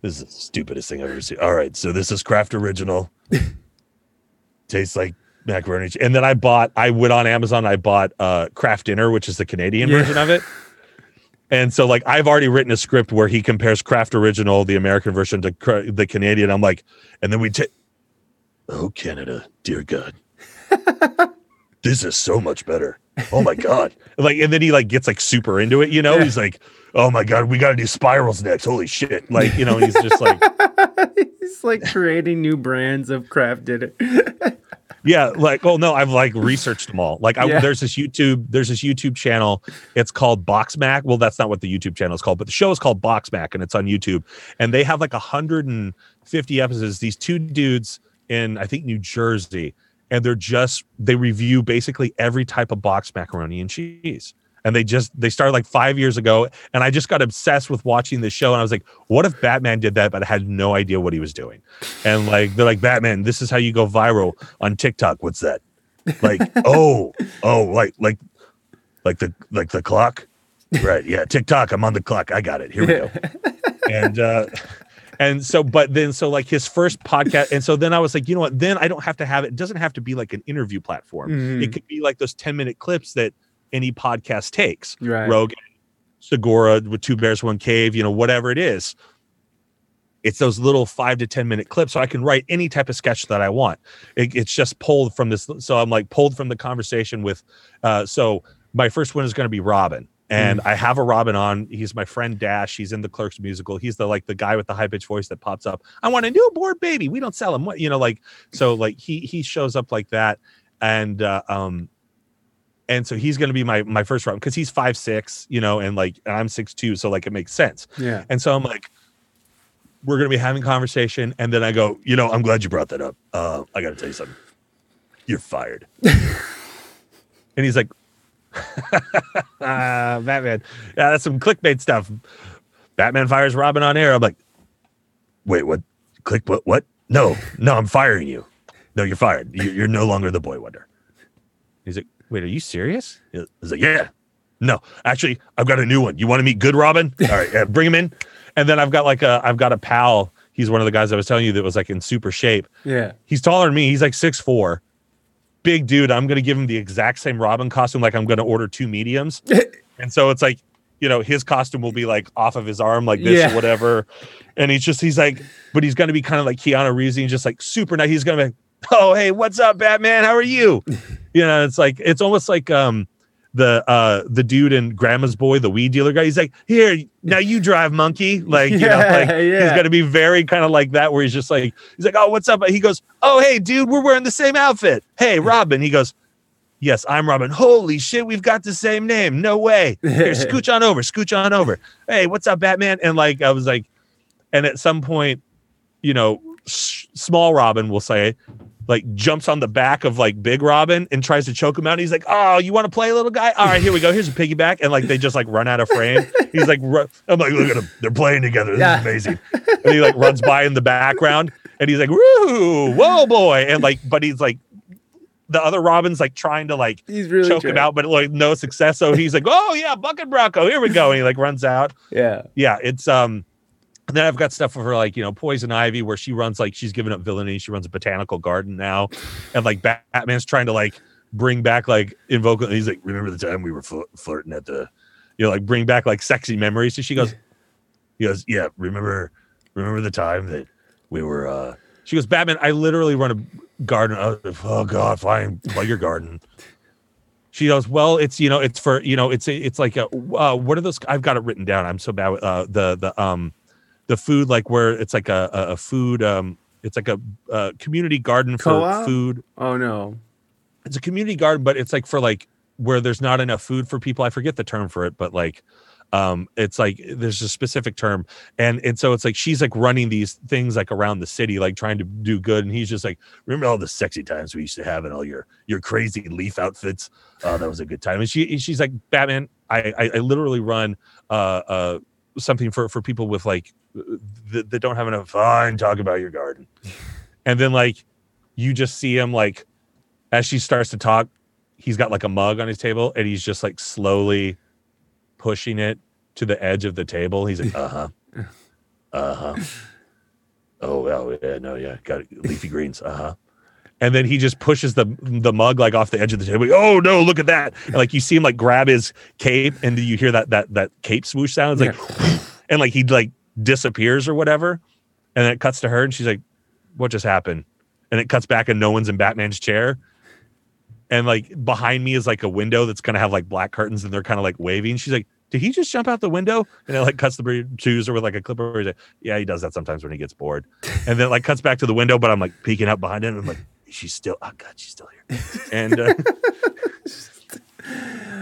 This is the stupidest thing I've ever seen. All right, so this is Kraft Original. Tastes like macaroni. and and then i bought i went on amazon i bought uh Kraft Dinner which is the canadian Yeah. version of it and so like i've already written a script where he compares Kraft Original the american version to cra- the canadian i'm like And then we take. Oh, Canada, dear God. this is so much better. Oh my god. like and then he like gets like super into it you know Yeah. he's like Oh my god, we got to do spirals next. Holy shit. like you know he's just like He's like creating new brands of Kraft Dinner. Yeah like oh no i've like researched them all. Like I, Yeah. there's this youtube there's this youtube channel. It's called box mac well that's not what the youtube channel is called but the show is called box mac and it's on youtube. And they have like 150 episodes. These two dudes in i think new jersey and they're just they review basically every type of box macaroni and cheese and they just they started like five years ago and i just got obsessed with watching this show and i was like what if batman did that but i had no idea what he was doing and like they're like batman this is how you go viral on tiktok What's that? Like, oh, oh, like like like the like the clock? Right. Yeah. TikTok. I'm on the clock. I got it. Here we go. and uh and so but then so like his first podcast and so then i was like you know what then i don't have to have it it doesn't have to be like an interview platform Mhm. it could be like those 10 minute clips that any podcast takes. Right. rogan segura with two bears one cave you know whatever it is. It's those little five to ten minute clips so i can write any type of sketch that i want. It, it's just pulled from this so i'm like pulled from the conversation with uh so my first one is going to be robin and i have a robin on. He's my friend dash. He's in the clerks musical. He's the like the guy with the high pitched voice that pops up. I want a newborn baby. We don't sell them what you know like so like he he shows up like that. And uh, um and so he's going to be my my first robin because he's five six you know and like and i'm six two so like it makes sense Yeah. and so i'm like we're going to be having conversation and then i go You know, I'm glad you brought that up. Uh, I got to tell you something. You're fired. and he's like ah batman yeah that's some clickbait stuff batman fires robin on air i'm like Wait, what? Click what? What? No, no, I'm firing you. No, you're fired. You- You're no longer the boy wonder. he's like wait are you serious He's like, yeah. No, actually, I've got a new one. You want to meet Good Robin? All right, yeah, bring him in. and then i've got like a i've got a pal he's one of the guys i was telling you that was like in super shape Yeah. he's taller than me he's like six four big dude i'm gonna give him the exact same robin costume like i'm gonna order two mediums and so it's like you know his costume will be like off of his arm like this Yeah. or whatever and he's just he's like but he's gonna be kind of like keanu reeves he's just like super nice he's gonna be like, oh hey what's up batman how are you you know it's like it's almost like um the uh the dude in grandma's boy the weed dealer guy. He's like here now you drive monkey. Like you know Yeah, like he's yeah. gonna be very kind of like that where he's just like he's like oh what's up? He goes oh hey dude we're wearing the same outfit. Hey robin. He goes yes i'm robin. Holy shit we've got the same name. No way. Here scooch on over scooch on over. Hey what's up batman? And like i was like and at some point you know s- small robin will say like jumps on the back of like big robin and tries to choke him out he's like oh you want to play little guy all right here we go here's a piggyback and like they just like run out of frame he's like I'm like, look at them. They're playing together. This Yeah. is amazing. and he like runs by in the background and he's like woo whoa boy and like but he's like the other robin's like trying to like He's really choke him out but like no success so he's like oh yeah bucket bronco here we go and he like runs out Yeah. yeah it's um and then I've got stuff for like you know Poison Ivy where she runs like she's given up villainy. She runs a botanical garden now, and like Batman's trying to like bring back like invoke. He's like, Remember the time we were fl- flirting at the? you know, like bring back like sexy memories. So she goes, He goes, yeah. Remember, remember the time that we were? uh she goes, Batman, I literally run a garden. Oh, oh God, fine. Plug your garden. She goes, well, it's you know, it's for you know, it's it's like a uh, what are those? I've got it written down. I'm so bad with uh, the the um the food like where it's like a a, a food um it's like a, uh community garden for Co-op? food. Oh no. It's a community garden, but it's like for like where there's not enough food for people. I forget the term for it, but like um it's like there's a specific term and and so it's like she's like running these things like around the city like trying to do good and he's just like Remember all the sexy times we used to have in all your your crazy leaf outfits? Oh, that was a good time. and she she's like batman i i, I literally run uh uh something for for people with like that, that don't have enough fun talk about your garden. and then like you just see him like as she starts to talk he's got like a mug on his table and he's just like slowly pushing it to the edge of the table he's like Uh huh. Uh huh. Oh well, yeah, no, yeah, got it. leafy greens. Uh huh. And then he just pushes the the mug like off the edge of the table. Oh no, look at that! And, like you see him like grab his cape, and you hear that that that cape swoosh sound. It's like, and like he like disappears or whatever, and then it cuts to her, and she's like, "What just happened?" And it cuts back, and no one's in Batman's chair. and like behind me is like a window that's gonna have like black curtains and they're kind of like waving. She's like, did he just jump out the window? And it like cuts the shoes or with like a clipper. He's like, yeah, he does that sometimes when he gets bored. And then like cuts back to the window, but I'm like peeking up behind him. I'm like, she's still, oh God, she's still here. And uh,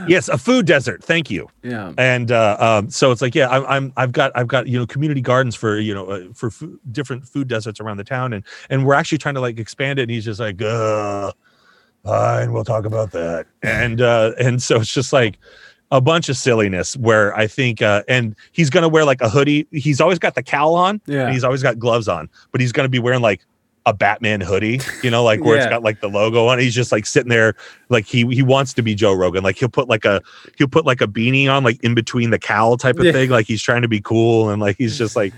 yes, a food desert. Thank you. Yeah. And uh, um, so it's like, yeah, I'm, I'm, I've got, I've got, you know, community gardens for, you know, uh, for food, different food deserts around the town, and and we're actually trying to like expand it. And he's just like, uh, fine, we'll talk about that. And uh, and so it's just like a bunch of silliness where I think, uh, and he's gonna wear like a hoodie. He's always got the cowl on, Yeah. and he's always got gloves on, but he's gonna be wearing like a Batman hoodie, you know, like where it's got like the logo on. it. He's just like sitting there, like he he wants to be Joe Rogan. Like he'll put like a he'll put like a beanie on, like in between the cowl type of Yeah. thing. Like he's trying to be cool, and like he's just like,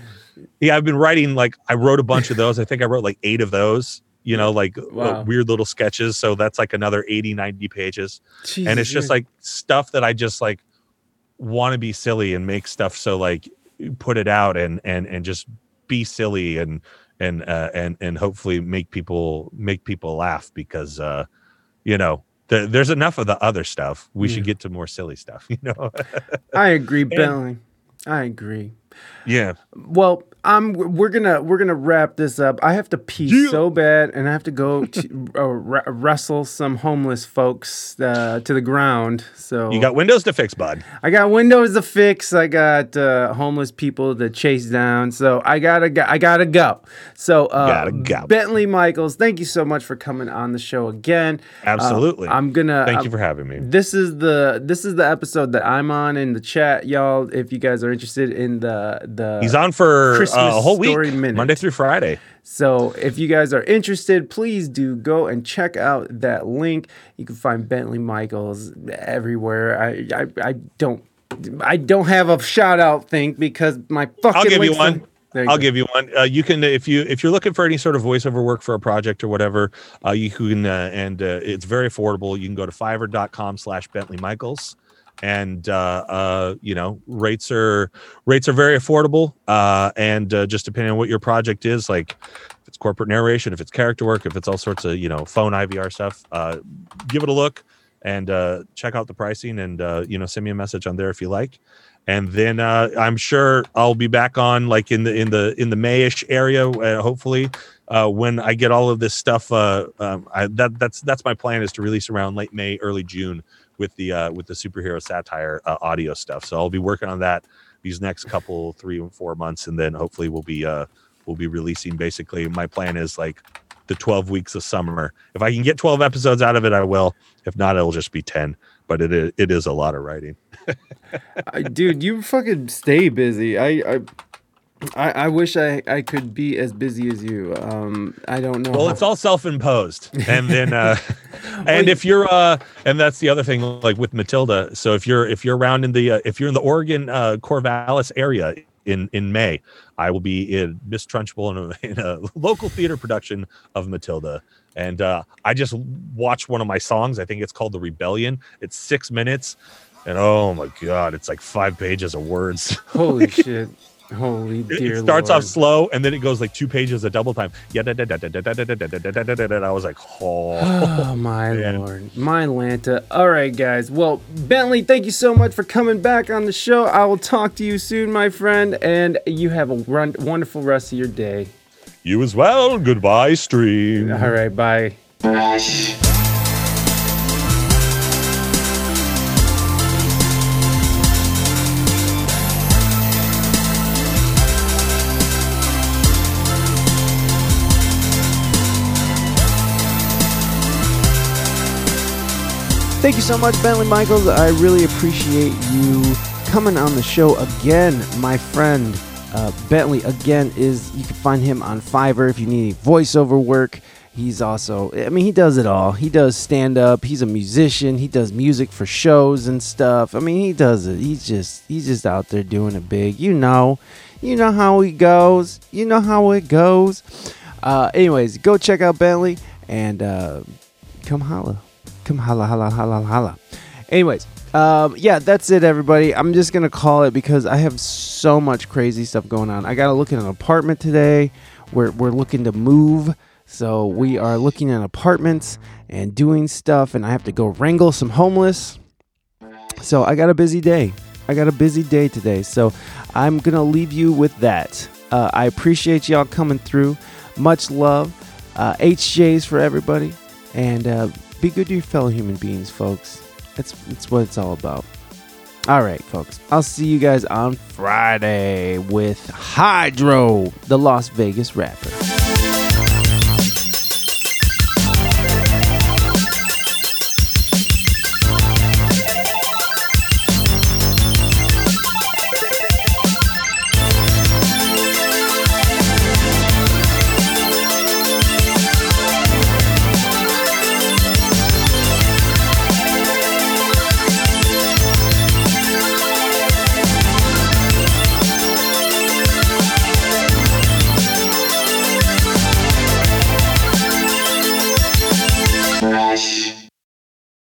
yeah. I've been writing like I wrote a bunch of those. I think I wrote like eight of those. You know, like uh, Wow. weird little sketches. So that's like another 80, 90 pages and it's just like stuff that I just like want to be silly and make stuff so like put it out and and and just be silly and and uh, and and hopefully make people make people laugh because uh you know the, there's enough of the other stuff we Yeah. should get to more silly stuff you know I agree, Bentley. I agree. yeah Well, I'm. We're gonna we're gonna wrap this up. I have to pee Yeah. so bad, and I have to go to uh, wre- wrestle some homeless folks uh, to the ground. So you got windows to fix bud I got windows to fix. I got uh, homeless people to chase down. So I gotta go. I gotta go. So uh, Gotta go. Bentley Michaels, thank you so much for coming on the show again. Uh, Absolutely. I'm gonna. thank you for having me This is the this is the episode that I'm on in the chat, y'all. If you guys are interested in the the he's on for Christmas a whole week Story Minute. monday through friday So if you guys are interested, please do go and check out that link. You can find Bentley Michaels everywhere. I I, I don't I don't have a shout out thing because my fucking I'll give you one. you I'll go. give you one. Uh, you can if you if you're looking for any sort of voiceover work for a project or whatever, uh, you can uh, and uh, it's very affordable. You can go to fiverr.com slash Bentley Michaels. And uh, uh, you know rates are rates are very affordable, uh, and uh, just depending on what your project is, like if it's corporate narration, if it's character work, if it's all sorts of you know phone IVR stuff, uh, give it a look and uh, check out the pricing, and you know send me a message on there if you like and then I'm sure I'll be back on like in the in the in the Mayish area, hopefully, when I get all of this stuff. Um, I, that that's that's my plan is to release around late May, early June with the uh, with the superhero satire uh, audio stuff. So I'll be working on that these next couple three and four months, and then hopefully we'll be uh, we'll be releasing. Basically, my plan is like the 12 weeks of summer. If I can get 12 episodes out of it, I will. If not, it'll just be 10. But it is, it is a lot of writing. I, dude, you fucking stay busy. I, I, I, I wish I, I could be as busy as you. Um, I don't know. Well, how- it's all self-imposed, and then, uh, and if you're, uh, and that's the other thing, like with Matilda. So if you're if you're around in the uh, if you're in the Oregon uh, Corvallis area in in May, I will be in Miss Trunchbull in a, in a local theater production of Matilda. And uh, I just watched one of my songs. I think it's called The Rebellion. It's six minutes, and oh my god, it's like five pages of words. holy shit. Holy It- dear it starts Lord. off slow and then it goes like two pages of double time. Yeah, da, da, da, da, da, da, da, da, da, da, da, da, da, da. I was like, oh. Oh my Man. lord, my Lanta. All right, guys. Well, Bentley, thank you so much for coming back on the show. I will talk to you soon, my friend, and you have a run- wonderful rest of your day. You as well. Goodbye, stream. All right, bye. Thank you so much, Bentley Michaels. I really appreciate you coming on the show again, my friend. Uh, Bentley again is you can find him on Fiverr if you need any voiceover work. He's also, I mean, he does it all. He does stand up. He's a musician. He does music for shows and stuff. I mean, he does it. He's just, he's just out there doing it big. You know, you know how he goes. You know how it goes. Uh, anyways, go check out Bentley and uh, come holla. Come holla, holla, holla, holla. Anyways, um, yeah, that's it, everybody. I'm just gonna call it because I have so much crazy stuff going on. I gotta look at an apartment today. We're we're looking to move, So we are looking at apartments and doing stuff, and I have to go wrangle some homeless. So I got a busy day. I got a busy day today. So I'm to leave you with that. Uh, I appreciate y'all coming through. Much love. Uh, HJs for everybody. And uh, be good to your fellow human beings, folks. That's, that's what it's all about. All right, folks. I'll see you guys on Friday with Hydro, the Las Vegas rapper.